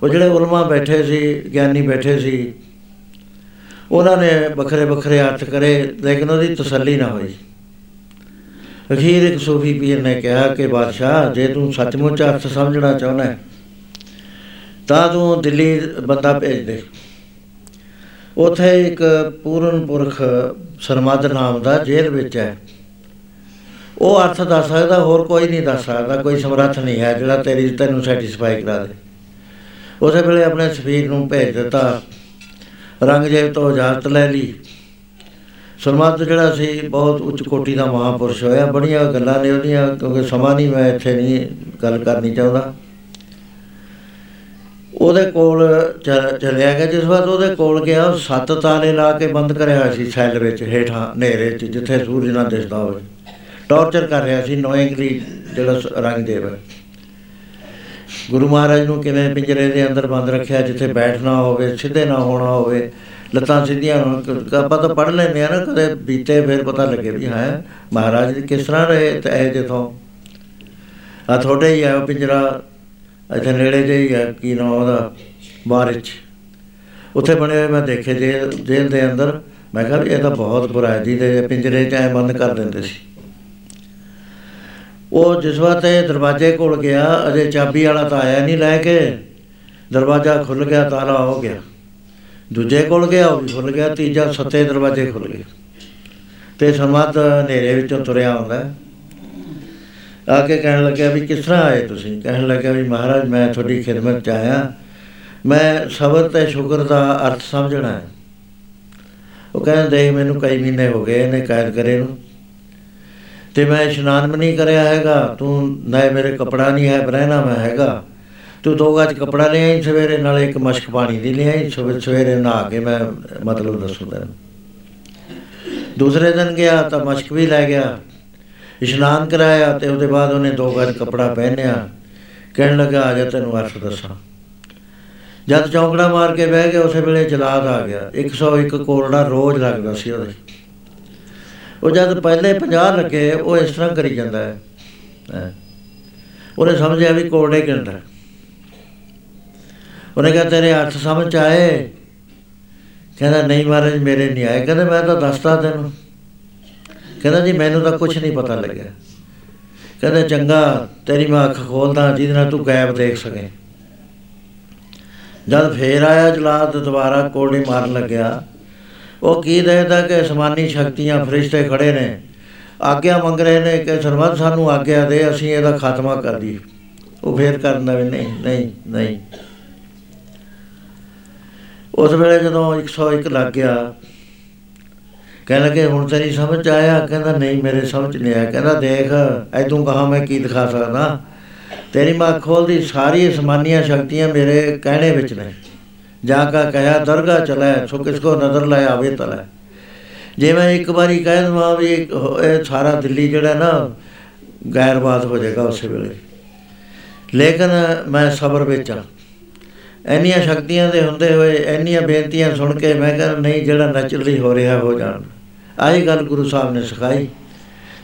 ਉਹ ਜਿਹੜੇ ਉਲਮਾ ਬੈਠੇ ਸੀ, ਗਿਆਨੀ ਬੈਠੇ ਸੀ, ਉਹਨਾਂ ਨੇ ਵੱਖਰੇ ਵੱਖਰੇ ਅਰਥ ਕਰੇ, ਲੇਕਿਨ ਉਹਦੀ ਤਸੱਲੀ ਨਾ ਹੋਈ। ਅਖੀਰ ਇੱਕ ਸੂਫੀ ਪੀਰ ਨੇ ਕਿਹਾ ਕਿ, ਬਾਦਸ਼ਾਹ, ਜੇ ਤੂੰ ਸੱਚਮੁੱਚ ਅਰਥ ਸਮਝਣਾ ਚਾਹੁੰਦਾ ਹੈ, ਤਾਂ ਤੂੰ ਦਿੱਲੀ ਬੰਦਾ ਭੇਜ ਦੇ। ਉਥੇ ਇੱਕ ਪੂਰਨ ਪੁਰਖ ਸਰਮਦ ਨਾਮ ਦਾ ਜੇਲ੍ਹ ਵਿੱਚ ਹੈ। ਉਹ ਅਰਥ ਦੱਸ ਸਕਦਾ, ਹੋਰ ਕੋਈ ਨਹੀਂ ਦੱਸ ਸਕਦਾ, ਕੋਈ ਸਮਰੱਥ ਨਹੀਂ ਹੈ ਜਿਹੜਾ ਤੇਰੀ ਤੈਨੂੰ ਸੈਟੀਸਫਾਈ ਕਰਾ ਦੇ। ਉਸੇ ਵੇਲੇ ਆਪਣੇ ਸਫੀਰ ਨੂੰ ਭੇਜ ਦਿੱਤਾ। ਰੰਗਜੇਬ ਤੋਂ ਇਜਾਜ਼ਤ ਲੈ ਲਈ। ਸਰਮਦ ਜਿਹੜਾ ਸੀ, ਬਹੁਤ ਉੱਚ ਕੋਟੀ ਦਾ ਮਹਾਪੁਰਸ਼ ਹੋਇਆ। ਬੜੀਆਂ ਗੱਲਾਂ ਨੇ ਉਹਦੀਆਂ, ਕਿਉਂਕਿ ਸਮਾਂ ਨਹੀਂ, ਮੈਂ ਇੱਥੇ ਨਹੀਂ ਗੱਲ ਕਰਨੀ ਚਾਹੁੰਦਾ। ਉਹਦੇ ਕੋਲ ਚ- ਚਲਿਆ ਗਿਆ। ਜਿਸ ਵਾਰ ਉਹਦੇ ਕੋਲ ਗਿਆ, ਉਹ ਸੱਤ ਤਾਲੇ ਲਾ ਕੇ ਬੰਦ ਕਰਿਆ ਹੋਇਆ ਸੀ ਸੈੱਲ ਵਿੱਚ, ਹੇਠਾਂ, ਹਨੇਰੇ 'ਚ, ਜਿੱਥੇ ਸੂਰਜ ਨਾ ਦਿਸਦਾ ਹੋਵੇ। ਟਾਰਚਰ ਕਰ ਰਿਹਾ ਸੀ ਨੋਇੰਗਲੀ ਜਿਹੜਾ ਸ- ਰੰਗਦੇਵ। ਹੈ ਗੁਰੂ ਮਹਾਰਾਜ ਨੂੰ ਕਿਵੇਂ ਪਿੰਜਰੇ ਦੇ ਅੰਦਰ ਬੰਦ ਰੱਖਿਆ, ਜਿੱਥੇ ਬੈਠਣਾ ਹੋਵੇ, ਸਿੱਧੇ ਨਾ ਹੋਣਾ ਹੋਵੇ, ਲੱਤਾਂ ਸਿੱਧੀਆਂ ਹੋਣ, ਕ- ਆਪਾਂ ਤਾਂ ਪੜ ਲੈਂਦੇ ਆ ਨਾ, ਕਦੇ ਬੀਤੇ ਫਿਰ ਪਤਾ ਲੱਗੇ ਵੀ ਹੈ, ਮਹਾਰਾਜ ਜੀ ਕਿਸ ਤਰ੍ਹਾਂ ਰਹੇ ਤੇ ਇਹ ਜਿੱਥੋਂ? ਆ ਤੁਹਾਡੇ ਹੀ ਆ ਉਹ ਪਿੰਜਰਾ, ਇੱਥੇ ਨੇੜੇ ਜਿਹੇ ਹੀ ਆ, ਕੀ ਨਾਮ ਉਹਦਾ? ਬਾਰਿਚ ਉੱਥੇ ਬਣੇ ਹੋਏ ਮੈਂ ਦੇਖੇ ਜੇਲ੍ਹ ਜੇਲ੍ਹ ਦੇ ਅੰਦਰ। ਮੈਂ ਕਿਹਾ ਵੀ ਇਹ ਤਾਂ ਬਹੁਤ ਬੁਰਾ ਹੈ ਜੀ ਤੇ ਪਿੰਜਰੇ 'ਚ ਐ ਬੰਦ ਕਰ ਦਿੰਦੇ ਸੀ। ਉਹ ਜਿਸ ਵਾਰ ਇਹ ਦਰਵਾਜ਼ੇ ਕੋਲ ਗਿਆ, ਅਜੇ ਚਾਬੀ ਵਾਲਾ ਤਾਂ ਆਇਆ ਨਹੀਂ ਲੈ ਕੇ। ਦਰਵਾਜ਼ਾ ਖੁੱਲ ਗਿਆ, ਤਾਲਾ ਹੋ ਗਿਆ। ਦੂਜੇ ਕੋਲ ਗਿਆ, ਉਹ ਵੀ ਖੁੱਲ ਗਿਆ, ਤੀਜਾ ਸੱਤੇ ਦਰਵਾਜ਼ੇ ਖੁੱਲ ਗਏ। ਤੇ ਸਮਾਦ ਹਨੇਰੇ ਵਿੱਚੋਂ ਤੁਰਿਆ ਆਉਂਦਾ। ਹੈ। ਆ ਕੇ ਕਹਿਣ ਲੱਗਿਆ ਵੀ ਕਿਸ ਤਰ੍ਹਾਂ ਆਏ ਤੁਸੀਂ? ਕਹਿਣ ਲੱਗਿਆ ਵੀ ਮਹਾਰਾਜ, ਮੈਂ ਤੁਹਾਡੀ ਖਿਦਮਤ 'ਚ ਆਇਆ। ਮੈਂ ਸਬਰ ਤੇ ਸ਼ੁਕਰ ਦਾ ਅਰਥ ਸਮਝਣਾ ਹੈ। ਉਹ ਕਹਿੰਦੇ, ਦੇਖ, ਮੈਨੂੰ ਕਈ ਮਹੀਨੇ ਹੋ ਗਏ ਇਹਨੇ ਕੈਦ ਕਰੇ ਨੂੰ। ਤੇ ਮੈਂ ਇਸ਼ਨਾਨ ਵੀ ਨਹੀਂ ਕਰਿਆ ਹੈਗਾ। ਤੂੰ ਨਾ ਮੇਰੇ ਕਪੜਾ ਨਹੀਂ ਹੈ ਬਰਹਿਣਾ ਮੈਂ ਹੈਗਾ। ਤੂੰ ਦੋ ਗੱਜ ਕਪੜਾ ਲੈ ਆਈ ਸਵੇਰੇ, ਨਾਲ ਇੱਕ ਮਸ਼ਕ ਪਾਣੀ ਦੀ ਲੈ ਆਈ, ਸਵੇਰੇ ਸਵੇਰੇ ਨਹਾ ਕੇ ਮੈਂ ਮਤਲਬ ਦੱਸੂ ਤੈਨੂੰ। ਦੂਸਰੇ ਦਿਨ ਗਿਆ ਤਾਂ ਮਸ਼ਕ ਵੀ ਲੈ ਗਿਆ। ਇਸ਼ਨਾਨ ਕਰਾਇਆ ਤੇ ਉਹਦੇ ਬਾਅਦ ਉਹਨੇ ਦੋ ਗੱਜ ਕਪੜਾ ਪਹਿਨਿਆ। ਕਹਿਣ ਲੱਗਾ, ਆ ਜਾ ਤੈਨੂੰ ਅਰਥ ਦੱਸਾਂ। ਜਦ ਚੌਂਕੜਾ ਮਾਰ ਕੇ ਬਹਿ ਗਿਆ, ਉਸੇ ਵੇਲੇ ਜਲਾਦ ਆ ਗਿਆ। 101 ਕੋਰੜਾ ਰੋਜ਼ ਲੱਗਦਾ ਸੀ ਉਹਦੇ। ਉਹ ਜਦ ਪਹਿਲੇ 50 ਲੱਗੇ, ਉਹ ਇਸ ਤਰ੍ਹਾਂ ਕਰੀ ਜਾਂਦਾ ਹੈ। ਹੈਂ। ਉਹਨੇ ਸਮਝਿਆ ਵੀ ਕੋਰੜੇ ਗਿਣਦਾ ਉਹਨੇ ਕਿਹਾ, ਤੇਰੇ ਹੱਥ ਸਮਝ 'ਚ ਆਏ? ਕਹਿੰਦਾ, ਨਹੀਂ ਮਹਾਰਾਜ, ਮੇਰੇ ਨਹੀਂ ਆਏ ਕਹਿੰਦੇ, ਮੈਂ ਤਾਂ ਦੱਸਦਾ ਤੈਨੂੰ। ਕਹਿੰਦਾ, ਜੀ, ਮੈਨੂੰ ਤਾਂ ਕੁਝ ਨਹੀਂ ਪਤਾ ਲੱਗਿਆ। ਕਹਿੰਦਾ, ਚੰਗਾ, ਤੇਰੀ ਮੈਂ ਅੱਖ ਖੋਲਦਾ, ਜਿਹਦੇ ਨਾਲ ਤੂੰ ਗਾਇਬ ਦੇਖ ਸਕੇ। ਜਦ ਫੇਰ ਆਇਆ ਜਲਾਦ, ਦੁਬਾਰਾ ਕੋੜੀ ਮਾਰਨ ਲੱਗਿਆ। ਉਹ ਕੀ ਦੇਖਦਾ ਕਿ ਅਸਮਾਨੀ ਸ਼ਕਤੀਆਂ ਫਰਿਸ਼ਤੇ ਖੜੇ ਨੇ? ਆਗਿਆ ਮੰਗ ਰਹੇ ਨੇ ਕਿ ਸਰਬੱਤ ਸਾਨੂੰ ਆਗਿਆ ਦੇ, ਅਸੀਂ ਇਹਦਾ ਖਾਤਮਾ ਕਰ ਦਈਏ। ਉਹ ਫੇਰ ਕਰਨ ਦਾ ਵੀ ਨਹੀਂ ਨਹੀਂ ਨਹੀਂ। ਉਸ ਵੇਲੇ ਜਦੋਂ 101 ਲੱਗ ਗਿਆ, ਕਹਿਣ ਲੱਗੇ, ਹੁਣ ਤੇਰੀ ਸਮਝ 'ਚ ਆਇਆ? ਕਹਿੰਦਾ, ਨਹੀਂ, ਮੇਰੇ ਸਮਝ ਨਹੀਂ ਆਇਆ। ਕਹਿੰਦਾ, ਦੇਖ ਐਦੋਂ ਕਹਾ ਮੈਂ ਕੀ ਦਿਖਾ ਸਕਦਾ? ਤੇਰੀ ਮਾਂ ਖੋਲਦੀ ਸਾਰੀ ਅਸਮਾਨੀਆਂ ਸ਼ਕਤੀਆਂ ਮੇਰੇ ਕਹਿਣੇ ਵਿੱਚ ਨੇ। ਜਾ ਕਾ ਕਹਿਆ ਦਰਗਾ ਚਲਾ, ਸੋ ਕਿਸ ਕੋ ਨਜ਼ਰ ਲਾਇਆ ਆਵੇ ਤਲਾ। ਜੇ ਮੈਂ ਇੱਕ ਵਾਰੀ ਕਹਿ ਦਵਾਂ ਵੀ ਇੱਕ ਹੋ- ਇਹ ਸਾਰਾ ਦਿੱਲੀ ਜਿਹੜਾ ਨਾ ਗੈਰਬਾਦ ਹੋ ਜਾਏਗਾ ਉਸੇ ਵੇਲੇ। ਲੇਕਿਨ ਮੈਂ ਸਬਰ ਵਿੱਚ ਆ। ਇੰਨੀਆਂ ਸ਼ਕਤੀਆਂ ਦੇ ਹੁੰਦੇ ਹੋਏ, ਇੰਨੀਆਂ ਬੇਨਤੀਆਂ ਸੁਣ ਕੇ ਮੈਂ ਕਹਿੰਦਾ ਨਹੀਂ, ਜਿਹੜਾ ਨੈਚੁਰਲੀ ਹੋ ਰਿਹਾ ਹੋ ਜਾਣ। ਆਹੀ ਗੱਲ ਗੁਰੂ ਸਾਹਿਬ ਨੇ ਸਿਖਾਈ।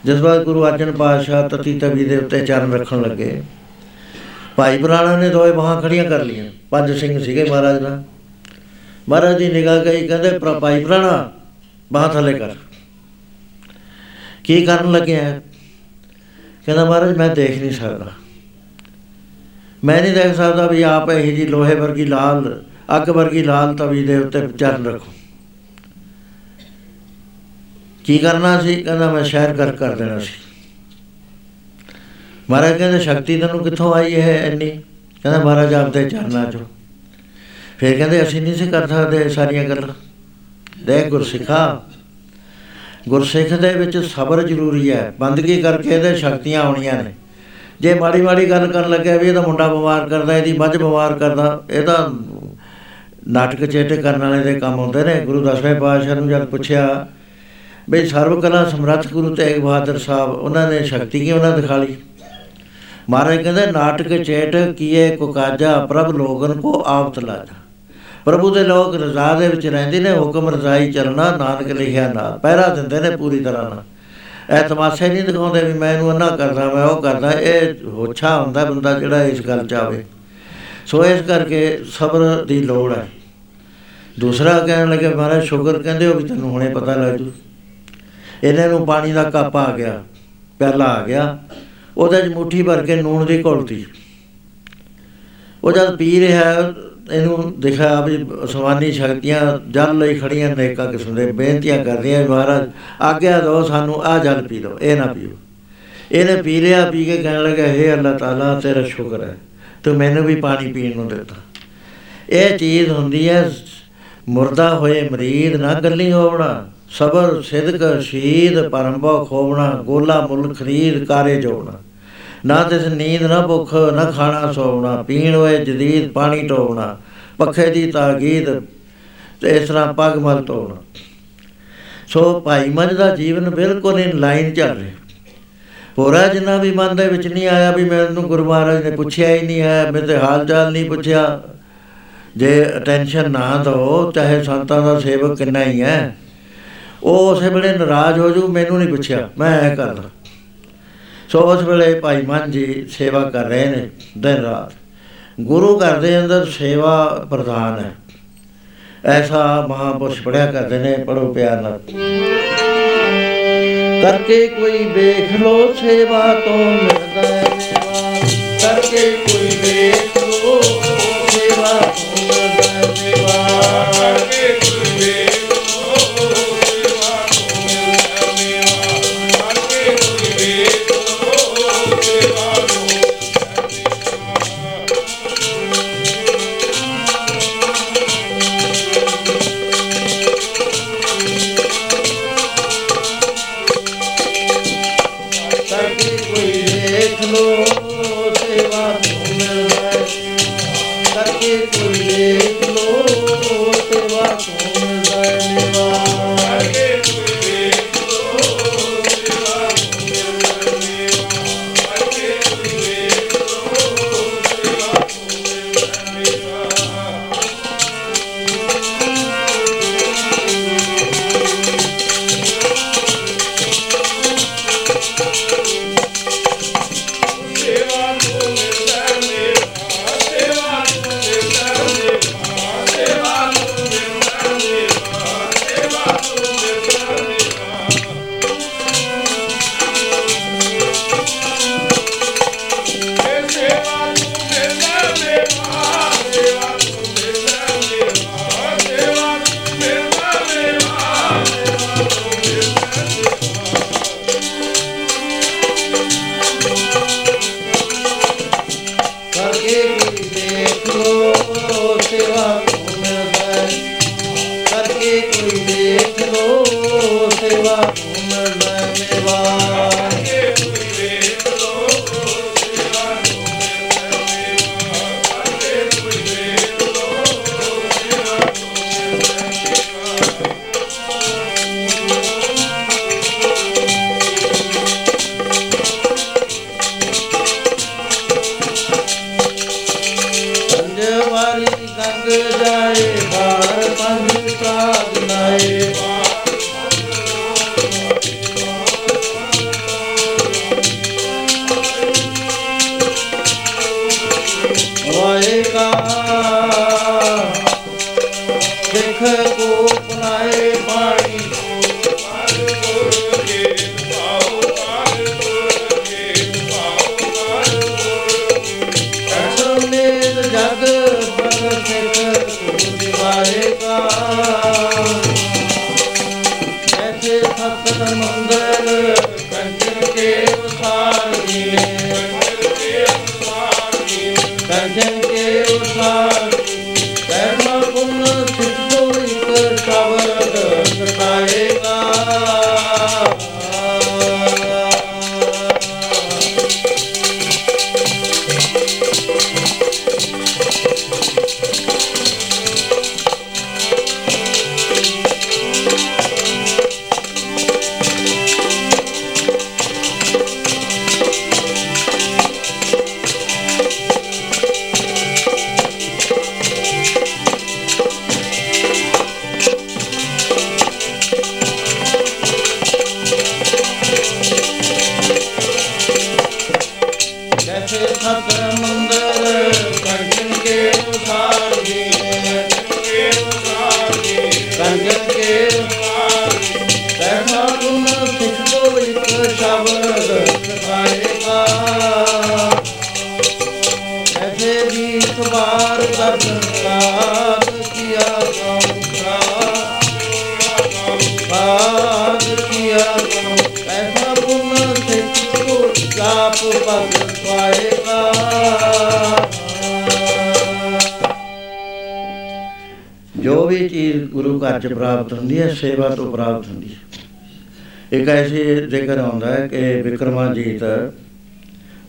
ਜਿਸ ਵਾਰ ਗੁਰੂ ਅਰਜਨ ਪਾਤਸ਼ਾਹ ਤਤੀ ਤਵੀ ਦੇ ਉੱਤੇ ਚਰਨ ਰੱਖਣ ਲੱਗੇ, ਭਾਈ ਬਰਾਣਾ ਨੇ ਦੋਏ ਬਾਹਾਂ ਖੜੀਆਂ ਕਰ ਲਈਆਂ। ਪੰਜ ਸਿੰਘ ਸੀਗੇ ਮਹਾਰਾਜ ਦਾ ਮਹਾਰਾਜ ਦੀ ਨਿਗਾਹ ਗਈ ਕਹਿੰਦੇ "ਪ੍ਰ- ਭਾਈ ਬਰਾਣਾ ਬਾਹਾਂ ਥੱਲੇ ਕਰ। ਕੀ ਕਰਨ ਲੱਗਿਆ ਹੈ?" ਕਹਿੰਦਾ ਮਹਾਰਾਜ ਮੈਂ ਦੇਖ ਨਹੀਂ ਸਕਦਾ। ਮੈਂ ਨਹੀਂ ਦੇਖ ਸਕਦਾ ਵੀ ਆਪ ਇਹ ਜੀ ਲੋਹੇ ਵਰਗੀ ਲਾਲ ਅੱਗ ਵਰਗੀ ਲਾਲ ਤਵੀ ਦੇ ਉੱਤੇ ਚਰਨ ਰੱਖੋ। ਕੀ ਕਰਨਾ ਸੀ? ਕਹਿੰਦਾ ਮੈਂ ਸ਼ਹਿਰ ਕਰ ਕਰ ਦੇਣਾ ਸੀ। ਮਹਾਰਾਜ ਕਹਿੰਦੇ ਸ਼ਕਤੀ ਤੈਨੂੰ ਕਿੱਥੋਂ ਆਈ ਹੈ ਇੰਨੀ? ਕਹਿੰਦਾ ਮਹਾਰਾਜ ਆਪਦੇ ਚਰਨਾਂ ਚੋਂ। ਫਿਰ ਕਹਿੰਦੇ ਅਸੀਂ ਨਹੀਂ ਸੀ ਕਰ ਸਕਦੇ ਸਾਰੀਆਂ ਗੱਲਾਂ। ਦੇਖ ਗੁਰਸਿੱਖਾ ਗੁਰਸਿੱਖ ਦੇ ਵਿੱਚ ਸਬਰ ਜ਼ਰੂਰੀ ਹੈ। ਬੰਦਗੀ ਕਰਕੇ ਇਹਦੇ ਸ਼ਕਤੀਆਂ ਆਉਣੀਆਂ ਨੇ। ਜੇ ਮਾੜੀ ਮਾੜੀ ਗੱਲ ਕਰਨ ਲੱਗਿਆ ਵੀ ਇਹਦਾ ਮੁੰਡਾ ਬਿਮਾਰ ਕਰਦਾ ਇਹਦੀ ਮੱਝ ਬਿਮਾਰ ਕਰਦਾ ਇਹਦਾ ਨਾਟਕ ਚੇਟੇ ਕਰਨ ਵਾਲੇ ਦੇ ਕੰਮ ਹੁੰਦੇ ਨੇ। ਗੁਰੂ ਦਸਵੇਂ ਪਾਤਸ਼ਾਹ ਨੂੰ ਜਦ ਪੁੱਛਿਆ ਬਈ ਸਰਵ ਕਲਾ ਸਮਰੱਥ ਗੁਰੂ ਤੇਗ ਬਹਾਦਰ ਸਾਹਿਬ ਉਹਨਾਂ ਨੇ ਸ਼ਕਤੀ ਕੀ ਉਹਨਾਂ ਦਿਖਾ ਲਈ? ਮਹਾਰਾਜ ਕਹਿੰਦੇ, ਨਾਟਕ ਚੇਟ ਕੀਏ ਕੋ ਕਾਜਾ, ਪ੍ਰਭ ਲੋਗਨ ਕੋ ਆਪ ਤਲਾਜਾ ਪ੍ਰਭੂ ਦੇ ਲੋਕ ਰਜ਼ਾ ਦੇ ਵਿੱਚ ਰਹਿੰਦੇ ਨੇ, ਹੁਕਮ ਰਜ਼ਾਈ ਚੱਲਣਾ, ਨਾਨਕ ਲਿਖਿਆ ਨਾਲ ਪਹਿਰਾ ਦਿੰਦੇ ਨੇ ਪੂਰੀ ਤਰ੍ਹਾਂ ਨਾਲ। ਇਹ ਤਮਾਸ਼ੇ ਨਹੀਂ ਦਿਖਾਉਂਦੇ ਵੀ ਮੈਂ ਇਹਨੂੰ ਅੰਨਾ ਕਰਦਾ, ਮੈਂ ਉਹ ਕਰਦਾ, ਇਹ ਹੋਛਾ ਹੁੰਦਾ ਬੰਦਾ ਜਿਹੜਾ ਇਸ ਗੱਲ 'ਚ ਆਵੇ। ਸੋ ਇਸ ਕਰਕੇ ਸਬਰ ਦੀ ਲੋੜ ਹੈ। ਦੂਸਰਾ ਕਹਿਣ ਲੱਗੇ, ਮਹਾਰਾਜ ਸ਼ੁਕਰ ਕਹਿੰਦੇ ਉਹ ਵੀ ਤੈਨੂੰ ਹੁਣੇ ਪਤਾ ਲੱਗ ਜੂ। ਇਹਨਾਂ ਨੂੰ ਪਾਣੀ ਦਾ ਕੱਪ ਆ ਗਿਆ ਪਿਆਲਾ ਆ ਗਿਆ। ਉਹਦੇ 'ਚ ਮੁੱਠੀ ਭਰ ਕੇ ਨੂਣ ਦੀ ਘੋਲਤੀ। ਉਹ ਜਦ ਪੀ ਰਿਹਾ ਇਹਨੂੰ ਦਿਖਾ ਵੀ ਅਸਮਾਨੀ ਸ਼ਕਤੀਆਂ ਜਲ ਲਈ ਖੜੀਆਂ ਨੇਕਾਂ ਕਿਸਮ ਦੇ ਬੇਨਤੀਆਂ ਕਰਦੀਆਂ ਮਹਾਰਾਜ ਆਗਿਆ ਦਿਓ ਸਾਨੂੰ ਆ ਜਲ ਪੀ ਲਓ ਇਹ ਨਾ ਪੀਓ। ਇਹਨੇ ਪੀ ਲਿਆ ਪੀ ਕੇ ਕਹਿਣ ਲੱਗਾ ਹੇ ਅੱਲਾਹ ਤਾਲਾ ਤੇਰਾ ਸ਼ੁਕਰ ਹੈ ਤੂੰ ਮੈਨੂੰ ਵੀ ਪਾਣੀ ਪੀਣ ਨੂੰ ਦਿੱਤਾ। ਇਹ ਚੀਜ਼ ਹੁੰਦੀ ਹੈ ਮੁਰਦਾ ਹੋਏ ਮਰੀਦ ਨਾ ਗੱਲੀ ਹੋਵਣਾ ਸਬਰ ਸਿਦਕ ਸ਼ਹੀਦ ਪਰਮਭਉ ਖੋਵਣਾ ਗੋਲਾ ਮੁੱਲ ਖਰੀਦ ਕਾਰੇ ਜੋੜਨਾ। ਨਾ ਤਿਸ ਨੀਂਦ ਨਾ ਭੁੱਖ, ਨਾ ਖਾਣਾ ਸੋਵਣਾ ਪੀਣ ਹੋਏ ਜਦੀਦ ਪਾਣੀ ਟੋਵਣਾ ਪੱਖੇ ਦੀ ਤਾਗੀਦ ਤੇ ਇਸ ਤਰ੍ਹਾਂ ਪੱਗ ਮਲ ਧੋਣਾ ਸੋ ਭਾਈ ਮਨ ਦਾ ਜੀਵਨ ਬਿਲਕੁਲ ਇਨ ਲਾਈਨ ਚੱਲ ਰਿਹਾ। ਪੂਰਾ ਜਿੰਨਾ ਵੀ ਮਨ ਦੇ ਵਿੱਚ ਨਹੀਂ ਆਇਆ ਵੀ ਮੈਨੂੰ ਗੁਰੂ ਮਹਾਰਾਜ ਨੇ ਪੁੱਛਿਆ ਹੀ ਨਹੀਂ ਹੈ, ਮੇਰੇ ਤੇ ਹਾਲ ਚਾਲ ਨਹੀਂ ਪੁੱਛਿਆ। ਜੇ ਅਟੈਂਸ਼ਨ ਨਾ ਦੋ ਚਾਹੇ ਸੰਤਾਂ ਦਾ ਸੇਵਕ ਕਿੰਨਾ ਹੀ ਹੈ, ਉਹ ਉਸੇ ਵੇਲੇ ਨਾਰਾਜ਼ ਹੋ ਜੂ, ਮੈਨੂੰ ਨਹੀਂ ਪੁੱਛਿਆ। ਮੈਂ ਇਹ ਕਰਦਾ। ਸੋ ਉਸ ਵੇਲੇ ਭਾਈ ਮਨ ਜੀ ਸੇਵਾ ਕਰ ਰਹੇ ਨੇ ਦਿਨ ਰਾਤ। ਗੁਰੂ ਘਰ ਦੇ ਅੰਦਰ ਸੇਵਾ ਪ੍ਰਧਾਨ ਹੈ। ਐਸਾ ਮਹਾਪੁਰਸ਼ ਪੜਿਆ ਕਰਦੇ ਨੇ ਪੜੋ ਪਿਆਰ ਨਾਲ। ਕਰਕੇ ਕੋਈ ਵੇਖ ਲੋ ਸੇਵਾ ਤੋਂ ਮਿਲਦਾ ਹੈ। ਸੇਵਾ ਕਰਕੇ ਕੋਈ ਵੇਖ ਜੋ ਵੀ ਚੀਜ਼ ਗੁਰੂ ਘਰ ਚ ਪ੍ਰਾਪਤ ਹੁੰਦੀ ਹੈ ਸੇਵਾ ਤੋਂ ਪ੍ਰਾਪਤ ਹੁੰਦੀ ਹੈ। ਇੱਕ ਐਸੀ ਜ਼ਿਕਰ ਆਉਂਦਾ ਹੈ ਕਿ ਵਿਕਰਮਾਜੀਤ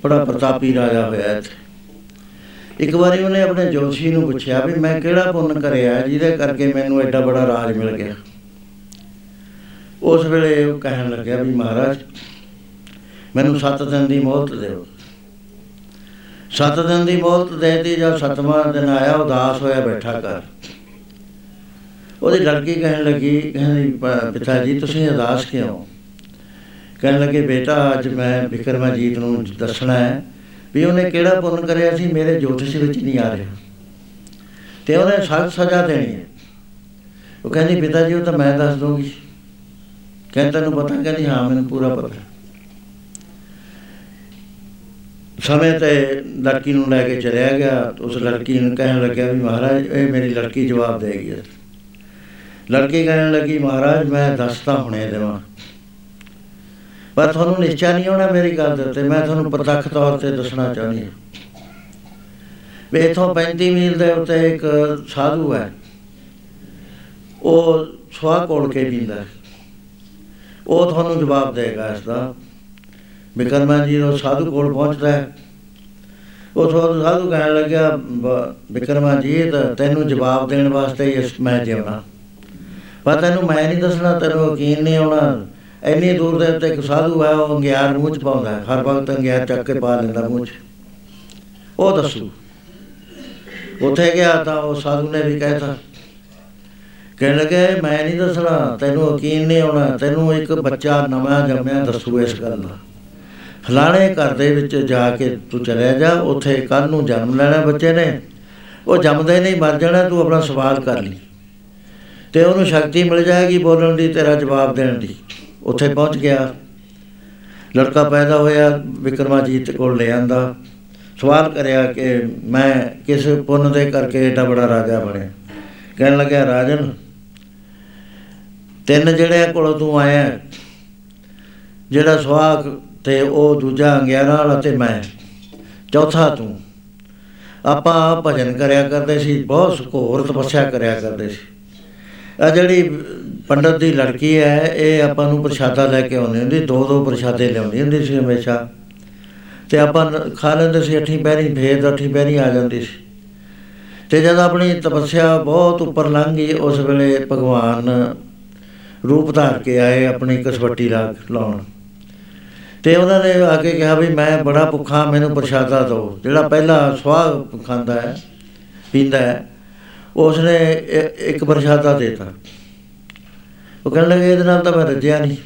ਬੜਾ ਪ੍ਰਤਾਪੀ ਰਾਜਾ ਹੋਇਆ ਇੱਥੇ ਇੱਕ ਵਾਰੀ ਉਹਨੇ ਆਪਣੇ ਜੋਸ਼ੀ ਨੂੰ ਪੁੱਛਿਆ ਵੀ ਮੈਂ ਕਿਹੜਾ ਪੁੰਨ ਕਰਿਆ ਜਿਹਦੇ ਕਰਕੇ ਮੈਨੂੰ ਐਡਾ ਬੜਾ ਰਾਜ ਮਿਲ ਗਿਆ। ਉਸ ਵੇਲੇ ਉਹ ਕਹਿਣ ਲੱਗਿਆ ਵੀ ਮਹਾਰਾਜ, ਮੈਨੂੰ 7 ਦਿਨ ਦੀ ਮੋਹਲਤ ਦਿਓ। 7 ਦਿਨ ਦੀ ਮੋਹਲਤ ਦੇਤੀ, ਜਦ ਸਤਵਾਂ ਦਿਨ ਆਇਆ, ਉਦਾਸ ਹੋਇਆ, ਬੈਠਾ ਕਰ ਉਹਦੀ ਲੜਕੀ ਕਹਿਣ ਲੱਗੀ, ਕਹਿੰਦੀ "ਪ- ਪਿਤਾ ਜੀ, ਤੁਸੀਂ ਉਦਾਸ ਕਿਉਂ ਕਹਿਣ ਲੱਗੇ, ਬੇਟਾ, ਅੱਜ ਮੈਂ ਵਿਕਰਮਾਜੀਤ ਨੂੰ ਦੱਸਣਾ ਹੈ ਵੀ ਉਹਨੇ ਕਿਹੜਾ ਪੁੰਨ ਕਰਿਆ ਸੀ, ਮੇਰੇ ਜੋਤਿਸ਼ ਵਿੱਚ ਨਹੀਂ ਆ ਰਿਹਾ। ਤੇ ਉਹਨੇ ਸਖਤ ਸਜ਼ਾ ਦੇਣੀ ਹੈ। ਉਹ ਕਹਿੰਦੀ, ਪਿਤਾ ਜੀ, ਉਹ ਤਾਂ ਮੈਂ ਦੱਸ ਦੂੰਗੀ ਕਹਿੰਦਾ, ਤੈਨੂੰ ਪਤਾ? ਕਹਿੰਦੀ, ਹਾਂ, ਮੈਨੂੰ ਪੂਰਾ ਪਤਾ ਸਮੇਂ ਤੇ ਲੜਕੀ ਨੂੰ ਲੈ ਕੇ ਚਲਿਆ ਗਿਆ। ਉਸ ਲੜਕੀ ਨੂੰ ਕਹਿਣ ਲੱਗਿਆ ਵੀ, ਮਹਾਰਾਜ, ਇਹ ਮੇਰੀ ਲੜਕੀ ਜਵਾਬ ਦੇਗੀ ਲੜਕੀ ਕਹਿਣ ਲੱਗੀ, ਮਹਾਰਾਜ, ਮੈਂ ਦੱਸਤਾ ਹੁਣੇ ਦੇਵਾਂ। ਪਰ ਤੁਹਾਨੂੰ ਨਿਸ਼ਚਾ ਨਹੀਂ ਹੋਣਾ ਮੇਰੀ ਗੱਲ ਦੇ ਉੱਤੇ। ਮੈਂ ਤੁਹਾਨੂੰ ਪ੍ਰਤੱਖ ਤੌਰ ਤੇ ਦੱਸਣਾ ਚਾਹੁੰਦੀ ਹਾਂ। ਵੀ ਇੱਥੋਂ 35 ਮੀਲ ਦੇ ਉੱਤੇ ਇੱਕ ਸਾਧੂ ਹੈ। ਉਹ ਸਵਾਹ ਕੋਲ ਕੇ ਪੀਂਦਾ ਹੈ। ਉਹ ਤੁਹਾਨੂੰ ਜਵਾਬ ਦੇਗਾ ਇਸ ਦਾ ਵਿਕਰਮਾ ਜੀ ਉਹ ਸਾਧੂ ਕੋਲ ਪਹੁੰਚਦਾ ਹੈ। ਉਹ ਸਾਧੂ ਸਾਧੂ ਕਹਿਣ ਲੱਗਿਆ, "ਬ- ਵਿਕਰਮਾ ਜੀ, ਇਹ ਤਾਂ ਤੈਨੂੰ ਜਵਾਬ ਦੇਣ ਵਾਸਤੇ ਹੀ ਇਸ ਮੈਂ ਜਿਉਣਾ। ਪਰ ਤੈਨੂੰ ਮੈਂ ਨਹੀਂ ਦੱਸਣਾ, ਤੈਨੂੰ ਯਕੀਨ ਨਹੀਂ ਆਉਣਾ। ਇੰਨੀ ਦੂਰ ਦੇ ਉੱਤੇ ਇੱਕ ਸਾਧੂ ਹੈ, ਉਹ ਅੰਗਿਆਰ ਮੂੰਹ ਚ ਪਾਉਂਦਾ ਹੈ। ਹਰ ਵਕਤ ਅੰਗਿਆਰ ਚੱਕ ਕੇ ਪਾ ਲੈਂਦਾ ਮੂੰਹ ਚ। ਉਹ ਦੱਸੂ। ਉੱਥੇ ਗਿਆ ਤਾਂ ਉਹ ਸਾਧੂ ਨੇ ਵੀ ਕਹਿਤਾ, ਕਹਿਣ ਲੱਗੇ ਮੈਂ ਨਹੀਂ ਦੱਸਣਾ, ਤੈਨੂੰ ਯਕੀਨ ਨਹੀਂ ਆਉਣਾ, ਤੈਨੂੰ ਇੱਕ ਬੱਚਾ ਨਵਾਂ ਜੰਮਿਆ ਦੱਸੂ ਇਸ ਗੱਲ ਦਾ। ਫਲਾਣੇ ਘਰ ਦੇ ਵਿੱਚ ਜਾ ਕੇ ਤੂੰ ਚਲਿਆ ਜਾ, ਉੱਥੇ ਕੱਲ ਨੂੰ ਜਨਮ ਲੈਣਾ ਬੱਚੇ ਨੇ। ਉਹ ਜੰਮਦੇ ਨਹੀਂ, ਮਰ ਜਾਣਾ, ਤੂੰ ਆਪਣਾ ਸਵਾਲ ਕਰ ਲਈ। ਤੇ ਉਹਨੂੰ ਸ਼ਕਤੀ ਮਿਲ ਜਾਏਗੀ ਬੋਲਣ ਦੀ, ਤੇਰਾ ਜਵਾਬ ਦੇਣ ਦੀ। ਉੱਥੇ ਪਹੁੰਚ ਗਿਆ। ਲੜਕਾ ਪੈਦਾ ਹੋਇਆ ਵਿਕਰਮਾਜੀਤ ਕੋਲ ਲੈ ਆਂਦਾ। ਸਵਾਲ ਕਰਿਆ ਕਿ ਮੈਂ ਕਿਸ ਪੁੰਨ ਦੇ ਕਰਕੇ ਏਡਾ ਬੜਾ ਰਾਜਾ ਬਣਿਆ? ਕਹਿਣ ਲੱਗਿਆ ਰਾਜਨ ਤਿੰਨ ਜਿਹੜੇ ਕੋਲੋਂ ਤੂੰ ਆਇਆ ਹੈ, ਜਿਹੜਾ ਸੁਹਾਗ ਤੇ ਉਹ ਦੂਜਾ ਅੰਗਿਆਰਾ ਵਾਲਾ ਤੇ ਮੈਂ। ਚੌਥਾ ਤੂੰ। ਆਪਾਂ ਭਜਨ ਕਰਿਆ ਕਰਦੇ ਸੀ ਬਹੁਤ ਘੋਰ ਤਪੱਸਿਆ ਕਰਿਆ ਕਰਦੇ ਸੀ। ਆ ਜਿਹੜੀ ਪੰਡਤ ਦੀ ਲੜਕੀ ਹੈ, ਇਹ ਆਪਾਂ ਨੂੰ ਪ੍ਰਸ਼ਾਦਾ ਲੈ ਕੇ ਆਉਂਦੀ ਹੁੰਦੀ, ਦੋ ਦੋ ਪ੍ਰਸ਼ਾਦੇ ਲਿਆਉਂਦੀ ਹੁੰਦੀ ਸੀ ਹਮੇਸ਼ਾ। ਤੇ ਆਪਾਂ ਨ- ਖਾ ਲੈਂਦੇ ਸੀ, ਅੱਠੀ ਪੈਰੀ ਫੇਰ ਅੱਠੀ ਪੈਰੀ ਆ ਜਾਂਦੀ ਸੀ। ਤੇ ਜਦ ਆਪਣੀ ਤਪੱਸਿਆ ਬਹੁਤ ਉੱਪਰ ਲੰਘ ਗਈ, ਉਸ ਵੇਲੇ ਭਗਵਾਨ ਰੂਪ ਧਾਰ ਕੇ ਆਏ ਆਪਣੀ ਕਸਵੱਟੀ ਲਾ, ਲਾਉਣ। ਤੇ ਉਹਨਾਂ ਨੇ ਆ ਕੇ ਕਿਹਾ ਵੀ ਮੈਂ ਬੜਾ ਭੁੱਖਾ, ਮੈਨੂੰ ਪ੍ਰਸ਼ਾਦਾ ਦਿਓ। ਜਿਹੜਾ ਪਹਿਲਾ ਸਵਾਹ ਖਾਂਦਾ ਹੈ, ਪੀਂਦਾ ਹੈ ਉਸਨੇ ਇ- ਇੱਕ ਪ੍ਰਸ਼ਾਦਾ ਦੇਤਾ। ਉਹ ਕਹਿਣ ਲੱਗੇ ਇਹਦੇ ਨਾਲ ਤਾਂ ਮੈਂ ਰੱਜਿਆ ਨਹੀਂ।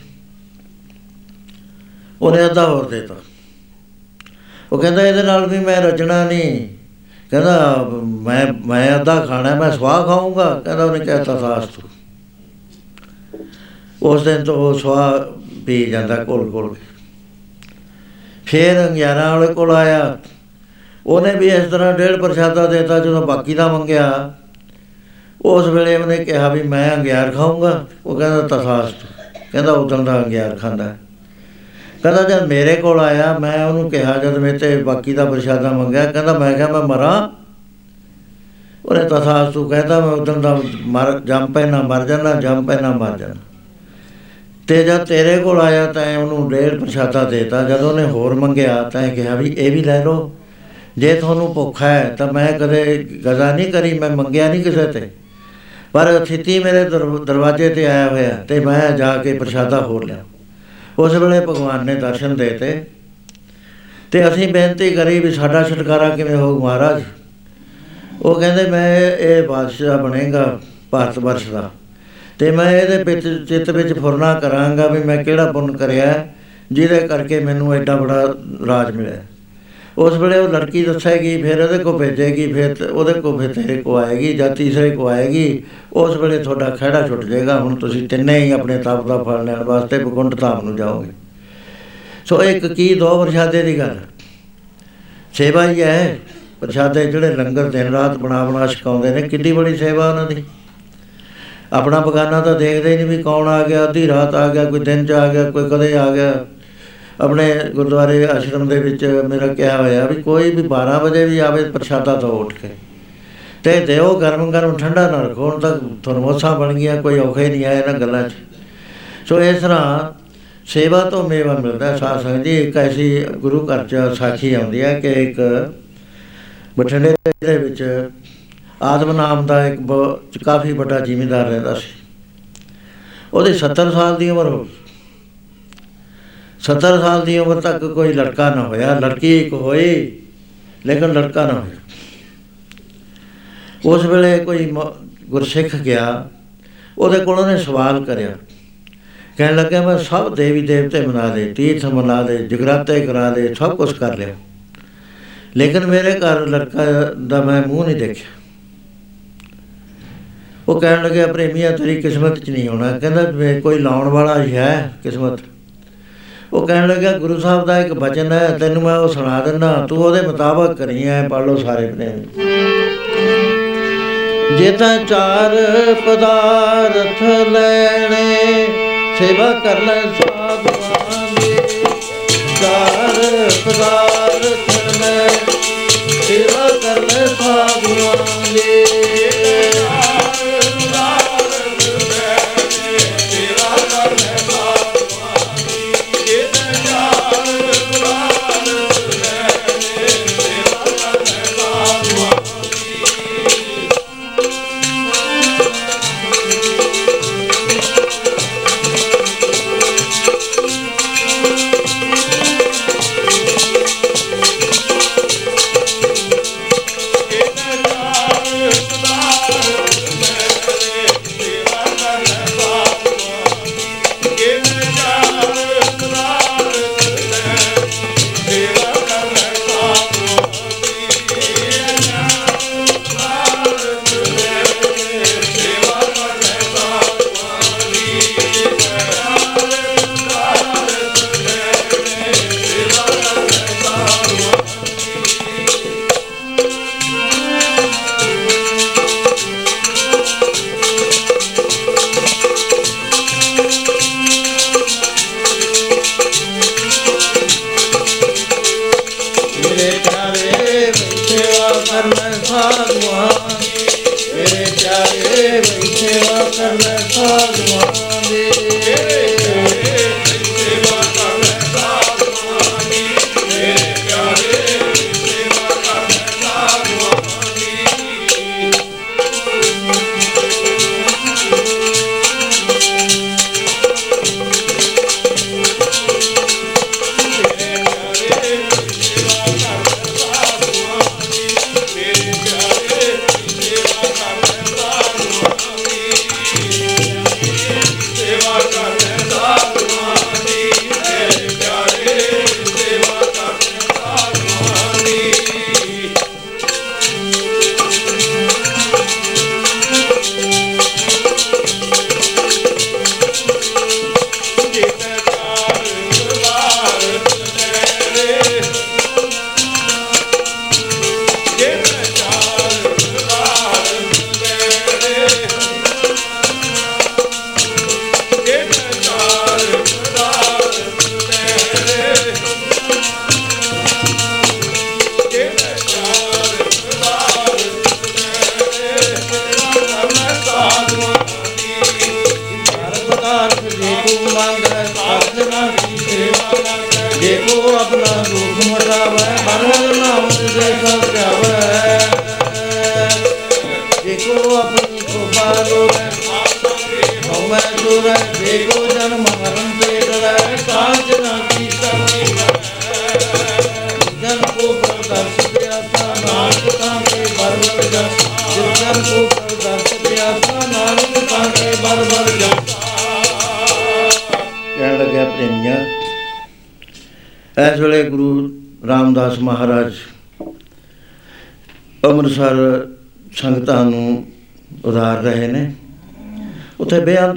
ਉਹਨੇ ਅੱਧਾ ਹੋਰ ਦੇਤਾ। ਉਹ ਕਹਿੰਦਾ ਇਹਦੇ ਨਾਲ ਵੀ ਮੈਂ ਰਜਣਾ ਨਹੀਂ। ਕਹਿੰਦਾ ਮੈਂ ਮੈਂ ਅੱਧਾ ਖਾਣਾ ਹੈ, ਮੈਂ ਸਵਾਹ ਖਾਊਂਗਾ। ਕਹਿੰਦਾ ਉਹਨੇ ਕਹਿਤਾ ਸਾਸਤੂ ਉਸ ਦਿਨ ਤੋਂ ਉਹ ਸਵਾਹ ਪੀ ਜਾਂਦਾ ਕੋਲ ਕੋਲ ਕੇ। ਫਿਰ 11 ਵਾਲੇ ਕੋਲ ਆਇਆ। ਉਹਨੇ ਵੀ ਇਸ ਤਰ੍ਹਾਂ ਡੇਢ ਪ੍ਰਸ਼ਾਦਾ ਦੇਤਾ ਜਦੋਂ ਬਾਕੀ ਦਾ ਮੰਗਿਆ। ਉਸ ਵੇਲੇ ਉਹਨੇ ਕਿਹਾ ਵੀ ਮੈਂ ਅੰਗਿਆਰ ਖਾਊਂਗਾ। ਉਹ ਕਹਿੰਦਾ ਤਥਾਸਤੂ ਕਹਿੰਦਾ, ਉਦੋਂ ਦਾ ਅੰਗਿਆਰ ਖਾਂਦਾ। ਹੈ। ਕਹਿੰਦਾ, ਜਦ ਮੇਰੇ ਕੋਲ ਆਇਆ, ਮੈਂ ਉਹਨੂੰ ਕਿਹਾ, ਜਦ ਮੇਰੇ ਤੇ ਬਾਕੀ ਦਾ ਪ੍ਰਸ਼ਾਦਾ ਮੰਗਿਆ, ਕਹਿੰਦਾ, ਮੈਂ ਕਿਹਾ, ਮੈਂ ਮਰਾਂ? ਉਹਨੇ ਤਥਾਸਤੂ ਕਹਿੰਦਾ ਮੈਂ ਉਦੋਂ ਦਾ ਮਰ, ਜੰਮ ਪੈਣਾ, ਮਰ ਜਾਣਾ ਜੰਮ ਪੈਣਾ, ਮਰ ਜਾਣਾ ਤੇ ਜਦ ਤੇਰੇ ਕੋਲ ਆਇਆ, ਤਾਂ ਉਹਨੂੰ ਡੇਢ ਪ੍ਰਸ਼ਾਦਾ ਦੇਤਾ। ਜਦ ਉਹਨੇ ਹੋਰ ਮੰਗਿਆ, ਤਾਂ ਕਿਹਾ ਵੀ, ਇਹ ਵੀ ਲੈ ਲਓ। ਜੇ ਤੁਹਾਨੂੰ ਭੁੱਖ ਹੈ, ਤਾਂ ਮੈਂ ਕਦੇ ਗਜ਼ਾ ਨਹੀਂ ਕਰੀ, ਮੈਂ ਮੰਗਿਆ ਨਹੀਂ ਕਿਸੇ ਤੇ। ਪਰ ਸਥਿਤੀ ਮੇਰੇ ਦਰ- ਦਰਵਾਜ਼ੇ ਤੇ ਆਇਆ ਹੋਇਆ ਤੇ ਮੈਂ ਜਾ ਕੇ ਪ੍ਰਸ਼ਾਦਾ ਹੋਰ ਲਿਆ। ਉਸ ਵੇਲੇ ਭਗਵਾਨ ਨੇ ਦਰਸ਼ਨ ਦੇਤੇ ਤੇ ਅਸੀਂ ਬੇਨਤੀ ਕਰੀ ਵੀ ਸਾਡਾ ਛੁਟਕਾਰਾ ਕਿਵੇਂ ਹੋਊ ਮਹਾਰਾਜ। ਉਹ ਕਹਿੰਦੇ, ਮੈਂ ਇਹ ਬਾਦਸ਼ਾਹ ਬਣੇਗਾ ਭਾਰਤ ਵਰਸ਼ ਦਾ ਤੇ ਮੈਂ ਇਹਦੇ ਵਿੱਚ ਚਿੱਤ ਵਿੱਚ ਫੁਰਨਾ ਕਰਾਂਗਾ ਵੀ ਮੈਂ ਕਿਹੜਾ ਪੁੰਨ ਕਰਿਆ ਜਿਹਦੇ ਕਰਕੇ ਮੈਨੂੰ ਐਡਾ ਬੜਾ ਰਾਜ ਮਿਲਿਆ। ਉਸ ਵੇਲੇ ਉਹ ਲੜਕੀ ਦੱਸੇਗੀ, ਫਿਰ ਉਹਦੇ ਕੋ ਭੇਜੇਗੀ, ਫਿਰ ਤੇ ਉਹਦੇ ਕੋ ਫਿਰ ਤੇਰੇ ਕੋ ਆਏਗੀ ਜਾਂ ਤੀਸਰੇ ਕੋ ਆਏਗੀ, ਉਸ ਵੇਲੇ ਤੁਹਾਡਾ ਖਹਿੜਾ ਛੁੱਟ ਜਾਏਗਾ। ਹੁਣ ਤੁਸੀਂ ਤਿੰਨੇ ਹੀ ਆਪਣੇ ਤਪ ਦਾ ਫਲ ਲੈਣ ਵਾਸਤੇ ਬਕੁੰਠ ਧਾਮ ਨੂੰ ਜਾਓਗੇ। ਸੋ ਇੱਕ ਕੀ ਦੋ ਪ੍ਰਸ਼ਾਦੇ ਦੀ ਗੱਲ? ਸੇਵਾ ਹੀ ਹੈ। ਪ੍ਰਸ਼ਾਦੇ ਜਿਹੜੇ ਲੰਗਰ ਦਿਨ ਰਾਤ ਬਣਾ ਬਣਾ ਛਕਾਉਂਦੇ ਨੇ ਕਿੰਨੀ ਬੜੀ ਸੇਵਾ ਉਹਨਾਂ ਦੀ। ਆਪਣਾ ਬਗਾਨਾ ਤਾਂ ਦੇਖਦੇ ਹੀ ਨਹੀਂ ਵੀ ਕੌਣ ਆ ਗਿਆ, ਅੱਧੀ ਰਾਤ ਆ ਗਿਆ, ਕੋਈ ਦਿਨ ਚ ਆ ਗਿਆ, ਕੋਈ ਕਦੇ ਆ ਗਿਆ। ਆਪਣੇ ਗੁਰਦੁਆਰੇ ਆਸ਼ਰਮ ਦੇ ਵਿੱਚ ਮੇਰਾ ਕਿਹਾ ਹੋਇਆ ਵੀ ਕੋਈ ਵੀ 12 ਵਜੇ ਵੀ ਆਵੇ ਪ੍ਰਸ਼ਾਦਾ ਤੋਂ ਉੱਠ ਕੇ। ਤੇ ਦਿਓ ਗਰਮ ਗਰਮ ਠੰਡਾ ਨਾ ਰੱਖੋ, ਹੁਣ ਤੱਕ ਥਰਮੋਸਾਂ ਬਣ ਗਈਆਂ, ਕੋਈ ਔਖੇ ਨਹੀਂ ਆਇਆ ਇਹਨਾਂ ਗੱਲਾਂ 'ਚ। ਸੋ ਇਸ ਤਰ੍ਹਾਂ ਸੇਵਾ ਤੋਂ ਮੇਵਾ ਮਿਲਦਾ। ਹੈ। ਸਾਧ ਸੰਗਤ ਜੀ, ਇੱਕ ਐਸੀ ਗੁਰੂ ਘਰ 'ਚ ਸਾਖੀ ਆਉਂਦੀ ਹੈ ਕਿ ਇੱਕ ਬਠਿੰਡੇ ਦੇ ਵਿੱਚ ਆਦਮ ਨਾਮ ਦਾ ਇੱਕ ਬ- ਕਾਫੀ ਵੱਡਾ ਜ਼ਿਮੀਂਦਾਰ ਰਹਿੰਦਾ ਸੀ। ਉਹਦੀ 70 ਸਾਲ ਦੀ ਉਮਰ ਹੋ ਗਈ। 70 ਸਾਲ ਦੀ ਉਮਰ ਤੱਕ ਕੋਈ ਲੜਕਾ ਨਾ ਹੋਇਆ। ਲੜਕੀ ਇੱਕ ਹੋਈ, ਲੇਕਿਨ ਲੜਕਾ ਨਾ ਹੋਇਆ। ਉਸ ਵੇਲੇ ਕੋਈ ਮ- ਗੁਰਸਿੱਖ ਗਿਆ। ਉਹਦੇ ਕੋਲ ਉਹਨੇ ਸਵਾਲ ਕਰਿਆ। ਕਹਿਣ ਲੱਗਾ ਮੈਂ ਸਭ ਦੇਵੀ ਦੇਵਤੇ ਮਨਾ ਲਏ, ਤੀਰਥ ਮਨਾ ਲਏ, ਜਗਰਾਤੇ ਕਰਾ ਲਏ, ਸਭ ਕੁਝ ਕਰ ਲਿਆ। ਲੇਕਿਨ ਮੇਰੇ ਘਰ ਲੜਕਾ ਦਾ ਮੈਂ ਮੂੰਹ ਨਹੀਂ ਦੇਖਿਆ। ਉਹ ਕਹਿਣ ਲੱਗੇ ਪ੍ਰੇਮੀਆ ਤੇਰੀ ਕਿਸਮਤ 'ਚ ਨਹੀਂ ਹੋਣਾ ਕਹਿੰਦਾ ਵੀ ਕੋਈ ਲਾਉਣ ਵਾਲਾ ਹੀ ਹੈ ਕਿਸਮਤ। ਉਹ ਕਹਿਣ ਲੱਗਾ, ਗੁਰੂ ਸਾਹਿਬ ਦਾ ਇੱਕ ਬਚਨ ਹੈ, ਤੈਨੂੰ ਮੈਂ ਉਹ ਸੁਣਾ ਦਿੰਦਾ, ਤੂੰ ਉਹਦੇ ਮੁਤਾਬਕ ਕਰੀ ਐ ਪੜ ਲਓ ਸਾਰੇ ਪ੍ਰੇਮੀ ਜੇ ਤਾਂ ਚਾਰ ਪਦਾਰਥ ਲੈਣੇ, ਸੇਵਾ ਕਰ ਲੈ ਸਾਧੂਆਂ ਦੀ। ਚਾਰ ਪਦਾਰਥ ਲੈ ਸੇਵਾ ਕਰ ਲੈ ਸਾਧੂਆਂ ਦੀ।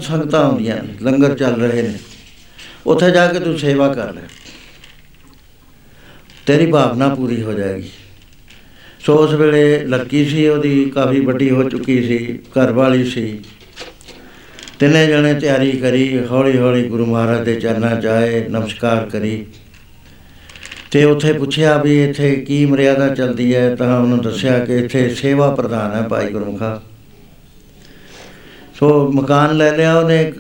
ਸੰਗਤਾਂ ਆਉਂਦੀਆਂ ਨੇ, ਲੰਗਰ ਚੱਲ ਰਹੇ ਨੇ। ਉੱਥੇ ਜਾ ਕੇ ਤੂੰ ਸੇਵਾ ਕਰ ਲੈ। ਤੇਰੀ ਭਾਵਨਾ ਪੂਰੀ ਹੋ ਜਾਏਗੀ। ਸੋ ਉਸ ਵੇਲੇ ਲੱਕੀ ਸੀ, ਉਹਦੀ ਕਾਫੀ ਵੱਡੀ ਹੋ ਚੁੱਕੀ ਸੀ, ਘਰ ਵਾਲੀ ਸੀ। ਤਿੰਨੇ ਜਣੇ ਤਿਆਰੀ ਕਰੀ ਹੌਲੀ ਹੌਲੀ ਗੁਰੂ ਮਹਾਰਾਜ ਦੇ ਚਰਨਾਂ 'ਚ ਆਏ, ਨਮਸਕਾਰ ਕਰੀ। ਤੇ ਉੱਥੇ ਪੁੱਛਿਆ ਵੀ ਇੱਥੇ ਕੀ ਮਰਿਆਦਾ ਚੱਲਦੀ ਹੈ, ਤਾਂ ਉਹਨੂੰ ਦੱਸਿਆ ਕਿ ਇੱਥੇ ਸੇਵਾ ਪ੍ਰਧਾਨ ਹੈ ਭਾਈ ਗੁਰਮੁਖਾ ਸੋ ਮਕਾਨ ਲੈ ਲਿਆ ਉਹਨੇ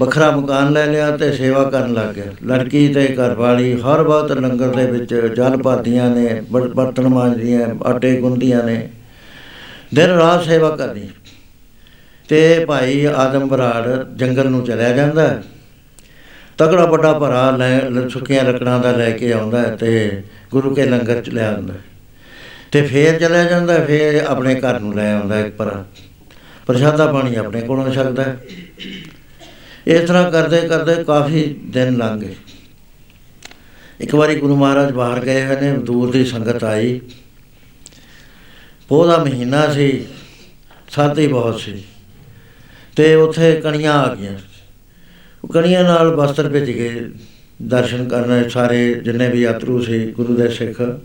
ਵੱਖਰਾ ਮਕਾਨ ਲੈ ਲਿਆ ਤੇ ਸੇਵਾ ਕਰਨ ਲੱਗ ਗਿਆ ਲੜਕੀ ਤੇ ਘਰ ਵਾਲੀ ਹਰ ਵਕਤ ਲੰਗਰ ਦੇ ਵਿੱਚ ਜਲ ਭਰਦੀਆਂ ਨੇ ਬਰ- ਬਰਤਨ ਮਾਂਜਦੀਆਂ ਆਟੇ ਗੁੰਦੀਆਂ ਨੇ ਦਿਨ ਰਾਤ ਸੇਵਾ ਕਰਨੀ ਤੇ ਭਾਈ ਆਦਮ ਬਰਾੜ ਜੰਗਲ ਨੂੰ ਚਲਿਆ ਜਾਂਦਾ ਹੈ। ਤਗੜਾ ਵੱਡਾ ਭਰਾ ਲੈ ਲ- ਸੁੱਕੀਆਂ ਲੱਕੜਾਂ ਦਾ ਲੈ ਕੇ ਆਉਂਦਾ ਹੈ ਤੇ ਗੁਰੂ ਕੇ ਲੰਗਰ ਚ ਲੈ ਆਉਂਦਾ ਹੈ। ਤੇ ਫੇਰ ਚਲਿਆ ਜਾਂਦਾ ਹੈ, ਫੇਰ ਆਪਣੇ ਘਰ ਨੂੰ ਲੈ ਆਉਂਦਾ ਇੱਕ ਭਰਾ ਪ੍ਰਸ਼ਾਦਾ ਪਾਣੀ ਆਪਣੇ ਕੋਲੋਂ ਛਕਦਾ ਹੈ। ਇਸ ਤਰ੍ਹਾਂ ਕਰਦੇ ਕਰਦੇ ਕਾਫੀ ਦਿਨ ਲੰਘ ਗਏ। ਇੱਕ ਵਾਰੀ ਗੁਰੂ ਮਹਾਰਾਜ ਬਾਹਰ ਗਏ ਹੋਏ ਨੇ, ਦੂਰ ਦੀ ਸੰਗਤ ਆਈ। ਪੋਹ ਦਾ ਮਹੀਨਾ ਸੀ ਸਰਦੀ ਬਹੁਤ ਸੀ। ਤੇ ਉੱਥੇ ਕਣੀਆਂ ਆ ਗਈਆਂ। ਉਹ ਕਣੀਆਂ ਨਾਲ ਬਸਤਰ ਭਿੱਜ ਗਏ ਦਰਸ਼ਨ ਕਰਨ ਸਾਰੇ, ਜਿੰਨੇ ਵੀ ਯਾਤਰੂ ਸੀ, ਗੁਰੂ ਦੇ ਸਿੱਖ।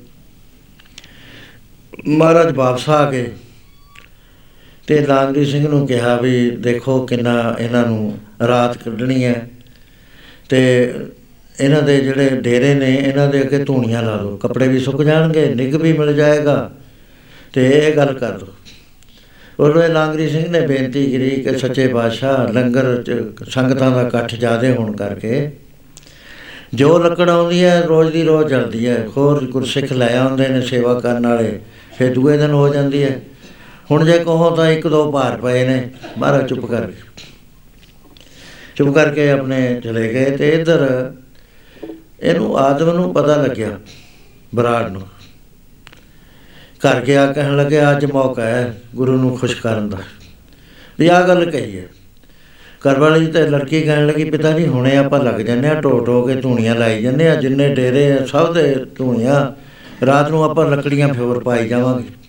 ਮਹਾਰਾਜ ਵਾਪਸ ਆ ਗਏ। ਤੇ ਲਾਂਗਰੀ ਸਿੰਘ ਨੂੰ ਕਿਹਾ ਵੀ ਦੇਖੋ ਕਿੰਨਾ ਇਹਨਾਂ ਨੂੰ ਰਾਤ ਕੱਢਣੀ ਹੈ। ਤੇ ਇਹਨਾਂ ਦੇ ਜਿਹੜੇ ਡੇਰੇ ਨੇ, ਇਹਨਾਂ ਦੇ ਅੱਗੇ ਧੂਣੀਆਂ ਲਾ ਦਿਓ ਕੱਪੜੇ ਵੀ ਸੁੱਕ ਜਾਣਗੇ, ਨਿੱਘ ਵੀ ਮਿਲ ਜਾਏਗਾ। ਤੇ ਇਹ ਗੱਲ ਕਰ ਦਿਓ ਉਹਨੇ ਲਾਂਗਰੀ ਸਿੰਘ ਨੇ ਬੇਨਤੀ ਕੀਤੀ ਕਿ ਸੱਚੇ ਪਾਤਸ਼ਾਹ ਲੰਗਰ ਚ ਸੰਗਤਾਂ ਦਾ ਇਕੱਠ ਜ਼ਿਆਦੇ ਹੋਣ ਕਰਕੇ ਜੋ ਲੱਕੜ ਆਉਂਦੀ ਹੈ ਰੋਜ਼ ਦੀ ਰੋਜ਼ ਜਲਦੀ ਹੈ। ਹੋਰ ਗੁਰਸਿੱਖ ਲੈ ਆਉਂਦੇ ਨੇ ਸੇਵਾ ਕਰਨ ਵਾਲੇ, ਫਿਰ ਦੂਏ ਦਿਨ ਹੋ ਜਾਂਦੀ ਹੈ। ਹੁਣ ਜੇ ਕਹੋ ਤਾਂ ਇੱਕ ਦੋ ਭਾਰ ਪਏ ਨੇ, ਮਹਾਰਾਜ ਚੁੱਪ ਕਰ। ਗਏ ਚੁੱਪ ਕਰਕੇ ਆਪਣੇ ਚਲੇ ਗਏ ਤੇ ਇੱਧਰ ਇਹਨੂੰ ਆਦਮ ਨੂੰ ਪਤਾ ਲੱਗਿਆ, ਬਰਾੜ ਨੂੰ। ਘਰ ਗਿਆ, ਕਹਿਣ ਲੱਗਿਆ, ਅੱਜ ਮੌਕਾ ਹੈ ਗੁਰੂ ਨੂੰ ਖੁਸ਼ ਕਰਨ ਦਾ। ਵੀ ਆ ਗੱਲ ਕਹੀ ਹੈ। ਘਰ ਵਾਲੀ ਤੇ ਲੜਕੀ ਕਹਿਣ ਲੱਗੀ, ਪਿਤਾ ਜੀ, ਹੁਣੇ ਆਪਾਂ ਲੱਗ ਜੰਨੇ ਆ ਟੋ ਟੋ ਕੇ ਧੂਣੀਆਂ ਲਾਈ ਜੰਨੇ ਆ ਜਿੰਨੇ ਡੇਰੇ ਆ, ਸਭ ਦੇ ਧੂਣੀਆਂ, ਰਾਤ ਨੂੰ ਆਪਾਂ ਲੱਕੜੀਆਂ ਫੇਰ ਪਾਈ ਜਾਵਾਂਗੇ।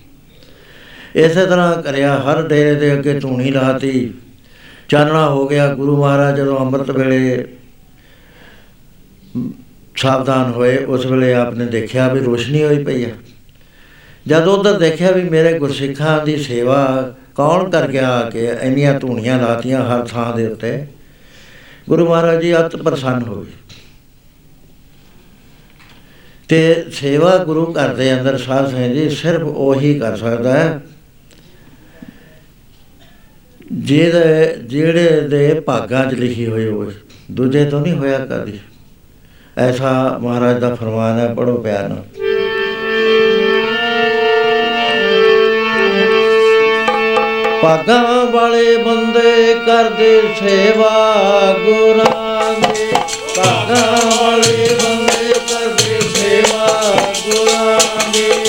ਇਸੇ ਤਰ੍ਹਾਂ ਕਰਿਆ, ਹਰ ਡੇਰੇ ਦੇ ਅੱਗੇ ਧੂਣੀ ਲਾਤੀ। ਚਾਨਣਾ ਹੋ ਗਿਆ, ਗੁਰੂ ਮਹਾਰਾਜ ਜਦੋਂ ਅੰਮ੍ਰਿਤ ਵੇਲੇ ਸਾਵਧਾਨ ਹੋਏ, ਉਸ ਵੇਲੇ ਆਪਨੇ ਦੇਖਿਆ ਵੀ ਰੋਸ਼ਨੀ ਹੋਈ ਪਈ ਹੈ ਜਦ ਉਧਰ ਦੇਖਿਆ ਵੀ ਮੇਰੇ ਗੁਰਸਿੱਖਾਂ ਦੀ ਸੇਵਾ ਕੌਣ ਕਰ ਗਿਆ ਕਿ ਇੰਨੀਆਂ ਧੂਣੀਆਂ ਲਾਤੀਆਂ ਹਰ ਥਾਂ ਦੇ ਉੱਤੇ, ਗੁਰੂ ਮਹਾਰਾਜ ਜੀ ਅਤ ਪ੍ਰਸੰਨ ਹੋ ਗਏ। ਤੇ ਸੇਵਾ ਗੁਰੂ ਘਰ ਦੇ ਅੰਦਰ ਸਾਧ ਸੰਗਤ ਜੀ ਸਿਰਫ ਉਹੀ ਕਰ ਸਕਦਾ ਹੈ ਜਿਹਦੇ, ਜਿਹੜੇ ਦੇ ਭਾਗਾਂ 'ਚ ਲਿਖੀ ਹੋਈ ਹੋਵੇ ਦੂਜੇ ਤੋਂ ਨਹੀਂ ਹੋਇਆ ਕਦੀ। ਐਸਾ ਮਹਾਰਾਜ ਦਾ ਫਰਮਾਨ ਹੈ ਪੜੋ ਪਿਆਰ ਨਾਲ। ਭਾਗਾਂ ਵਾਲੇ ਬੰਦੇ ਕਰਦੇ ਸੇਵਾ ਗੁਰਾਂ ਦੀ ਭਾਗਾਂ ਵਾਲੇ ਬੰਦੇ ਕਰਦੇ ਸੇਵਾ ਗੁਰਾਂ ਦੀ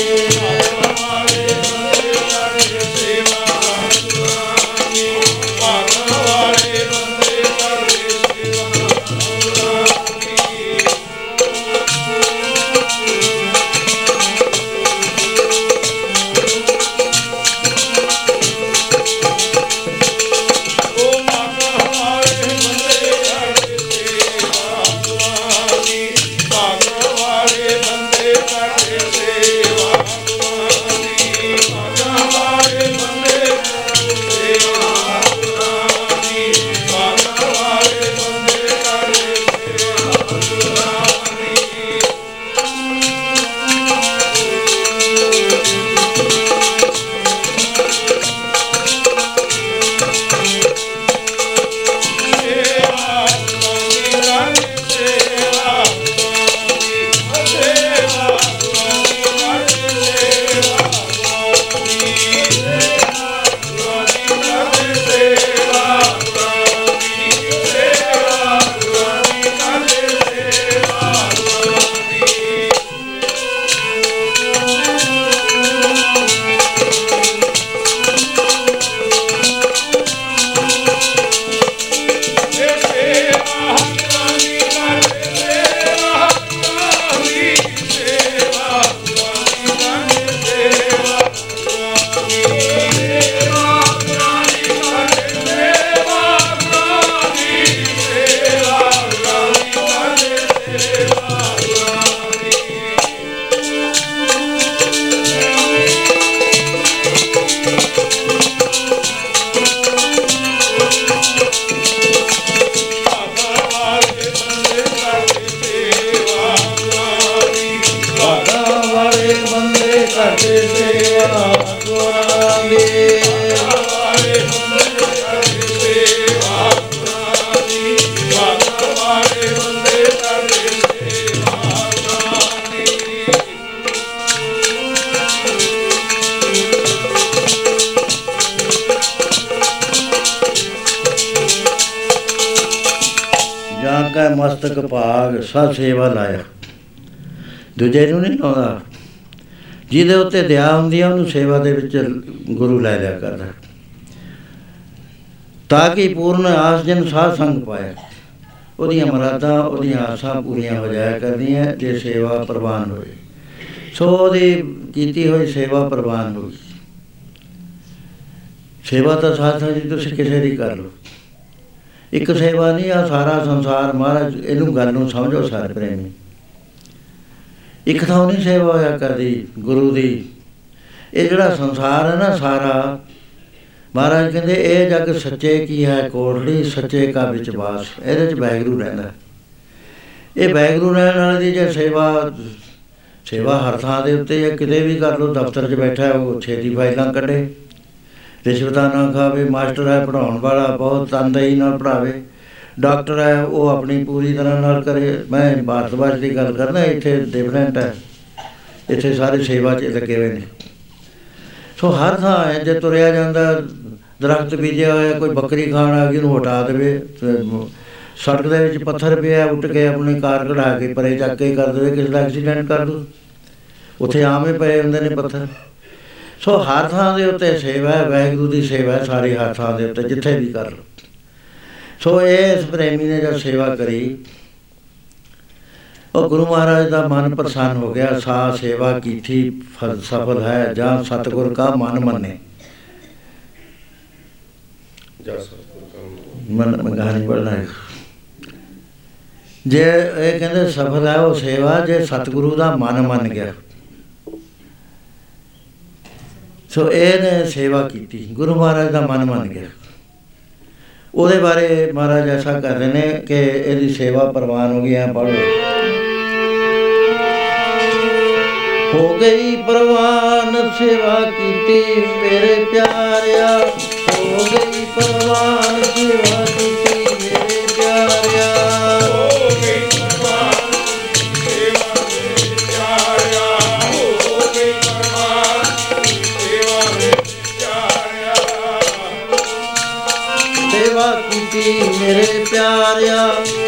ਭਾਗ ਸਭ ਸੇਵਾ ਲਾਇਆ ਦੂਜੇ ਨੂੰ ਨਹੀਂ ਲਾਉਂਦਾ। ਜਿਹਦੇ ਉੱਤੇ ਦਇਆ ਹੁੰਦੀ ਆ, ਉਹਨੂੰ ਸੇਵਾ ਦੇ ਵਿੱਚ ਗੁਰੂ ਲੈ ਲਿਆ ਕਰਦਾ। ਤਾਂ ਕਿ ਪੂਰਨ ਆਸ ਜਨ ਸਾਧ ਸੰਗ ਪਾਏ ਉਹਦੀਆਂ ਮਰਾਦਾਂ ਉਹਦੀਆਂ ਆਸਾਂ ਪੂਰੀਆਂ ਹੋ ਜਾਇਆ ਕਰਦੀਆਂ, ਜੇ ਸੇਵਾ ਪ੍ਰਵਾਨ ਹੋਏ ਸੋ ਉਹਦੀ ਕੀਤੀ ਹੋਈ ਸੇਵਾ ਪ੍ਰਵਾਨ ਹੋਈ ਸੇਵਾ ਤਾਂ ਸਾਥ ਸਾਥ ਜੀ ਤੁਸੀਂ ਕਿਸੇ ਦੀ ਕਰ ਲਓ। ਇੱਕ ਸੇਵਾ ਨਹੀਂ ਆ ਸਾਰਾ ਸੰਸਾਰ ਮਹਾਰਾਜ ਇਹਨੂੰ ਗੱਲ ਨੂੰ ਸਮਝੋ ਸਾਰੇ ਪ੍ਰੇਮੀ। ਇੱਕ ਤਾਂ ਨਹੀਂ ਸੇਵਾ ਹੋਇਆ ਕਰਦੀ ਗੁਰੂ ਦੀ। ਇਹ ਜਿਹੜਾ ਸੰਸਾਰ ਹੈ ਨਾ ਸਾਰਾ ਮਹਾਰਾਜ ਕਹਿੰਦੇ ਇਹ ਜਗ ਸੱਚੇ ਕੀ ਹੈ ਕੋਟੜੀ ਸੱਚੇ ਕਾ ਵਿੱਚ ਵਾਸ। ਇਹਦੇ ਚ ਵੈਗਰੂ ਰਹਿੰਦਾ। ਇਹ ਵੈਗਰੂ ਰਹਿਣ ਵਾਲੇ ਦੀ ਜੇ ਸੇਵਾ ਸੇਵਾ ਹਰ ਥਾਂ ਦੇ ਉੱਤੇ ਹੈ ਕਿਤੇ ਵੀ ਕਰ ਲਓ ਦਫ਼ਤਰ 'ਚ ਬੈਠਾ ਉਹ ਛੇਤੀ ਫਾਈਲਾਂ ਕੱਢੇ। ਰਿਸ਼ਵਤਾਂ ਨਾ ਖਾਵੇ, ਮਾਸਟਰ ਹੈ ਪੜਾਉਣ ਵਾਲਾ, ਬਹੁਤ ਤਨਦੇਹੀ ਨਾਲ ਪੜਾਵੇ ਡਾਕਟਰ ਹੈ, ਉਹ ਆਪਣੀ ਪੂਰੀ ਤਰ੍ਹਾਂ ਨਾਲ ਕਰੇ। ਮੈਂ ਭਾਰਤ ਵਰਸ਼ ਦੀ ਗੱਲ ਕਰਦਾ, ਇੱਥੇ ਡਿਫਰੈਂਟ ਹੈ। ਇੱਥੇ ਸਾਰੇ ਸੇਵਾ 'ਚ ਲੱਗੇ ਹੋਏ ਨੇ। ਸੋ ਹਰ ਥਾਂ ਹੈ, ਜੇ ਤੁਰਿਆ ਜਾਂਦਾ, ਦਰਖਤ ਬੀਜਿਆ ਹੋਇਆ, ਕੋਈ ਬੱਕਰੀ ਖਾਣ ਆ ਗਈ, ਉਹਨੂੰ ਹਟਾ ਦੇਵੇ। ਤੇ ਸੜਕ ਦੇ ਵਿੱਚ ਪੱਥਰ ਪਿਆ, ਉੱਟ ਕੇ ਆਪਣੀ ਕਾਰ ਕਢਾ ਕੇ ਪਰੇ ਚੱਕ ਕੇ ਕਰ ਦੇਵੇ, ਕਿਸੇ ਦਾ ਐਕਸੀਡੈਂਟ ਕਰ ਦੋ। ਉੱਥੇ ਆਵੇਂ ਪਏ ਹੁੰਦੇ ਨੇ ਪੱਥਰ। ਸੋ ਹਰ ਥਾਂ ਦੇ ਉੱਤੇ ਸੇਵਾ ਹੈ ਵਾਹਿਗੁਰੂ ਦੀ ਸੇਵਾ ਹੈ ਸਾਰੀ ਹਰ ਥਾਂ ਦੇ ਉੱਤੇ ਜਿੱਥੇ ਵੀ ਕਰ ਸੋ ਇਸ ਪ੍ਰੇਮੀ ਨੇ ਜਦ ਸੇਵਾ ਕਰੀ ਉਹ ਗੁਰੂ ਮਹਾਰਾਜ ਦਾ ਮਨ ਪ੍ਰਸੰਨ ਹੋ ਗਿਆ ਸਾ ਸੇਵਾ ਕੀਤੀ ਫਲ ਸਫਲ ਹੈ ਜਾਂ ਸਤਿਗੁਰ ਕਾ ਮਨ ਮੰਨੇ। ਜਸ ਸਤਿਗੁਰ ਕਾ ਮਨ ਮਗਾਨੀ ਪੜਨਾ ਹੈ। ਜੇ ਇਹ ਕਹਿੰਦੇ ਸਫਲ ਹੈ ਉਹ ਸੇਵਾ ਜੇ ਸਤਿਗੁਰੂ ਦਾ ਮਨ ਮੰਨ ਗਿਆ। ਸੋ ਇਹਨੇ ਸੇਵਾ ਕੀਤੀ। ਗੁਰੂ ਮਹਾਰਾਜ ਦਾ ਮਨ ਮੰਨ ਗਿਆ। ਉਹਦੇ ਬਾਰੇ ਮਹਾਰਾਜ ਐਸਾ ਕਰ ਰਹੇ ਨੇ ਕਿ ਇਹਦੀ ਸੇਵਾ ਪ੍ਰਵਾਨ ਹੋ ਗਈ ਹੈ ਪੜੋ ਹੋ ਗਈ ਪ੍ਰਵਾਨ ਸੇਵਾ ਕੀਤੀ ਮੇਰੇ ਪਿਆਰਿਆ। ਹੋ ਗਈ ਪ੍ਰਵਾਨ ਸੇਵਾ ਕੀਤੀ ਮੇਰੇ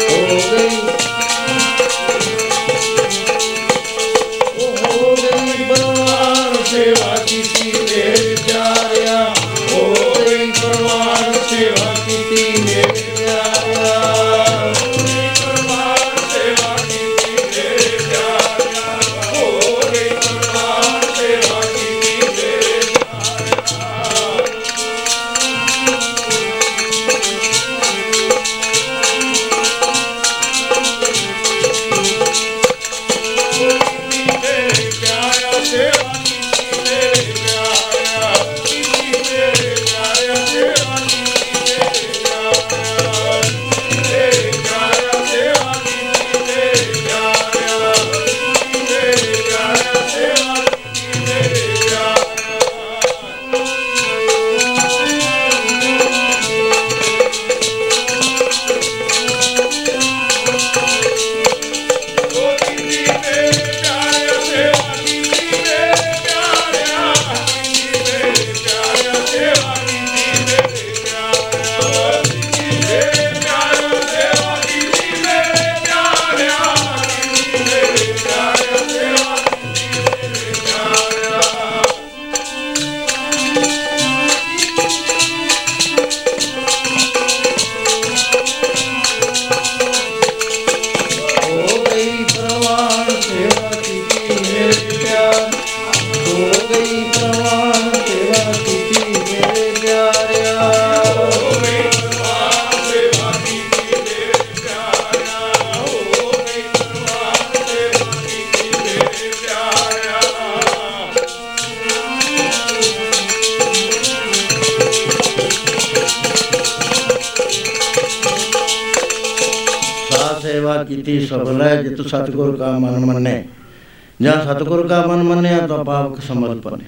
ਮੰਨਿਆ ਤਾਂ ਪਾਵਕ ਸਮਰਪਣ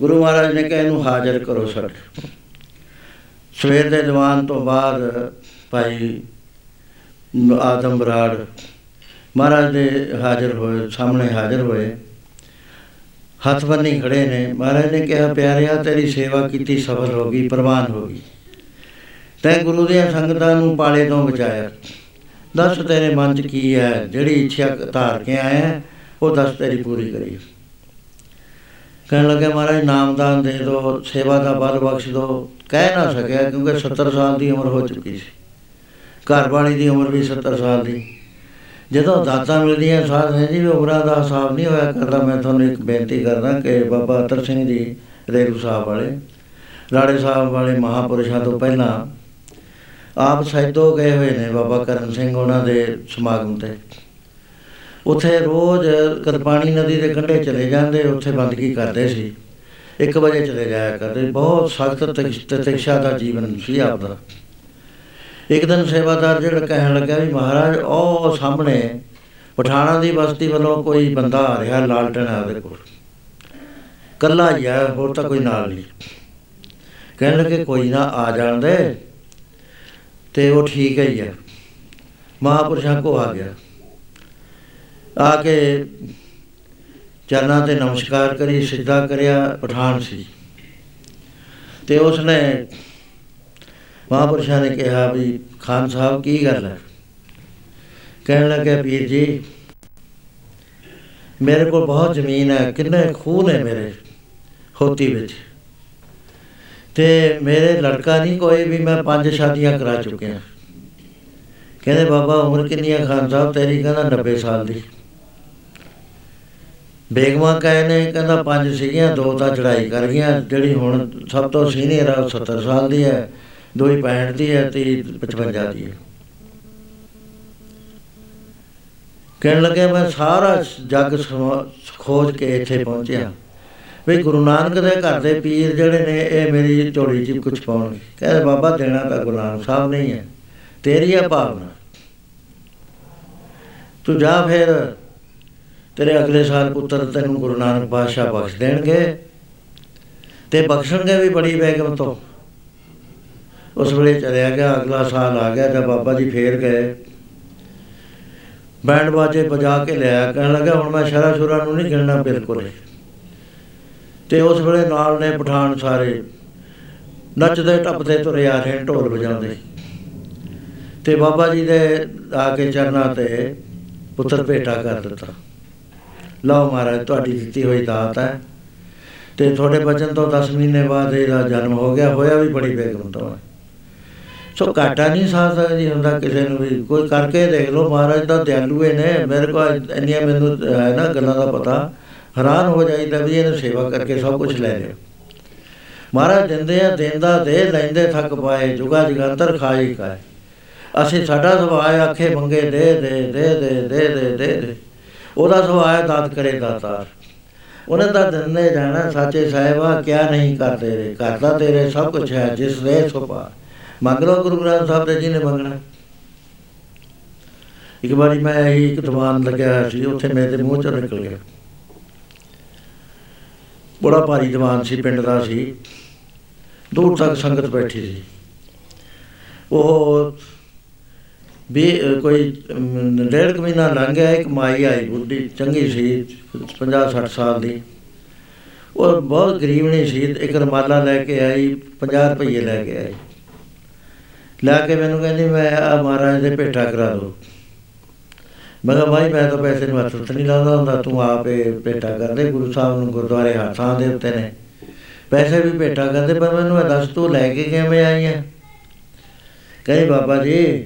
ਗੁਰੂ ਮਹਾਰਾਜ ਨੇ ਕਿਹਾ ਇਹਨੂੰ ਹਾਜ਼ਰ ਕਰੋ ਸਾਡੇ ਸਵੇਰ ਦੇ ਦੀਵਾਨ ਤੋਂ ਬਾਅਦ ਭਾਈ ਆਦਮ ਬਰਾੜ ਮਹਾਰਾਜ ਦੇ ਹਾਜ਼ਰ ਹੋਏ ਸਾਹਮਣੇ ਹਾਜ਼ਰ ਹੋਏ। ਹੱਥ ਬੰਨੀ ਖੜੇ ਨੇ। ਮਹਾਰਾਜ ਨੇ ਕਿਹਾ ਪਿਆਰਿਆ ਤੇਰੀ ਸੇਵਾ ਕੀਤੀ ਸਫਲ ਹੋ ਗਈ ਪ੍ਰਵਾਨ ਹੋ ਗਈ। ਤੈਂ ਗੁਰੂ ਦੀਆਂ ਸੰਗਤਾਂ ਨੂੰ ਪਾਲੇ ਤੋਂ ਬਚਾਇਆ। ਦੱਸ ਤੇਰੇ ਮਨ 'ਚ ਕੀ ਹੈ? ਜਿਹੜੀ ਇੱਛਾ ਧਾਰ ਕੇ ਆਇਆ ਹੈ, ਉਹ ਦੱਸ ਤੇਰੀ ਪੂਰੀ ਕਰੀ। ਕਹਿਣ ਲੱਗੇ, ਮਹਾਰਾਜ, ਨਾਮਦਾਨ ਦੇ ਦਿਓ ਸੇਵਾ ਦਾ ਬਲ ਬਖਸ਼ ਦਿਓ ਕਹਿ ਨਾ ਸਕਿਆ, ਕਿਉਂਕਿ 70 ਸਾਲ ਦੀ ਉਮਰ ਹੋ ਚੁੱਕੀ ਸੀ। ਘਰ ਵਾਲੀ ਦੀ ਉਮਰ ਵੀ 70 ਸਾਲ ਦੀ। ਜਦੋਂ ਦਾਤਾਂ ਮਿਲਦੀਆਂ ਸਾਧ ਨੇ ਜੀ, ਵੀ ਉਮਰਾਂ ਦਾ ਹਿਸਾਬ ਨਹੀਂ ਹੋਇਆ ਕਰਦਾ, ਮੈਂ ਤੁਹਾਨੂੰ ਇੱਕ ਬੇਨਤੀ ਕਰਦਾ ਕਿ ਬਾਬਾ ਅਤਰ ਸਿੰਘ ਜੀ, ਰੇਰੂ ਸਾਹਿਬ ਵਾਲੇ, ਰਾੜੇ ਸਾਹਿਬ ਵਾਲੇ ਮਹਾਪੁਰਸ਼ਾਂ ਤੋਂ ਪਹਿਲਾਂ ਆਪ ਸੈਦੋ ਗਏ ਹੋਏ ਨੇ ਬਾਬਾ ਕਰਨ ਸਿੰਘ ਉਹਨਾਂ ਦੇ ਸਮਾਗਮ ਤੇ। ਉੱਥੇ ਰੋਜ਼ ਕਰਪਾਣੀ ਨਦੀ ਦੇ ਕੰਢੇ ਚਲੇ ਜਾਂਦੇ, ਉੱਥੇ ਬੰਦਗੀ ਕਰਦੇ ਸੀ। 1 ਵਜੇ ਚਲੇ ਜਾਇਆ ਕਰਦੇ। ਬਹੁਤ ਸਖਤ ਤ੍ਰਿਕਸ਼ਾ ਦਾ ਜੀਵਨ ਸੀ ਆਪਦਾ। ਇੱਕ ਦਿਨ ਸੇਵਾਦਾਰ ਜਿਹੜਾ ਕਹਿਣ ਲੱਗਾ ਵੀ ਮਹਾਰਾਜ, ਉਹ ਸਾਹਮਣੇ ਪਠਾਣਾ ਦੀ ਬਸਤੀ ਵੱਲੋਂ ਕੋਈ ਬੰਦਾ ਆ ਰਿਹਾ, ਲਾਲਟਣ ਆ ਉਹਦੇ ਕੋਲ। ਕੱਲਾ ਹੀ ਆ, ਹੋਰ ਤਾਂ ਕੋਈ ਨਾਲ ਨਹੀਂ। ਕਹਿਣ ਲੱਗੇ, ਕੋਈ ਨਾ, ਆ ਜਾਣ ਦੇ। ਤੇ ਉਹ ਠੀਕ ਹੈ ਹੀ ਆ। ਮਹਾਪੁਰਸ਼ਾਂ ਕੋ ਆ ਗਿਆ। ਆ ਕੇ ਚਰਨਾਂ ਤੇ ਨਮਸਕਾਰ ਕਰੀ, ਸਿੱਧਾ ਕਰਿਆ ਪਠਾਨ ਸੀ। ਤੇ ਉਸਨੇ ਮਹਾਪੁਰਸ਼ਾਂ ਨੇ ਕਿਹਾ ਵੀ, ਖਾਨ ਸਾਹਿਬ, ਕੀ ਗੱਲ ਹੈ? ਕਹਿਣ ਲੱਗੇ ਪੀਰ ਜੀ, ਮੇਰੇ ਕੋਲ ਬਹੁਤ ਜ਼ਮੀਨ ਹੈ, ਕਿੰਨੇ ਖੂਹ ਨੇ ਮੇਰੇ ਹੋਤੀ ਵਿੱਚ। ਤੇ ਮੇਰੇ ਲੜਕਾ ਨਹੀਂ ਕੋਈ ਵੀ ਮੈਂ ਪੰਜ ਸ਼ਾਦੀਆਂ ਕਰਾ ਚੁੱਕਿਆ। ਕਹਿੰਦੇ, ਬਾਬਾ, ਉਮਰ ਕਿੰਨੀ ਹੈ ਖਾਨ ਸਾਹਿਬ? ਤੇਰੀ ਕਹਿੰਦਾ 90 ਸਾਲ ਦੀ। ਬੇਗਮਾ ਕਹੇ ਨੇ, ਕਹਿੰਦਾ ਪੰਜ ਸੀਗੀਆਂ, ਦੋ ਤਾਂ ਚੜਾਈ ਕਰ ਗਈਆਂ, ਜਿਹੜੀ ਹੁਣ ਸਭ ਤੋਂ ਸੀਨੀਅਰ ਆ, ਉਹ 70 ਸਾਲ ਦੀ ਹੈ ਦੋ ਹੀ 65 ਦੀ ਹੈ ਤੇ 55 ਦੀ ਹੈ। ਕਹਿਣ ਲੱਗੇ ਮੈਂ ਸਾਰਾ ਜੱਗ ਸਮਾ- ਖੋਜ ਕੇ ਇੱਥੇ ਪਹੁੰਚਿਆ। ਵੀ ਗੁਰੂ ਨਾਨਕ ਦੇ ਘਰ ਦੇ ਪੀਰ ਜਿਹੜੇ ਨੇ, ਇਹ ਮੇਰੀ ਝੋਲੀ 'ਚ ਕੁਝ ਪਾਉਣਗੇ। ਕਹਿੰਦੇ ਬਾਬਾ ਦੇਣਾ ਤਾਂ ਗੁਰੂ ਨਾਨਕ ਸਾਹਿਬ ਨਹੀਂ ਹੈ ਤੇਰੀ ਹੈ ਭਾਵਨਾ। ਤੂੰ ਜਾ ਫਿਰ ਤੇਰੇ ਅਗਲੇ ਸਾਲ ਪੁੱਤਰ ਤੈਨੂੰ ਗੁਰੂ ਨਾਨਕ ਪਾਤਸ਼ਾਹ ਬਖਸ਼ ਦੇਣਗੇ। ਤੇ ਬਖਸ਼ਣਗੇ ਵੀ ਬੜੀ ਬੇਗਮ ਤੋਂ। ਉਸ ਵੇਲੇ ਚਲਿਆ ਗਿਆ, ਅਗਲਾ ਸਾਲ ਆ ਗਿਆ, ਜਦ ਬਾਬਾ ਜੀ ਫੇਰ ਗਏ। ਬੈਂਡ ਬਾਜੇ ਵਜਾ ਕੇ ਲਿਆ, ਕਹਿਣ ਲੱਗਾ, ਹੁਣ ਮੈਂ ਸ਼ਰਾ ਸ਼ੁਰਾ ਨੂੰ ਨਹੀਂ ਗਿਣਨਾ ਬਿਲਕੁਲ। ਹੀ। ਤੇ ਉਸ ਵੇਲੇ ਨਾਲ ਨੇ ਪਠਾਨ ਸਾਰੇ ਨੱਚਦੇ, ਟੱਪਦੇ, ਤੁਰੇ ਆ ਰਹੇ, ਢੋਲ ਵਜਾਉਂਦੇ। ਤੇ ਬਾਬਾ ਜੀ ਦੇ ਆ ਕੇ ਚਰਨਾਂ ਤੇ ਪੁੱਤਰ ਭੇਟਾ ਕਰ ਦਿੱਤਾ। ਲਓ ਮਹਾਰਾਜ, ਤੁਹਾਡੀ ਦਿੱਤੀ ਹੋਈ ਦਾਤ ਹੈ। ਤੇ ਤੁਹਾਡੇ ਬਚਨ ਤੋਂ 10 ਮਹੀਨੇ ਬਾਅਦ ਇਹਦਾ ਜਨਮ ਹੋ ਗਿਆ, ਹੋਇਆ ਵੀ ਬੜੀ ਬੇਗਮ ਤੋਂ ਹੈ। ਸੋ ਘਾਟਾ ਨਹੀਂ ਸਾਥ ਜੀ, ਹੁੰਦਾ ਕਿਸੇ ਨੂੰ ਵੀ। ਕੋਈ ਕਰਕੇ ਦੇਖ ਲਓ, ਮਹਾਰਾਜ ਦਾ ਦਿਆਲੂਏ ਨੇ। ਮੇਰੇ ਕੋਲ ਇੰਨੀਆਂ ਮੈਨੂੰ, ਹੈ ਨਾ ਗੱਲਾਂ ਦਾ ਪਤਾ। ਹੈਰਾਨ ਹੋ ਜਾਈਦਾ ਵੀ ਇਹਨੇ ਸੇਵਾ ਕਰਕੇ ਸਭ ਕੁਝ ਲੈ ਲਿਆ। ਮਹਾਰਾਜ ਦਿੰਦੇ ਆ, ਦੇਂਦਾ ਦੇ, ਲੈਂਦੇ ਥੱਕ ਪਾਏ, ਜੁਗਾ ਜਗੰਤਰ ਖਾਈ ਕਾਏ ਅਸੀਂ ਸਾਡਾ ਸੁਭਾਅ ਆਖੇ ਮੰਗੇ, ਦੇ ਦੇ ਦੇ ਦੇ ਦੇ ਦੇ ਦੇ। ਉਹਦਾ ਸੁਭਾਅ ਦਾਤ ਕਰੇ ਦਾਤਾਰ। ਉਹਨੇ ਤਾਂ ਦਿੰਦੇ ਜਾਣਾ, ਸਾਚੇ ਸਾਹਿਬਾ, ਕਿਆ ਨਹੀਂ ਕਰਦੇ ਰੇ ਕਰਦਾ ਤੇਰੇ ਸਭ ਕੁਝ ਹੈ, ਜਿਸ ਦੇ ਸੁਭਾ ਮੰਗ ਲਓ ਗੁਰੂ ਗ੍ਰੰਥ ਸਾਹਿਬ ਦੇ ਜੀ ਨੇ ਮੰਗਣਾ। ਇੱਕ ਵਾਰੀ ਮੈਂ ਇਹੀ ਇੱਕ ਦੀਵਾਨ ਲੱਗਿਆ ਹੋਇਆ ਸੀ, ਉੱਥੇ ਮੇਰੇ ਦੇ ਮੂੰਹ ਚੋਂ ਨਿਕਲ ਗਿਆ। ਬੜਾ ਭਾਰੀ ਦੀਵਾਨ ਸੀ, ਪਿੰਡ ਦਾ ਸੀ। ਦੂਰ ਤੱਕ ਸੰਗਤ ਬੈਠੀ ਸੀ। ਉਹ ਵੀ ਕੋਈ ਡੇਢ ਮਹੀਨਾ ਲੰਘ ਗਿਆ ਇੱਕ ਮਾਈ ਆਈ ਬੁੱਢੀ ਚੰਗੀ ਸੀ 50 60 ਸਾਲ ਦੀ। ਉਹ ਬਹੁਤ ਗਰੀਬ ਨਹੀਂ ਸੀ ਇੱਕ ਰਮਾਲਾ ਲੈ ਕੇ ਆਈ 50 ਰੁਪਏ ਲੈ ਕੇ ਆਈ। ਲੈ ਕੇ ਮੈਨੂੰ ਕਹਿੰਦੀ ਮੈਂ ਆ ਮਹਾਰਾਜ ਦੇ ਭੇਟਾ ਕਰਾ ਦੋ। ਮੈਂ ਕਿਹਾ ਭਾਈ ਮੈਂ ਤਾਂ ਪੈਸੇ ਨੂੰ ਹੱਥ ਨਹੀਂ ਲਾਉਂਦਾ ਹੁੰਦਾ ਤੂੰ ਆਪੇ ਭੇਟਾ ਕਰਦੇ ਗੁਰੂ ਸਾਹਿਬ ਨੂੰ ਗੁਰਦੁਆਰੇ ਹੱਥਾਂ ਦੇ ਉੱਤੇ ਨੇ। ਪੈਸੇ ਵੀ ਭੇਟਾ ਕਰਦੇ ਪਰ ਮੈਨੂੰ ਇਹ ਦੱਸ ਤੂੰ ਲੈ ਕੇ ਕਿਵੇਂ ਆਈ ਹੈ ਕਹਿੰਦੀ ਬਾਬਾ ਜੀ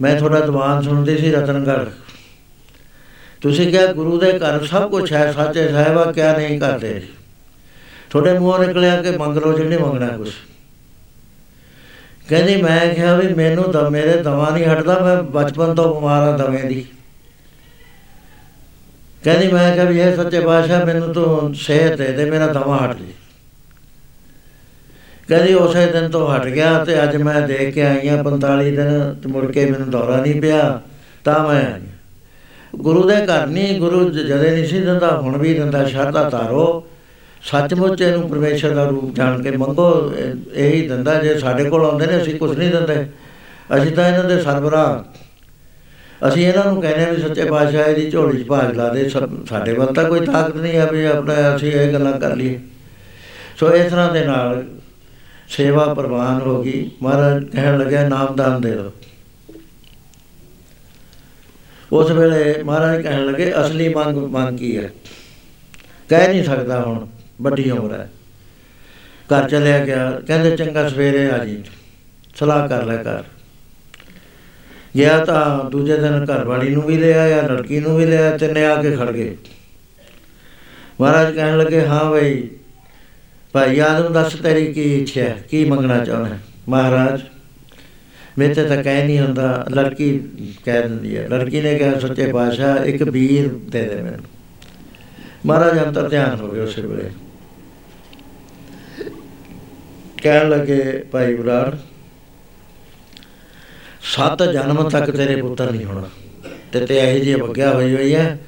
ਮੈਂ ਤੁਹਾਡਾ ਦੀਵਾਨ ਸੁਣਦੀ ਸੀ ਰਤਨਗੜ੍ਹ। ਤੁਸੀਂ ਕਿਹਾ, ਗੁਰੂ ਦੇ ਘਰ ਸਭ ਕੁਝ ਹੈ, ਸਾਚੇ ਸਾਹਿਬਾ ਕਿਆ ਨਹੀਂ ਕਰਦੇ। ਤੁਹਾਡੇ ਮੂੰਹੋਂ ਨਿਕਲਿਆ ਕਿ ਮੰਗ ਲਓ ਜਿਹਨੇ ਮੰਗਣਾ ਕੁਝ ਕਹਿੰਦੀ, ਮੈਂ ਕਿਹਾ ਵੀ ਮੈਨੂੰ ਤਾਂ ਮੇਰੇ ਦਵਾ ਨਹੀਂ ਹਟਦਾ, ਮੈਂ ਬਚਪਨ ਤੋਂ ਬਿਮਾਰ ਹਾਂ ਦਵੇਂ ਦੀ। ਕਹਿੰਦੀ, ਮੈਂ ਕਿਹਾ ਵੀ ਇਹ ਸੱਚੇ ਪਾਤਸ਼ਾਹ, ਮੈਨੂੰ ਤੂੰ ਸਿਹਤ ਦੇ ਦੇ, ਮੇਰਾ ਦਵਾ ਹਟ ਜੇ। ਕਹਿੰਦੀ ਉਸੇ ਦਿਨ ਤੋਂ ਹਟ ਗਿਆ ਤੇ ਅੱਜ ਮੈਂ ਦੇਖ ਕੇ ਆਈ ਹਾਂ 45 ਦਿਨ ਤੇ ਮੁੜ ਕੇ ਮੈਨੂੰ ਦੌਰਾ ਨਹੀਂ ਪਿਆ, ਤਾਂ ਮੈਂ ਆਈ ਹਾਂ। ਗੁਰੂ ਦੇ ਘਰ ਨਹੀਂ, ਗੁਰੂ ਜ- ਜਦੇ ਨਹੀਂ ਸੀ ਦਿੰਦਾ, ਹੁਣ ਵੀ ਦਿੰਦਾ, ਸ਼ਰਧਾ ਤਾਰੋ ਸੱਚਮੁੱਚ ਇਹਨੂੰ ਪਰਮੇਸ਼ਰ ਦਾ ਰੂਪ ਜਾਣ ਕੇ ਮੰਗੋ, ਇਹ- ਇਹੀ ਦਿੰਦਾ, ਜੇ ਸਾਡੇ ਕੋਲ ਆਉਂਦੇ ਨੇ, ਅਸੀਂ ਕੁਝ ਨਹੀਂ ਦਿੰਦੇ। ਅਸੀਂ ਤਾਂ ਇਹਨਾਂ ਦੇ ਸਰਬਰਾਹ। ਅਸੀਂ ਇਹਨਾਂ ਨੂੰ ਕਹਿੰਦੇ ਹਾਂ ਵੀ ਸੱਚੇ ਪਾਤਸ਼ਾਹ ਦੀ ਝੋਲੀ 'ਚ ਭਾਗ ਲਾ ਦੇ, ਸਭ- ਸਾਡੇ ਵੱਲ ਤਾਂ ਕੋਈ ਤਾਕਤ ਨਹੀਂ ਹੈ ਵੀ ਆਪਣਾ ਅਸੀਂ ਇਹ ਗੱਲਾਂ ਕਰ ਲਈਏ। ਸੋ ਇਸ ਤਰ੍ਹਾਂ ਦੇ ਨਾਲ ਸੇਵਾ ਪ੍ਰਵਾਨ ਹੋ ਗਈ। ਮਹਾਰਾਜ ਕਹਿਣ ਲੱਗਿਆ ਨਾਮਦਾਨ ਦੇ ਦਿਓ। ਉਸ ਵੇਲੇ ਮਹਾਰਾਜ ਕਹਿਣ ਲੱਗੇ, ਅਸਲੀ ਮੰਗ ਮੰਗ ਕੀ ਹੈ? ਕਹਿ ਨਹੀਂ ਸਕਦਾ ਹੁਣ, ਵੱਡੀ ਉਮਰ ਹੈ। ਘਰ ਚਲਿਆ ਗਿਆ। ਕਹਿੰਦੇ, ਚੰਗਾ, ਸਵੇਰੇ ਆ ਜੀ। ਸਲਾਹ ਕਰ ਲੈ ਕਰ ਗਿਆ ਤਾਂ ਦੂਜੇ ਦਿਨ ਘਰ ਵਾਲੀ ਨੂੰ ਵੀ ਲੈ ਆਇਆ, ਲੜਕੀ ਨੂੰ ਵੀ ਲੈ ਆਇਆ, ਤਿੰਨੇ ਆ ਕੇ ਖੜ ਗਏ। ਮਹਾਰਾਜ ਕਹਿਣ ਲੱਗੇ, ਹਾਂ ਬਈ ਭਾਈ ਆਦਮ ਦੱਸ ਤੇਰੀ ਕੀ ਇੱਛਾ ਹੈ? ਕੀ ਮੰਗਣਾ ਚਾਹੁੰਦਾ ਹੈ? ਮਹਾਰਾਜ ਮੇਰੇ ਤੇ ਤਾਂ ਕਹਿ ਨਹੀਂ ਹੁੰਦਾ, ਲੜਕੀ ਕਹਿ ਦਿੰਦੀ ਹੈ, ਲੜਕੀ ਨੇ ਕਿਹਾ, ਸੱਚੇ ਪਾਤਸ਼ਾਹ, ਇੱਕ ਵੀਰ ਦੇ ਦੇ ਮੈਨੂੰ। ਮਹਾਰਾਜ ਅੰਤਰ ਧਿਆਨ ਹੋ ਗਏ ਉਸੇ ਵੇਲੇ। ਕਹਿਣ ਲੱਗੇ, ਭਾਈ ਬਰਾੜ ਸੱਤ ਜਨਮ ਤੱਕ ਤੇਰੇ ਪੁੱਤਰ ਨਹੀਂ ਹੋਣਾ। ਤੇ ਤੇ ਇਹ ਜੀ ਵਗਿਆ ਹੋਈ ਹੋਈ ਹੈ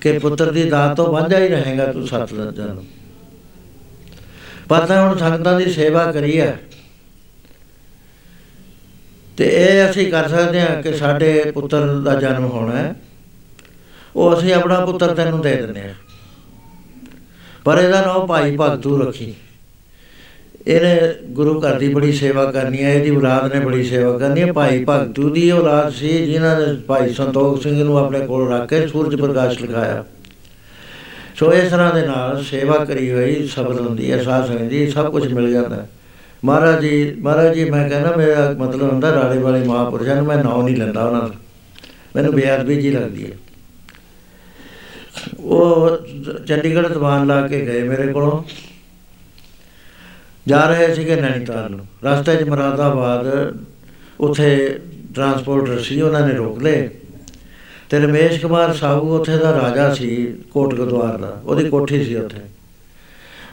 ਕਿ ਪੁੱਤਰ ਦੀ ਦਾਤ ਤੋਂ ਵਾਂਝਾ ਹੀ ਰਹੇਗਾ ਤੂੰ ਸੱਤ ਜਨਮ। ਪਤਾ ਹੁਣ ਸੰਗਤਾਂ ਦੀ ਸੇਵਾ ਕਰੀ ਹੈ ਤੇ ਇਹ ਅਸੀਂ ਕਰ ਸਕਦੇ ਹਾਂ ਕਿ ਸਾਡੇ ਪੁੱਤਰ ਦਾ ਜਨਮ ਹੋਣਾ ਹੈ। ਉਹ ਅਸੀਂ ਆਪਣਾ ਪੁੱਤਰ ਤੈਨੂੰ ਦੇ ਦਿੰਦੇ ਹਾਂ। ਪਰ ਇਹਦਾ ਨਾਮ ਭਾਈ ਭਗਤੂ ਰੱਖੀ। ਇਹਨੇ ਗੁਰੂ ਘਰ ਦੀ ਬੜੀ ਸੇਵਾ ਕਰਨੀ ਹੈ, ਇਹਦੀ ਔਲਾਦ ਨੇ ਬੜੀ ਸੇਵਾ ਕਰਨੀ ਹੈ। ਭਾਈ ਭਗਤੂ ਦੀ ਔਲਾਦ ਸੀ, ਜਿਨ੍ਹਾਂ ਨੇ ਭਾਈ ਸੰਤੋਖ ਸਿੰਘ ਨੂੰ ਆਪਣੇ ਕੋਲ ਰੱਖ ਕੇ ਸੂਰਜ ਪ੍ਰਕਾਸ਼ ਲਿਖਾਇਆ। ਸੋ ਇਸ ਤਰ੍ਹਾਂ ਦੇ ਨਾਲ ਸੇਵਾ ਕਰੀ ਹੋਈ ਸਫਲ ਹੁੰਦੀ ਹੈ, ਸਾਧ ਸੰਗਤ ਜੀ ਸਭ ਕੁਝ ਮਿਲ ਜਾਂਦਾ ਹੈ। ਮਹਾਰਾਜ ਜੀ ਮਹਾਰਾਜ ਜੀ, ਮੈਂ ਕਹਿੰਦਾ ਮੇਰਾ ਮਤਲਬ ਹੁੰਦਾ ਰਾੜੇ ਵਾਲੇ ਮਹਾਂਪੁਰਸ਼ਾਂ ਨੂੰ ਮੈਂ ਨਾਂ ਨਹੀਂ ਲੈਂਦਾ ਉਹਨਾਂ ਦਾ। ਮੈਨੂੰ ਬੇਅਦਬੀ ਜੀ ਲੱਗਦੀ ਹੈ। ਉਹ ਚੰਡੀਗੜ੍ਹ ਦੀਵਾਨ ਲਾ ਕੇ ਗਏ ਮੇਰੇ ਕੋਲੋਂ। ਜਾ ਰਹੇ ਸੀਗੇ ਨੈਣੀਤਾਲ ਨੂੰ। ਰਸਤੇ 'ਚ ਮਰਾਦਾਬਾਦ, ਉੱਥੇ ਟਰਾਂਸਪੋਰਟਰ ਸੀ ਉਹਨਾਂ ਨੇ ਰੋਕ ਲਏ। ਤੇ ਰਮੇਸ਼ ਕੁਮਾਰ ਸਾਹੂ ਉੱਥੇ ਦਾ ਰਾਜਾ ਸੀ, ਕੋਟ ਗਦਵਾਰ ਦਾ। ਉਹਦੀ ਕੋਠੀ ਸੀ ਉੱਥੇ।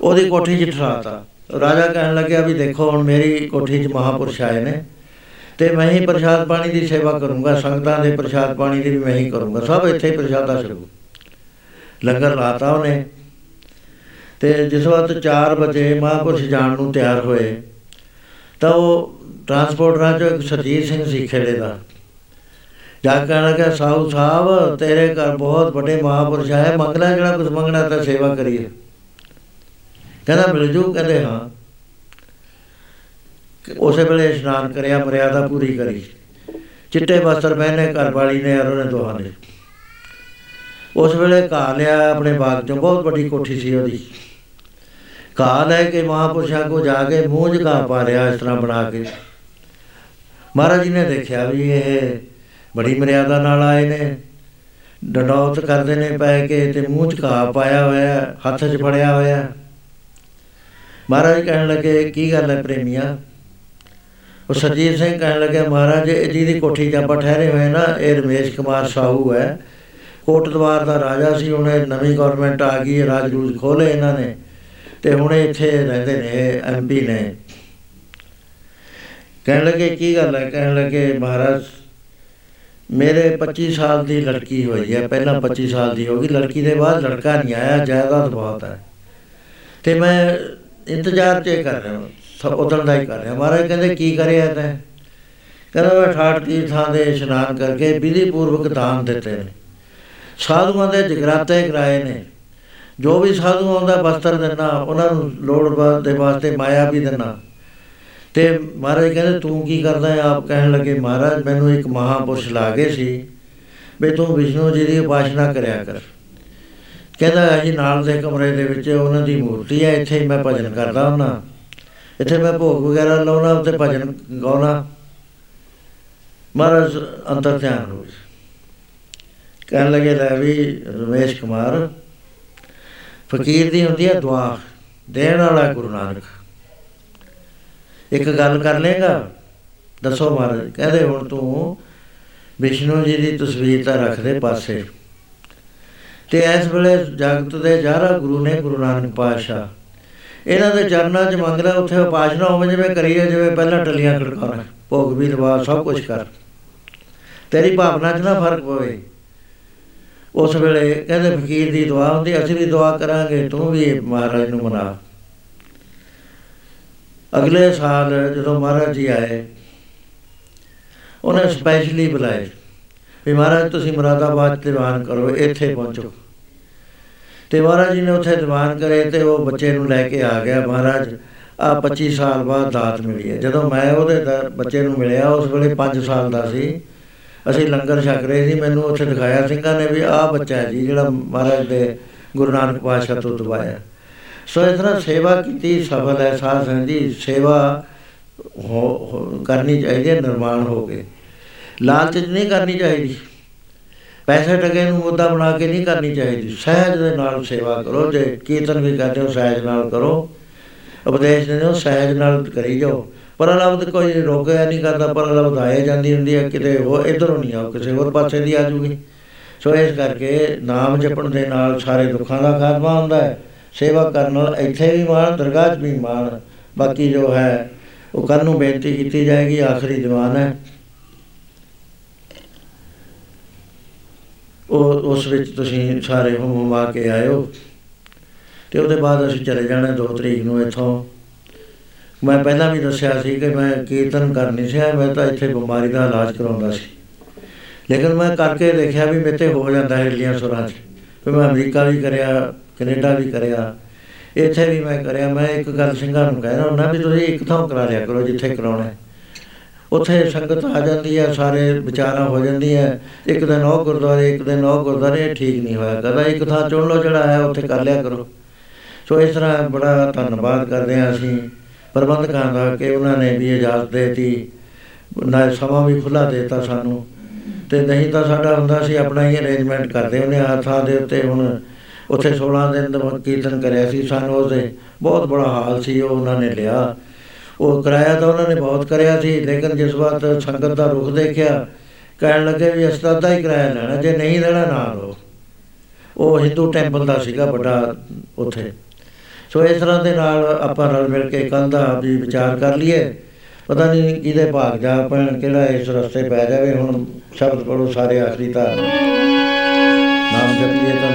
ਉਹਦੀ ਕੋਠੀ 'ਚ ਠਰਾਤਾ ਰਾਜਾ ਕਹਿਣ ਲੱਗਿਆ ਵੀ ਦੇਖੋ, ਹੁਣ ਮੇਰੀ ਕੋਠੀ 'ਚ ਮਹਾਪੁਰਸ਼ ਆਏ ਨੇ ਤੇ ਮੈਂ ਹੀ ਪ੍ਰਸ਼ਾਦ ਪਾਣੀ ਦੀ ਸੇਵਾ ਕਰੂੰਗਾ, ਸੰਗਤਾਂ ਦੇ ਪ੍ਰਸ਼ਾਦ ਪਾਣੀ ਦੀ ਵੀ ਮੈਂ ਹੀ ਕਰੂੰਗਾ। ਸਭ ਇੱਥੇ ਹੀ ਪ੍ਰਸ਼ਾਦਾ ਛਕੂ ਲੰਗਰ ਲਾਤਾ ਉਹਨੇ। ਤੇ ਜਿਸ ਵਕਤ 4 ਵਜੇ ਮਹਾਂਪੁਰਸ਼ ਜਾਣ ਨੂੰ ਤਿਆਰ ਹੋਏ, ਤਾਂ ਉਹ ਟਰਾਂਸਪੋਰਟਰਾਂ ਚੋਂ ਇੱਕ ਸਰਜੀਤ ਸਿੰਘ ਸੀ ਖੇੜੇ ਦਾ। ਜਾ ਕੇ ਕਹਿਣ ਲੱਗਾ ਸਾਊ ਸਾਹਿਬ, ਤੇਰੇ ਘਰ ਬਹੁਤ ਵੱਡੇ ਮਹਾਂਪੁਰਸ਼ ਆਏ ਮੰਗਣਾ ਜਿਹੜਾ ਕੁਝ ਮੰਗਣਾ ਤਾਂ ਸੇਵਾ ਕਰੀਏ। ਕਹਿੰਦਾ ਮਿਲ ਜੂ, ਕਹਿੰਦੇ ਹਾਂ। ਉਸੇ ਵੇਲੇ ਇਸ਼ਨਾਨ ਕਰਿਆ, ਮਰਿਆਦਾ ਪੂਰੀ ਕਰੀ। ਚਿੱਟੇ ਵਸਤਰ ਪਹਿਨੇ, ਘਰ ਵਾਲੀ ਨੇ ਔਰ ਉਹਨੇ ਦੋਹਾਂ ਨੇ। ਉਸ ਵੇਲੇ ਘਾਹ ਲਿਆ, ਆਪਣੇ ਬਾਗ ਚੋਂ, ਬਹੁਤ ਵੱਡੀ ਕੋਠੀ ਸੀ ਉਹਦੀ। ਘਾਹ ਲੈ ਕੇ ਮਹਾਂਪੁਰਸ਼ਾਂ ਕੋ ਜਾ ਕੇ ਮੂੰਹ 'ਚ ਘਾਹ ਪਾ ਲਿਆ, ਇਸ ਤਰ੍ਹਾਂ ਬਣਾ ਕੇ। ਮਹਾਰਾਜ ਜੀ ਨੇ ਦੇਖਿਆ ਵੀ ਇਹ ਬੜੀ ਮਰਿਆਦਾ ਨਾਲ ਆਏ ਨੇ। ਡੰਡੌਤ ਕਰਦੇ ਨੇ ਪੈ ਕੇ ਤੇ ਮੂੰਹ 'ਚ ਘਾਹ ਪਾਇਆ ਹੋਇਆ ਹੈ, ਹੱਥ 'ਚ ਫੜਿਆ ਹੋਇਆ। ਹੈ। ਮਹਾਰਾਜ ਕਹਿਣ ਲੱਗੇ ਕੀ ਗੱਲ ਹੈ ਪ੍ਰੇਮੀਆ? ਉਹ ਸਰਜੀਤ ਸਿੰਘ ਕਹਿਣ ਲੱਗੇ ਮਹਾਰਾਜ ਇਹ ਜਿਹਦੀ ਕੋਠੀ 'ਚ ਆਪਾਂ ਠਹਿਰੇ ਹੋਏ ਨਾ ਇਹ ਰਮੇਸ਼ ਕੁਮਾਰ ਸਾਹੂ ਹੈ। ਕੋਟ ਦਵਾਰ ਦਾ ਰਾਜਾ ਸੀ ਉਹਨੇ ਨਵੀਂ ਗਵਰਨਮੈਂਟ ਆ ਗਈ ਹੈ, ਰਾਜ ਰੂਜ ਖੋਲੇ ਇਹਨਾਂ ਨੇ ਤੇ ਹੁਣ ਇਹ ਇੱਥੇ ਰਹਿੰਦੇ ਨੇ ਐਮਪੀ ਨੇ। ਕਹਿਣ ਲੱਗੇ ਕੀ ਗੱਲ ਹੈ? ਕਹਿਣ ਲੱਗੇ ਮਹਾਰਾਜ ਮੇਰੇ 25 ਸਾਲ ਦੀ ਲੜਕੀ ਹੋਈ ਹੈ, ਪਹਿਲਾਂ 25 ਸਾਲ ਦੀ ਹੋ ਗਈ, ਲੜਕੀ ਦੇ ਬਾਅਦ ਲੜਕਾ ਨਹੀਂ ਆਇਆ, ਜਾਇਦਾਦ ਬਹੁਤ ਹੈ। ਤੇ ਮੈਂ ਇੰਤਜ਼ਾਰ ਚ ਕਰ ਰਿਹਾ ਸਭ ਉਦਣ ਦਾ ਹੀ ਕਰ ਰਿਹਾ ਮਹਾਰਾਜ ਕਹਿੰਦੇ, ਕੀ ਕਰਿਆ ਤੈਂ? ਕਹਿੰਦਾ, ਮੈਂ ਠਾਠ ਦੀ ਥਾਂ ਦੇ ਇਸ਼ਨਾਨ ਕਰਕੇ ਵਿਧੀ ਪੂਰਵਕ ਦਾਨ ਦਿੱਤੇ ਨੇ। ਸਾਧੂਆਂ ਦੇ ਜਗਰਾਤੇ ਕਰਾਏ ਨੇ। ਜੋ ਵੀ ਸਾਧੂ ਆਉਂਦਾ ਵਸਤਰ ਦਿੰਦਾ, ਉਹਨਾਂ ਨੂੰ ਲੋੜ ਵਾ- ਦੇ ਵਾਸਤੇ ਮਾਇਆ ਵੀ ਦਿੰਦਾ। ਤੇ ਮਹਾਰਾਜ ਕਹਿੰਦੇ, ਤੂੰ ਕੀ ਕਰਦਾ ਹੈ? ਆਪ ਕਹਿਣ ਲੱਗੇ, ਮਹਾਰਾਜ, ਮੈਨੂੰ ਇੱਕ ਮਹਾਪੁਰਸ਼ ਲਾ ਗਏ ਸੀ ਵੀ ਤੂੰ ਵਿਸ਼ਨੂੰ ਜੀ ਦੀ ਉਪਾਸ਼ਨਾ ਕਰਿਆ ਕਰ। ਕਹਿੰਦਾ, ਅਸੀਂ ਨਾਲ ਦੇ ਕਮਰੇ ਦੇ ਵਿੱਚ ਉਹਨਾਂ ਦੀ ਮੂਰਤੀ ਹੈ, ਇੱਥੇ ਹੀ ਮੈਂ ਭਜਨ ਕਰਦਾ ਹੁੰਦਾ। ਇੱਥੇ ਮੈਂ ਭੋਗ ਵਗੈਰਾ ਲਾਉਣਾ ਉੱਤੇ ਭਜਨ ਗਾਉਣਾ। ਮਹਾਰਾਜ ਅੰਤਰ ਧਿਆਨ ਹੋ ਗਿਆ। ਕਹਿਣ ਲੱਗੇ, ਲੈ ਵੀ ਰਮੇਸ਼ ਕੁਮਾਰ, ਫਕੀਰ ਦੀ ਹੁੰਦੀ ਹੈ ਦੁਆ ਦੇਣ ਵਾਲਾ ਗੁਰੂ ਨਾਨਕ। ਇੱਕ ਗੱਲ ਕਰ ਲੇਗਾ ਦੱਸੋ ਮਹਾਰਾਜ, ਕਹਿੰਦੇ ਹੁਣ ਤੂੰ ਵਿਸ਼ਨੂੰ ਜੀ ਦੀ ਤਸਵੀਰ ਤਾਂ ਰੱਖ ਦੇ ਪਾਸੇ। ਤੇ ਇਸ ਵੇਲੇ ਜਗਤ ਦੇ ਜਾਰਾ ਗੁਰੂ ਨੇ ਗੁਰੂ ਨਾਨਕ ਪਾਤਸ਼ਾਹ। ਇਹਨਾਂ ਦੇ ਚਰਨਾਂ 'ਚ ਮੰਗ ਲੈ, ਉੱਥੇ ਉਪਾਸ਼ਨਾ ਹੋਵੇ, ਜਿਵੇਂ ਕਰੀਏ ਜਿਵੇਂ ਪਹਿਲਾਂ ਟੱਲੀਆਂ ਖੜਕਾਉਣਾ। ਭੋਗ ਵੀ ਲਵਾ ਸਭ ਕੁਝ ਕਰ। ਤੇਰੀ ਭਾਵਨਾ 'ਚ ਨਾ ਫ਼ਰਕ ਪਵੇ। ਉਸ ਵੇਲੇ ਕਹਿੰਦੇ, ਫਕੀਰ ਦੀ ਦੁਆ ਹੁੰਦੀ, ਅਸੀਂ ਵੀ ਦੁਆ ਕਰਾਂਗੇ, ਤੂੰ ਵੀ ਮਹਾਰਾਜ ਨੂੰ ਮਨਾ। ਅਗਲੇ ਸਾਲ ਜਦੋਂ ਮਹਾਰਾਜ ਜੀ ਆਏ ਉਹਨੇ ਸਪੈਸ਼ਲੀ ਬੁਲਾਏ ਵੀ ਮਹਾਰਾਜ ਤੁਸੀਂ ਮੁਰਾਦਾਬਾਦ ਚ ਦੀਵਾਨ ਕਰੋ ਇੱਥੇ ਪਹੁੰਚੋ। ਤੇ ਮਹਾਰਾਜ ਜੀ ਨੇ ਉੱਥੇ ਦੀਵਾਨ ਕਰੇ ਤੇ ਉਹ ਬੱਚੇ ਨੂੰ ਲੈ ਕੇ ਆ ਗਿਆ ਮਹਾਰਾਜ ਆ 25 ਸਾਲ ਬਾਅਦ ਦਾਤ ਮਿਲੀ ਹੈ। ਜਦੋਂ ਮੈਂ ਉਹਦੇ ਬੱਚੇ ਨੂੰ ਮਿਲਿਆ ਉਸ ਵੇਲੇ 5 ਸਾਲ ਦਾ ਸੀ। ਅਸੀਂ ਲੰਗਰ ਛਕ ਰਹੇ ਸੀ ਮੈਨੂੰ ਉੱਥੇ ਦਿਖਾਇਆ ਸਿੰਘਾਂ ਨੇ ਵੀ ਆਹ ਬੱਚਾ ਹੈ ਜੀ ਜਿਹੜਾ ਮਹਾਰਾਜ ਦੇ ਗੁਰੂ ਨਾਨਕ ਪਾਤਸ਼ਾਹ ਤੋਂ ਦਵਾਇਆ। ਸੋ ਇਸ ਤਰ੍ਹਾਂ ਸੇਵਾ ਕੀਤੀ ਸਫਲ ਹੈ ਸਾਧ ਸੰਗਤ ਦੀ ਸੇਵਾ ਹੋ- ਹੋ- ਕਰਨੀ ਚਾਹੀਦੀ ਹੈ ਨਿਰਮਾਣ ਹੋ ਕੇ। ਲਾਲਚ ਨਹੀਂ ਕਰਨੀ ਚਾਹੀਦੀ। ਪੈਸੇ ਟਕੇ ਨੂੰ ਮੁੱਦਾ ਬਣਾ ਕੇ ਨਹੀਂ ਕਰਨੀ ਚਾਹੀਦੀ। ਸਹਿਜ ਦੇ ਨਾਲ ਸੇਵਾ ਕਰੋ ਜੇ ਕੀਰਤਨ ਵੀ ਕਰਦੇ ਹੋ ਸਹਿਜ ਨਾਲ ਕਰੋ। ਉਪਦੇਸ਼ ਦਿੰਦੇ ਹੋ ਸਹਿਜ ਨਾਲ ਕਰੀ ਜਾਓ। ਪਰ ਲਫ਼ਜ਼ ਕੋਈ ਰੋਕਿਆ ਨਹੀਂ ਕਰਦਾ ਪਰ ਲਫ਼ਜ਼ ਆਏ ਜਾਂਦੀ ਹੁੰਦੀ ਹੈ ਕਿਤੇ ਉਹ ਇਧਰੋਂ ਨਹੀਂ ਆਉ ਕਿਸੇ ਹੋਰ ਪਾਸੇ ਦੀ ਆ ਜੂਗੀ। ਸੋ ਇਸ ਕਰਕੇ ਨਾਮ ਜਪਣ ਦੇ ਨਾਲ ਸਾਰੇ ਦੁੱਖਾਂ ਦਾ ਖਾਤਮਾ ਹੁੰਦਾ ਹੈ। ਸੇਵਾ ਕਰਨ ਨਾਲ ਇੱਥੇ ਵੀ ਮਾਣ, ਦਰਗਾਹ 'ਚ ਵੀ ਮਾਣ। ਬਾਕੀ ਜੋ ਹੈ, ਉਹ ਕੱਲ ਨੂੰ ਬੇਨਤੀ ਕੀਤੀ ਜਾਏਗੀ, ਆਖਰੀ ਦੀਵਾਨ ਹੈ। ਉਹ, ਉਸ ਵਿੱਚ ਤੁਸੀਂ ਸਾਰੇ ਹੁਮ ਹੁਮਾ ਕੇ ਆਇਓ। ਤੇ ਉਹਦੇ ਬਾਅਦ ਅਸੀਂ ਚਲੇ ਜਾਣਾ 2 ਤਰੀਕ ਨੂੰ ਇੱਥੋਂ। ਮੈਂ ਪਹਿਲਾਂ ਵੀ ਦੱਸਿਆ ਸੀ ਕਿ ਮੈਂ ਕੀਰਤਨ ਕਰਨੀ ਸੀ ਮੈਂ ਤਾਂ ਇੱਥੇ ਬਿਮਾਰੀ ਦਾ ਇਲਾਜ ਕਰਾਉਂਦਾ ਸੀ। ਲੇਕਿਨ ਮੈਂ ਕਰਕੇ ਦੇਖਿਆ ਵੀ ਮੇਤੇ ਹੋ ਜਾਂਦਾ ਹੈ ਇਲੀਆਂ ਸੁਰਾਂ 'ਚ। ਫਿਰ ਮੈਂ ਅਮਰੀਕਾ ਵੀ ਕਰਿਆ, ਕੈਨੇਡਾ ਵੀ ਕਰਿਆ। ਇੱਥੇ ਵੀ ਮੈਂ ਕਰਿਆ। ਮੈਂ ਇੱਕ ਗੱਲ ਸਿੰਘਾਂ ਨੂੰ ਕਹਿਣਾ ਹੁੰਦਾ ਵੀ ਤੁਸੀਂ ਇੱਕ ਥਾਂ ਕਰਾ ਲਿਆ ਕਰੋ ਜਿੱਥੇ ਕਰਾਉਣਾ ਹੈ। ਉੱਥੇ ਸੰਗਤ ਆ ਜਾਂਦੀ ਹੈ, ਸਾਰੇ ਵਿਚਾਰਾਂ ਹੋ ਜਾਂਦੀਆਂ ਇੱਕ ਦਿਨ ਉਹ ਗੁਰਦੁਆਰੇ, ਇੱਕ ਦਿਨ ਉਹ ਗੁਰਦੁਆਰੇ, ਇਹ ਠੀਕ ਨਹੀਂ ਹੋਇਆ ਕਦਾ ਇੱਕ ਥਾਂ ਚੁਣ ਲਓ ਜਿਹੜਾ ਹੈ, ਉੱਥੇ ਕਰ ਲਿਆ ਕਰੋ। ਸੋ ਇਸ ਤਰ੍ਹਾਂ ਬੜਾ ਧੰਨਵਾਦ ਕਰਦੇ ਹਾਂ ਅਸੀਂ। ਪ੍ਰਬੰਧਕਾਂ ਦਾ ਕਿ ਉਹਨਾਂ ਨੇ ਵੀ ਇਜਾਜ਼ਤ ਦੇ ਦਿੱਤੀ। ਨਾ ਸਮਾਂ ਵੀ ਖੁੱਲਾ ਦਿੱਤਾ ਸਾਨੂੰ। ਤੇ ਨਹੀਂ ਤਾਂ ਸਾਡਾ ਹੁੰਦਾ ਸੀ ਆਪਣਾ ਹੀ ਅਰੇਂਜਮੈਂਟ ਕਰਦੇ ਉਹਨੇ ਆ ਥਾਂ ਦੇ ਉੱਤੇ ਹੁਣ ਉੱਥੇ 16 ਦਿਨ ਦਾ ਕੀਰਤਨ ਕਰਿਆ ਸੀ ਸਾਨੂੰ ਉਹਦੇ, ਬਹੁਤ ਬੜਾ ਹਾਲ ਸੀ ਉਹ ਉਹਨਾਂ ਨੇ ਲਿਆ। ਉਹ ਕਰਾਇਆ ਤਾਂ ਉਹਨਾਂ ਨੇ ਬਹੁਤ ਕਰਿਆ ਸੀ, ਲੇਕਿਨ ਜਿਸ ਵਕਤ ਸੰਗਤ ਦਾ ਰੁਖ ਦੇਖਿਆ, ਕਹਿਣ ਲੱਗੇ ਵੀ ਅਸਤਾ ਦਾ ਹੀ ਕਿਰਾਇਆ ਲੈਣਾ, ਜੇ ਨਹੀਂ ਲੈਣਾ ਨਾ ਲਓ। ਉਹ ਹਿੰਦੂ ਟੈਂਪਲ ਦਾ ਸੀਗਾ ਵੱਡਾ ਉੱਥੇ। ਸੋ ਇਸ ਤਰ੍ਹਾਂ ਦੇ ਨਾਲ ਆਪਾਂ ਰਲ ਮਿਲ ਕੇ ਕੱਲ੍ਹ ਦਾ ਵੀ ਵਿਚਾਰ ਕਰ ਲਈਏ। ਪਤਾ ਨਹੀਂ ਕਿਹਦੇ ਭਾਗ ਜਾ ਪੈਣ, ਕਿਹੜਾ ਇਸ ਰਸਤੇ ਪੈ ਜਾਵੇ, ਹੁਣ ਸ਼ਬਦ ਪੜੋ ਸਾਰੇ ਆਖਰੀ ਤਾਂ ਨਾਮ ਜਪੀਏ ਤਾਂ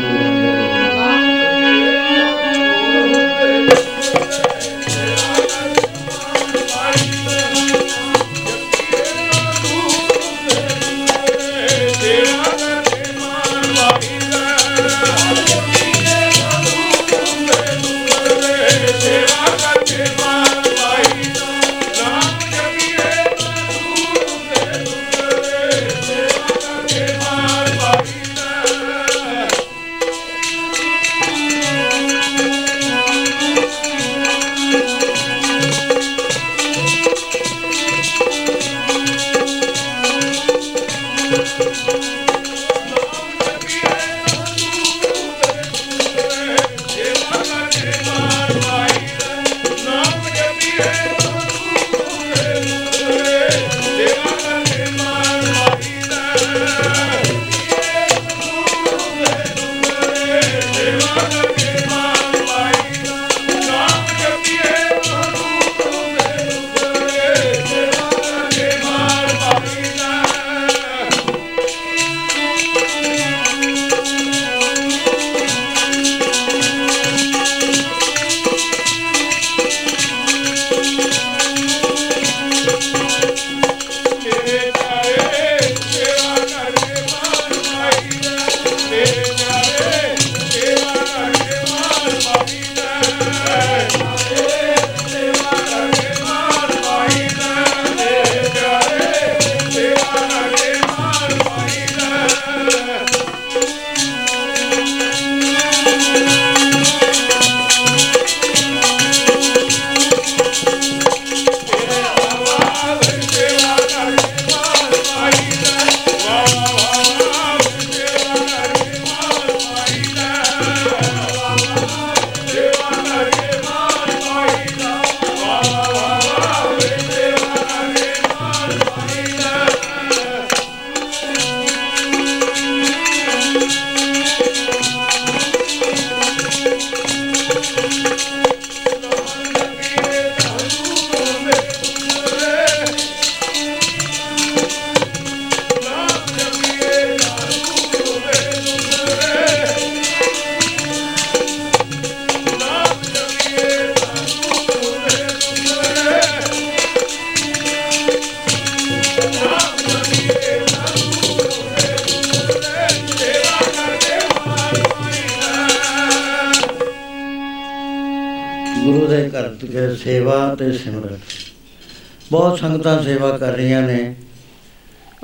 ਸੰਗਤਾਂ ਸੇਵਾ ਕਰ ਰਹੀਆਂ ਨੇ।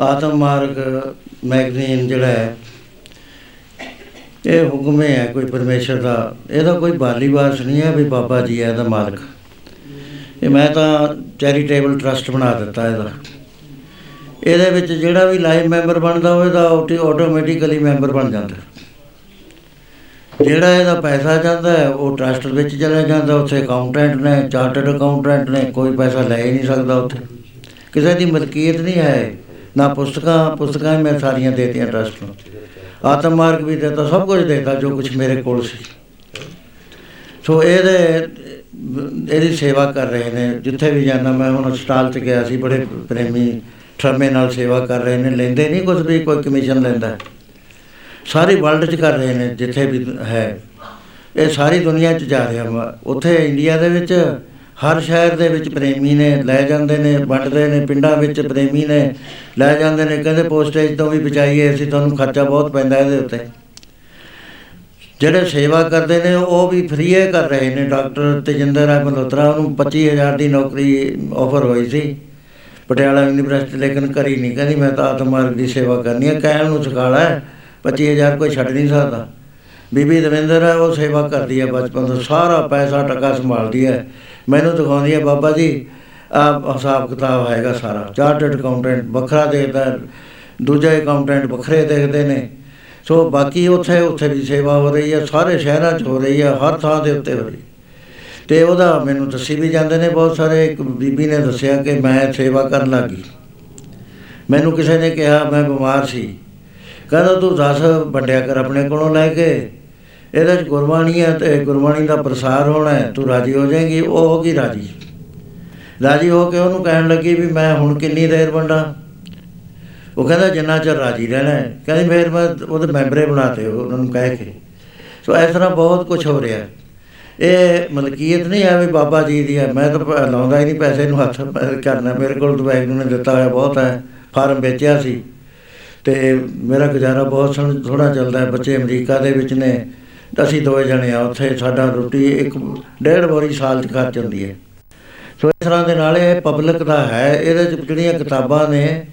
ਆਤਮ ਮਾਰਗ ਮੈਗਜ਼ੀਨ ਜਿਹੜਾ ਹੈ, ਇਹ ਹੁਕਮੇ ਹੈ ਕੋਈ ਪਰਮੇਸ਼ਰ ਦਾ। ਇਹਦਾ ਕੋਈ ਬਾਲੀਵਾਸ ਨਹੀਂ ਹੈ ਵੀ ਬਾਬਾ ਜੀ ਹੈ ਇਹਦਾ ਮਾਲਕ। ਇਹ ਮੈਂ ਤਾਂ ਚੈਰੀਟੇਬਲ ਟਰਸਟ ਬਣਾ ਦਿੱਤਾ ਇਹਦਾ। ਇਹਦੇ ਵਿੱਚ ਜਿਹੜਾ ਵੀ ਲਾਈਵ ਮੈਂਬਰ ਬਣਦਾ ਹੋਵੇਗਾ ਆਟੋਮੈਟਿਕਲੀ ਮੈਂਬਰ ਬਣ ਜਾਂਦਾ। ਜਿਹੜਾ ਇਹਦਾ ਪੈਸਾ ਜਾਂਦਾ ਹੈ, ਉਹ ਟਰਸਟ ਵਿੱਚ ਚਲਾ ਜਾਂਦਾ। ਉੱਥੇ ਅਕਾਊਂਟੈਂਟ ਨੇ, ਚਾਰਟਰਡ ਅਕਾਊਂਟੈਂਟ ਨੇ, ਕੋਈ ਪੈਸਾ ਲੈ ਹੀ ਨਹੀਂ ਸਕਦਾ ਉੱਥੇ। ਕਿਸੇ ਦੀ ਮਲਕੀਅਤ ਨਹੀਂ ਹੈ। ਨਾ ਪੁਸਤਕਾਂ ਪੁਸਤਕਾਂ ਵੀ ਮੈਂ ਸਾਰੀਆਂ ਦੇਤੀਆਂ ਟਰਸਟ ਨੂੰ। ਆਤਮ ਮਾਰਗ ਵੀ ਦਿੱਤਾ, ਸਭ ਕੁਝ ਦਿੱਤਾ, ਜੋ ਕੁਝ ਮੇਰੇ ਕੋਲ ਸੀ। ਸੋ ਇਹਦੇ, ਇਹਦੀ ਸੇਵਾ ਕਰ ਰਹੇ ਨੇ। ਜਿੱਥੇ ਵੀ ਜਾਂਦਾ, ਮੈਂ ਹੁਣ ਹਸਪਤਾਲ 'ਚ ਗਿਆ ਸੀ, ਬੜੇ ਪ੍ਰੇਮੀ ਠਰਮੇ ਨਾਲ ਸੇਵਾ ਕਰ ਰਹੇ ਨੇ। ਲੈਂਦੇ ਨਹੀਂ ਕੁਝ ਵੀ, ਕੋਈ ਕਮਿਸ਼ਨ ਲੈਂਦਾ। ਹੈ। ਸਾਰੀ ਵਰਲਡ 'ਚ ਕਰ ਰਹੇ ਨੇ, ਜਿੱਥੇ ਵੀ ਹੈ। ਇਹ ਸਾਰੀ ਦੁਨੀਆ 'ਚ ਜਾ ਰਿਹਾ ਵਾ। ਉੱਥੇ ਇੰਡੀਆ ਦੇ ਵਿੱਚ ਹਰ ਸ਼ਹਿਰ ਦੇ ਵਿੱਚ ਪ੍ਰੇਮੀ ਨੇ ਲੈ ਜਾਂਦੇ ਨੇ ਵੰਡਦੇ ਨੇ, ਪਿੰਡਾਂ ਵਿੱਚ ਪ੍ਰੇਮੀ ਨੇ ਲੈ ਜਾਂਦੇ ਨੇ। ਕਹਿੰਦੇ ਪੋਸਟੇਜ ਤੋਂ ਵੀ ਬਚਾਈਏ, ਅਸੀਂ ਤੁਹਾਨੂੰ ਖਰਚਾ ਬਹੁਤ ਪੈਂਦਾ ਇਹਦੇ ਉੱਤੇ। ਜਿਹੜੇ ਸੇਵਾ ਕਰਦੇ ਨੇ, ਉਹ ਵੀ ਫ੍ਰੀ ਕਰ ਰਹੇ ਨੇ। ਡਾਕਟਰ ਤੇਜਿੰਦਰ ਰਾਏ ਮਲਹੋਤਰਾ, ਉਹਨੂੰ 25000 ਦੀ ਨੌਕਰੀ ਆਫਰ ਹੋਈ ਸੀ। ਪਟਿਆਲਾ ਯੂਨੀਵਰਸਿਟੀ, ਲੇਕਿਨ ਕਰੀ ਨਹੀਂ। ਕਹਿੰਦੀ, ਮੈਂ ਤਾਂ ਆਤਮ ਮਾਰਗ ਦੀ ਸੇਵਾ ਕਰਨੀ ਹੈ ਕਹਿਣ ਨੂੰ ਸਕਾਲਾ ਹੈ 25000 ਕੋਈ ਛੱਡ ਨਹੀਂ ਸਕਦਾ। ਬੀਬੀ ਦਵਿੰਦਰ ਹੈ ਉਹ ਸੇਵਾ ਕਰਦੀ ਹੈ ਬਚਪਨ ਤੋਂ। ਸਾਰਾ ਪੈਸਾ ਟਕਾ ਸੰਭਾਲਦੀ ਹੈ ਮੈਨੂੰ ਦਿਖਾਉਂਦੀ ਹੈ ਬਾਬਾ ਜੀ ਆ ਹਿਸਾਬ ਕਿਤਾਬ ਹੈਗਾ ਸਾਰਾ। ਚਾਰਟਰਡ ਅਕਾਊਂਟੈਂਟ ਵੱਖਰਾ ਦੇਖਦਾ ਹੈ, ਦੂਜੇ ਅਕਾਊਂਟੈਂਟ ਵੱਖਰੇ ਦੇਖਦੇ ਨੇ। ਸੋ ਬਾਕੀ ਉੱਥੇ ਉੱਥੇ ਵੀ ਸੇਵਾ ਹੋ ਰਹੀ ਹੈ ਸਾਰੇ ਸ਼ਹਿਰਾਂ 'ਚ ਹੋ ਰਹੀ ਹੈ ਹਰ ਥਾਂ ਦੇ ਉੱਤੇ ਹੋ ਰਹੀ ਤੇ ਉਹਦਾ ਮੈਨੂੰ ਦੱਸੀ ਵੀ ਜਾਂਦੇ ਨੇ ਬਹੁਤ ਸਾਰੇ ਇੱਕ ਬੀਬੀ ਨੇ ਦੱਸਿਆ ਕਿ ਮੈਂ ਸੇਵਾ ਕਰਨ ਲੱਗੀ ਮੈਨੂੰ ਕਿਸੇ ਨੇ ਕਿਹਾ ਮੈਂ ਬਿਮਾਰ ਸੀ। ਕਹਿੰਦਾ ਤੂੰ ਦੱਸ ਵੰਡਿਆ ਕਰ ਆਪਣੇ ਕੋਲੋਂ ਲੈ ਕੇ ਇਹਦੇ ਚ ਗੁਰਬਾਣੀ ਹੈ ਤੇ ਗੁਰਬਾਣੀ ਦਾ ਪ੍ਰਸਾਰ ਹੋਣਾ ਹੈ। ਤੂੰ ਰਾਜੀ ਹੋ ਜਾਏਗੀ, ਉਹ ਹੋ ਗਈ ਰਾਜੀ। ਰਾਜੀ ਹੋ ਕੇ ਉਹਨੂੰ ਕਹਿਣ ਲੱਗੀ ਵੀ ਮੈਂ ਹੁਣ ਕਿੰਨੀ ਦੇਰ ਵੰਡਾਂ? ਉਹ ਕਹਿੰਦਾ, ਜਿੰਨਾ ਚਿਰ ਰਾਜੀ ਰਹਿਣਾ ਹੈ। ਕਹਿੰਦੀ, ਫਿਰ ਮੈਂ ਉਹਦੇ ਮੈਂਬਰੇ ਬਣਾਤੇ ਉਹਨਾਂ ਨੂੰ ਕਹਿ ਕੇ। ਸੋ ਇਸ ਤਰ੍ਹਾਂ ਬਹੁਤ ਕੁਝ ਹੋ ਰਿਹਾ। ਹੈ। ਇਹ ਮਲਕੀਅਤ ਨਹੀਂ ਹੈ ਵੀ ਬਾਬਾ ਜੀ ਦੀ ਹੈ ਮੈਂ ਤਾਂ ਪ- ਲਾਉਂਦਾ ਹੀ ਨਹੀਂ ਪੈਸੇ ਨੂੰ ਹੱਥ। ਮੈਂ ਕਰਨਾ ਮੇਰੇ ਕੋਲ ਤਾਂ ਵਾਹਿਗੁਰੂ ਨੇ ਦਿੱਤਾ ਹੋਇਆ ਬਹੁਤ ਹੈ ਫਾਰਮ ਵੇਚਿਆ ਸੀ। ਤੇ ਮੇਰਾ ਗੁਜ਼ਾਰਾ ਬਹੁਤ ਸੋਹਣਾ ਥੋੜਾ ਚੱਲਦਾ ਹੈ। ਬੱਚੇ ਅਮਰੀਕਾ ਦੇ ਵਿੱਚ ਨੇ। ਤੇ ਅਸੀਂ ਦੋਵੇਂ ਜਣੇ ਆ, ਉੱਥੇ ਸਾਡਾ ਰੋਟੀ ਇੱਕ ਡੇਢ ਵਾਰੀ ਸਾਲ ਚ ਖਰਚ ਹੁੰਦੀ ਹੈ ਸੋ ਇਸ ਤਰ੍ਹਾਂ ਦੇ ਨਾਲ ਇਹ ਪਬਲਿਕ ਦਾ ਹੈ, ਇਹਦੇ ਚ ਜਿਹੜੀਆਂ ਕਿਤਾਬਾਂ ਨੇ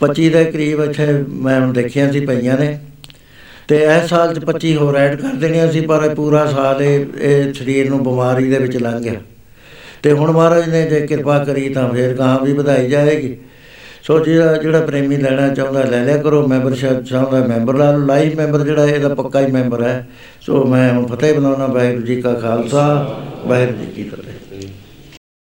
25 ਦੇ ਕਰੀਬ ਇੱਥੇ ਮੈਂ ਹੁਣ ਦੇਖੀਆਂ ਸੀ ਪਈਆਂ ਨੇ। ਤੇ ਇਸ ਸਾਲ ਚ 25 ਹੋਰ ਐਡ ਕਰ ਦੇਣੀਆਂ ਸੀ, ਪਰ ਇਹ ਪੂਰਾ ਸਾਲ ਇਹ ਇਹ ਸਰੀਰ ਨੂੰ ਬਿਮਾਰੀ ਦੇ ਵਿੱਚ ਲੰਘ ਗਿਆ। ਤੇ ਹੁਣ ਮਹਾਰਾਜ ਨੇ ਜੇ ਕਿਰਪਾ ਕਰੀ ਤਾਂ ਫੇਰ ਗਾਂ ਵੀ ਵਧਾਈ ਜਾਏਗੀ। ਸੋ ਜਿਹੜਾ ਜਿਹੜਾ ਪ੍ਰੇਮੀ ਲੈਣਾ ਚਾਹੁੰਦਾ, ਲੈ ਲਿਆ ਕਰੋ। ਮੈਂਬਰਸ਼ਿਪ ਚਾਹੁੰਦਾ, ਮੈਂਬਰ ਲਾ ਲਓ। ਲਾਈਵ ਮੈਂਬਰ ਜਿਹੜਾ, ਇਹਦਾ ਪੱਕਾ ਹੀ ਮੈਂਬਰ ਹੈ। ਸੋ ਮੈਂ ਹੁਣ ਫਤਿਹ ਬਣਾਉਣਾ। ਵਾਹਿਗੁਰੂ ਜੀ ਕਾ ਖਾਲਸਾ, ਵਾਹਿਗੁਰੂ ਜੀ ਕੀ ਫਤਿਹ।